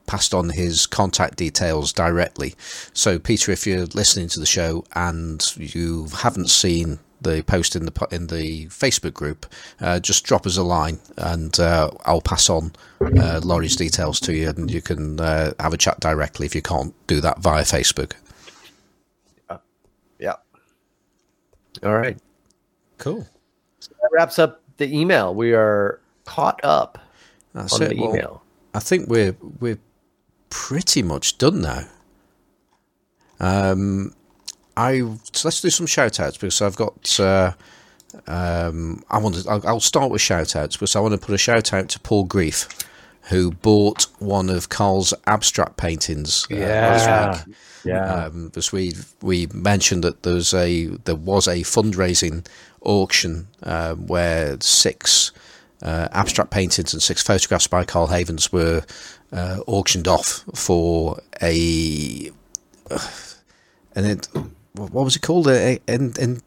passed on his contact details directly so peter if you're listening to the show and you haven't seen the post in the in the Facebook group, uh, just drop us a line and uh, I'll pass on Laurie's details to you, and you can have a chat directly if you can't do that via Facebook. Yeah. All right. Cool. That wraps up the email. We are caught up That's on it. the Well, email. I think we're we're pretty much done now. Um, I so let's do some shout outs because I've got. Uh, um, I want to. I'll, I'll start with shout outs because I want to put a shout out to Paul Grief, who bought one of Carl's abstract paintings. uh, week. Yeah. Um, because we we mentioned that there was a there was a fundraising auction um, where six uh, abstract paintings and six photographs by Carl Havens were uh, auctioned off for a and it what was it called a, an, an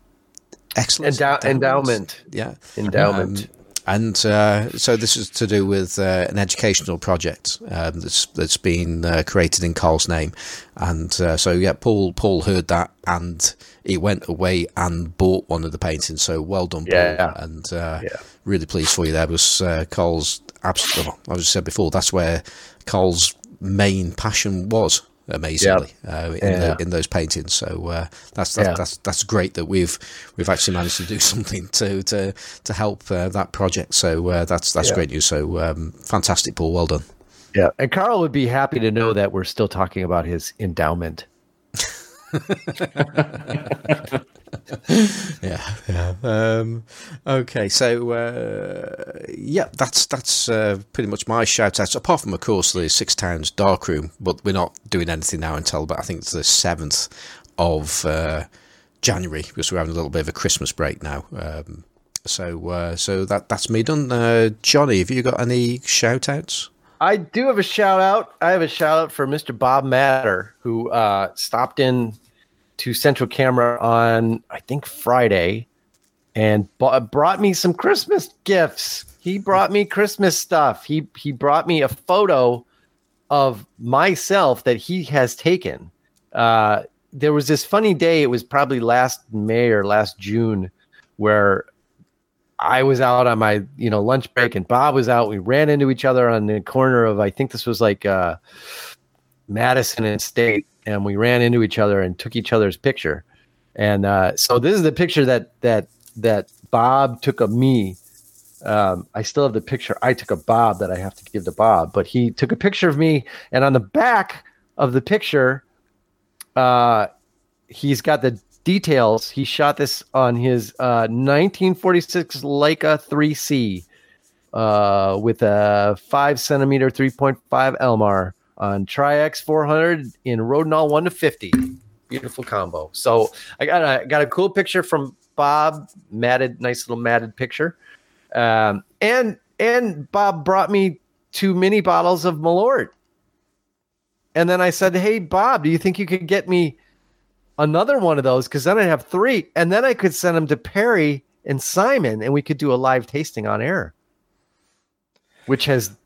excellent Endow- endowment. yeah Endowment. um, and uh, so this is to do with uh, an educational project um, that's that's been uh, created in Carl's name, and uh, so yeah, Paul Paul heard that and he went away and bought one of the paintings. So well done, Yeah. And uh, Yeah. really pleased for you. There was uh, Carl's absolutely. I was said before that's where Carl's main passion was. Amazingly, uh, in, Yeah. the, in those paintings, so uh, that's that's, Yeah. that's that's great that we've we've actually managed to do something to to to help uh, that project. So uh, that's that's Yeah. great news. So um, fantastic, Paul. Well done. Yeah. And Carl would be happy to know that we're still talking about his endowment. Yeah, yeah. Um, okay, so uh, yeah, that's that's uh, pretty much my shout outs. Apart from, of course, the Six Towns Dark Room, but we're not doing anything now until about I think it's the seventh of uh, January because we're having a little bit of a Christmas break now. Um, so uh, so that that's me done. Uh, Johnny, have you got any shout outs? I do have a shout out. I have a shout out for Mr. Bob Matter, who uh, stopped in to Central Camera on, I think, Friday and bu- brought me some Christmas gifts. He brought me Christmas stuff. He, he brought me a photo of myself that he has taken. Uh, there was this funny day. It was probably last May or last June, where I was out on my you know lunch break and Bob was out. We ran into each other on the corner of I think this was like uh, Madison and State, and we ran into each other and took each other's picture. And uh, so this is the picture that that that Bob took of me. Um, I still have the picture I took of Bob that I have to give to Bob, but he took a picture of me, and on the back of the picture, uh, he's got the details. He shot this on his uh, 1946 Leica 3C uh, with a five centimeter 3.5 Elmar on Tri-X 400 in Rodinal 1 to 50. Beautiful combo. So I got a got a cool picture from Bob, matted, nice little matted picture, um, and and Bob brought me two mini bottles of Malort. And then I said, "Hey Bob, do you think you could get me another one of those? Because then I'd have three, and then I could send them to Perry and Simon, and we could do a live tasting on air." Which has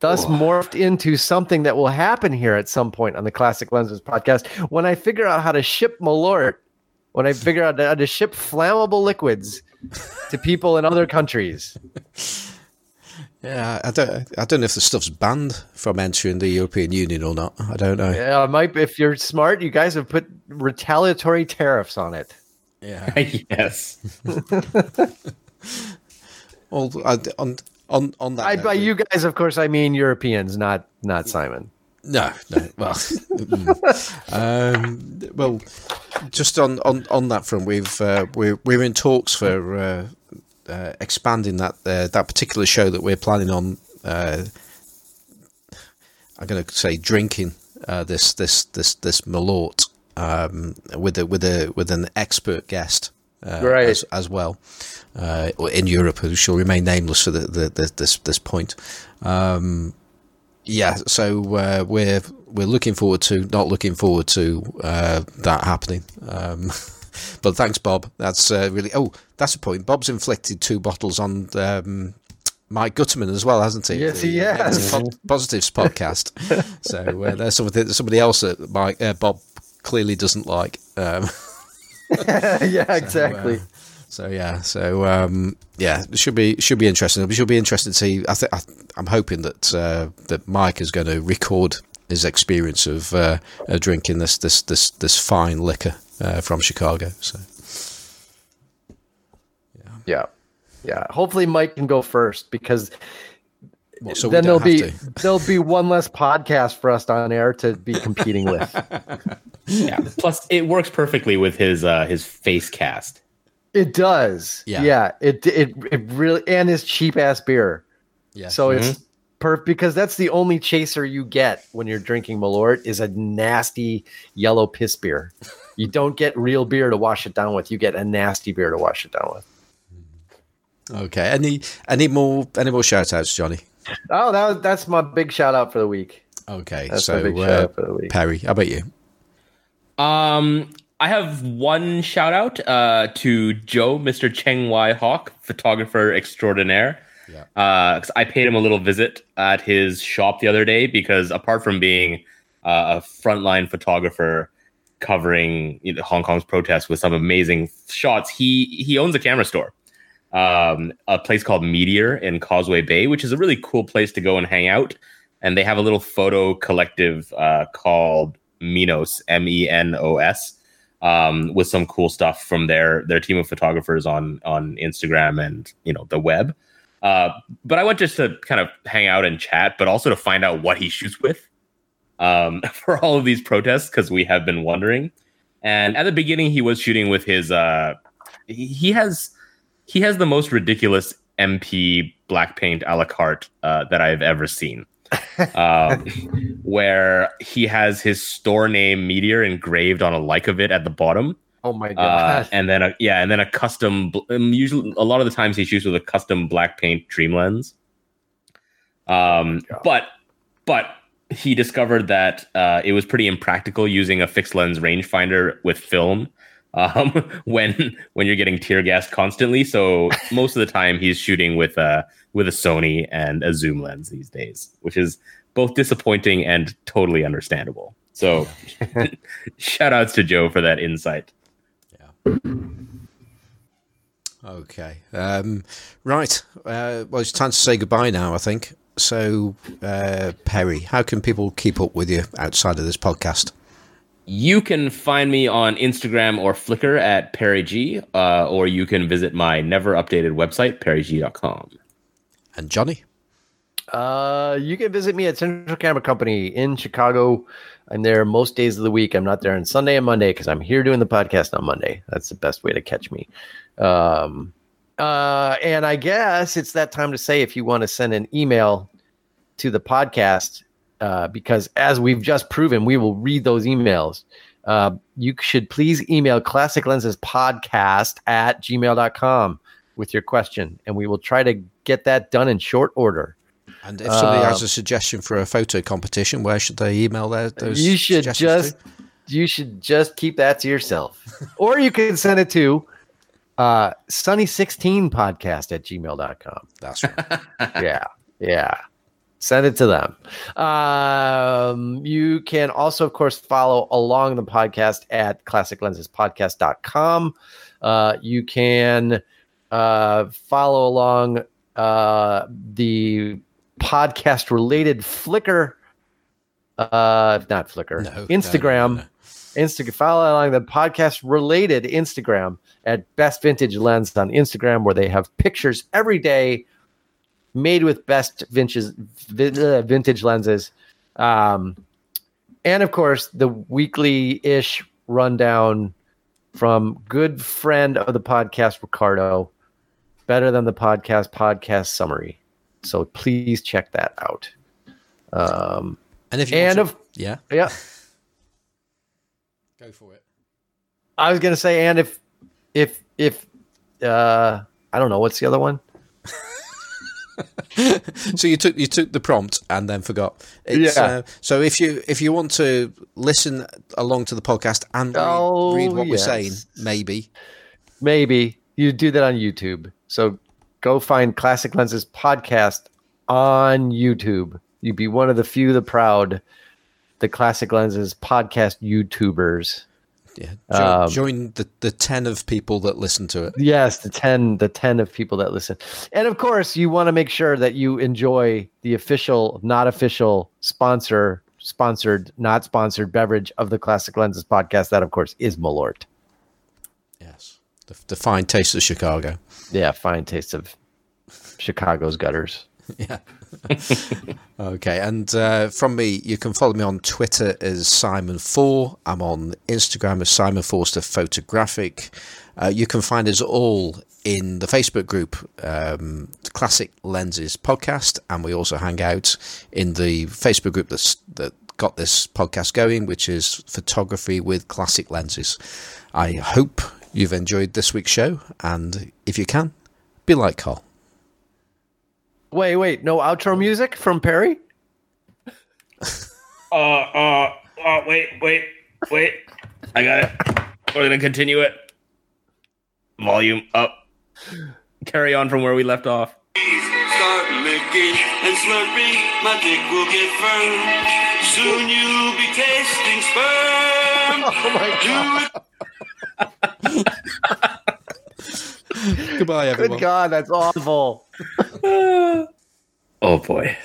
thus morphed into something that will happen here at some point on the Classic Lenses podcast when I figure out how to ship Malort, when I figure out how to ship flammable liquids to people in other countries. Yeah, I don't. I don't know if the stuff's banned from entering the European Union or not. I don't know. Yeah, it might if you're smart, you guys have put retaliatory tariffs on it. Yeah. yes. Well, I, on on on that. I, note, by you guys, of course, I mean Europeans, not not Simon. No, no. Well, mm. um, well, just on, on, on that front, we've uh, we're we're in talks for uh, uh, expanding that uh, that particular show that we're planning on. Uh, I'm going to say drinking uh, this this this this Malort um, with a with a with an expert guest uh, Right. as, as well uh, in Europe who shall remain nameless for the, the, the this this point. Um, yeah, so uh, we're we're looking forward to not looking forward to uh, that happening. Um, but thanks, Bob. That's uh, really oh, that's a point. Bob's inflicted two bottles on um, Mike Gutterman as well, hasn't he? Yes, he The, uh, has. Pod- Positives podcast. so uh, there's somebody somebody else that Mike uh, Bob clearly doesn't like. Um, yeah, exactly. so yeah, so um, yeah, it should be should be interesting. It should be interesting to see. I think I'm hoping that uh, that Mike is going to record his experience of uh, uh, drinking this this this this fine liquor uh, from Chicago. So yeah, yeah, yeah. Hopefully, Mike can go first because well, so we then there'll be to. there'll be one less podcast for us on air to be competing with. Yeah. Plus, it works perfectly with his uh, his face cast. It does. Yeah. Yeah. It it it really and his cheap ass beer. Yeah. So it's per because that's the only chaser you get when you're drinking Malort is a nasty yellow piss beer. You don't get real beer to wash it down with. You get a nasty beer to wash it down with. okay. Any any more any more shout outs, Johnny? Oh, that was, that's my big shout out for the week. Okay. That's so my big shout uh, out for the week. Perry, how about you? Um, I have one shout out uh, to Joe, Mr. Cheng Wai Hawk, photographer extraordinaire. Yeah. Uh, 'cause I paid him a little visit at his shop the other day because apart from being uh, a frontline photographer covering you know, Hong Kong's protests with some amazing shots, he he owns a camera store, um, a place called Meteor in Causeway Bay, which is a really cool place to go and hang out. And they have a little photo collective uh, called Menos, M E N O S, um, with some cool stuff from their their team of photographers on on Instagram and you know the web. Uh, but I went just to kind of hang out and chat, but also to find out what he shoots with um, for all of these protests because we have been wondering. And at the beginning, he was shooting with his. Uh, he he has he has the most ridiculous MP black paint a la carte uh, that I've ever seen. um, where he has his store name Meteor engraved on a like of it at the bottom, Oh my uh, god! and then a, yeah, and then a custom. Um, usually, a lot of the times he shoots with a custom black paint dream lens. Um, God. but but he discovered that uh, it was pretty impractical using a fixed lens rangefinder with film um, when when you're getting tear gassed constantly. So most of the time he's shooting with a with a Sony and a zoom lens these days, which is both disappointing and totally understandable. So, shout outs to Joe for that insight. Yeah. Okay. Um, right. Uh, well, it's time to say goodbye now, I think. So, uh, Perry, how can people keep up with you outside of this podcast? You can find me on Instagram or Flickr at Perry G, uh, or you can visit my never updated website, perryg.com. And Johnny? Uh, you can visit me at Central Camera Company in Chicago. I'm there most days of the week. I'm not there on Sunday and Monday because I'm here doing the podcast on Monday. That's the best way to catch me. Um, uh, and I guess it's that time to say if you want to send an email to the podcast, uh, because as we've just proven, we will read those emails. Uh, you should please email classic lenses podcast at gmail.com with your question, and we will try to get that done in short order. And if somebody Uh, has a suggestion for a photo competition, where should they email their, those you should just you should just keep that to yourself or you can send it to uh sunny16 podcast at gmail.com to? That's right. yeah yeah send it to them um you can also of course follow along the podcast at classiclensespodcast.com uh you can uh follow along uh the podcast related flickr uh not flickr No, instagram no, no, no. Instagram. Follow along the podcast related Instagram at Best Vintage Lens on Instagram, where they have pictures every day made with best vintage uh, vintage lenses, um, and of course the weekly ish rundown from good friend of the podcast Ricardo, better than the podcast podcast summary. So please check that out. Um, And if you and of to, yeah, yeah. go for it. I was gonna say, and if if if uh I don't know what's the other one. so you took you took the prompt and then forgot. It's, Yeah. Uh, so if you if you want to listen along to the podcast and read, Oh, read what we're saying, maybe Maybe you do that on YouTube. So go find Classic Lenses podcast on YouTube. You'd be one of the few, the proud, the Classic Lenses podcast YouTubers. Yeah, join, Um, join the the ten of people that listen to it. Yes, the ten, the ten of people that listen, and of course, you want to make sure that you enjoy the official, not official sponsor, sponsored, not sponsored beverage of the Classic Lenses podcast. That, of course, is Malort. Yes, the, the fine taste of Chicago. Yeah, fine taste of Chicago's gutters. Yeah. okay, and uh, from me, you can follow me on Twitter as Simon Four. I'm on Instagram as Simon Forster Photographic. Uh, you can find us all in the Facebook group, um, Classic Lenses Podcast, and we also hang out in the Facebook group that's that got this podcast going, which is Photography with Classic Lenses. I hope you've enjoyed this week's show, and if you can, be like Carl. Wait, wait, no outro music from Perry? Uh, uh, uh, wait, wait, wait. I got it. We're gonna continue it. Volume up. Carry on from where we left off. Start licking and slurping, my dick will get firm. Soon you'll be tasting sperm. Oh my Do it Goodbye, everyone. Good God, that's awful. Oh boy.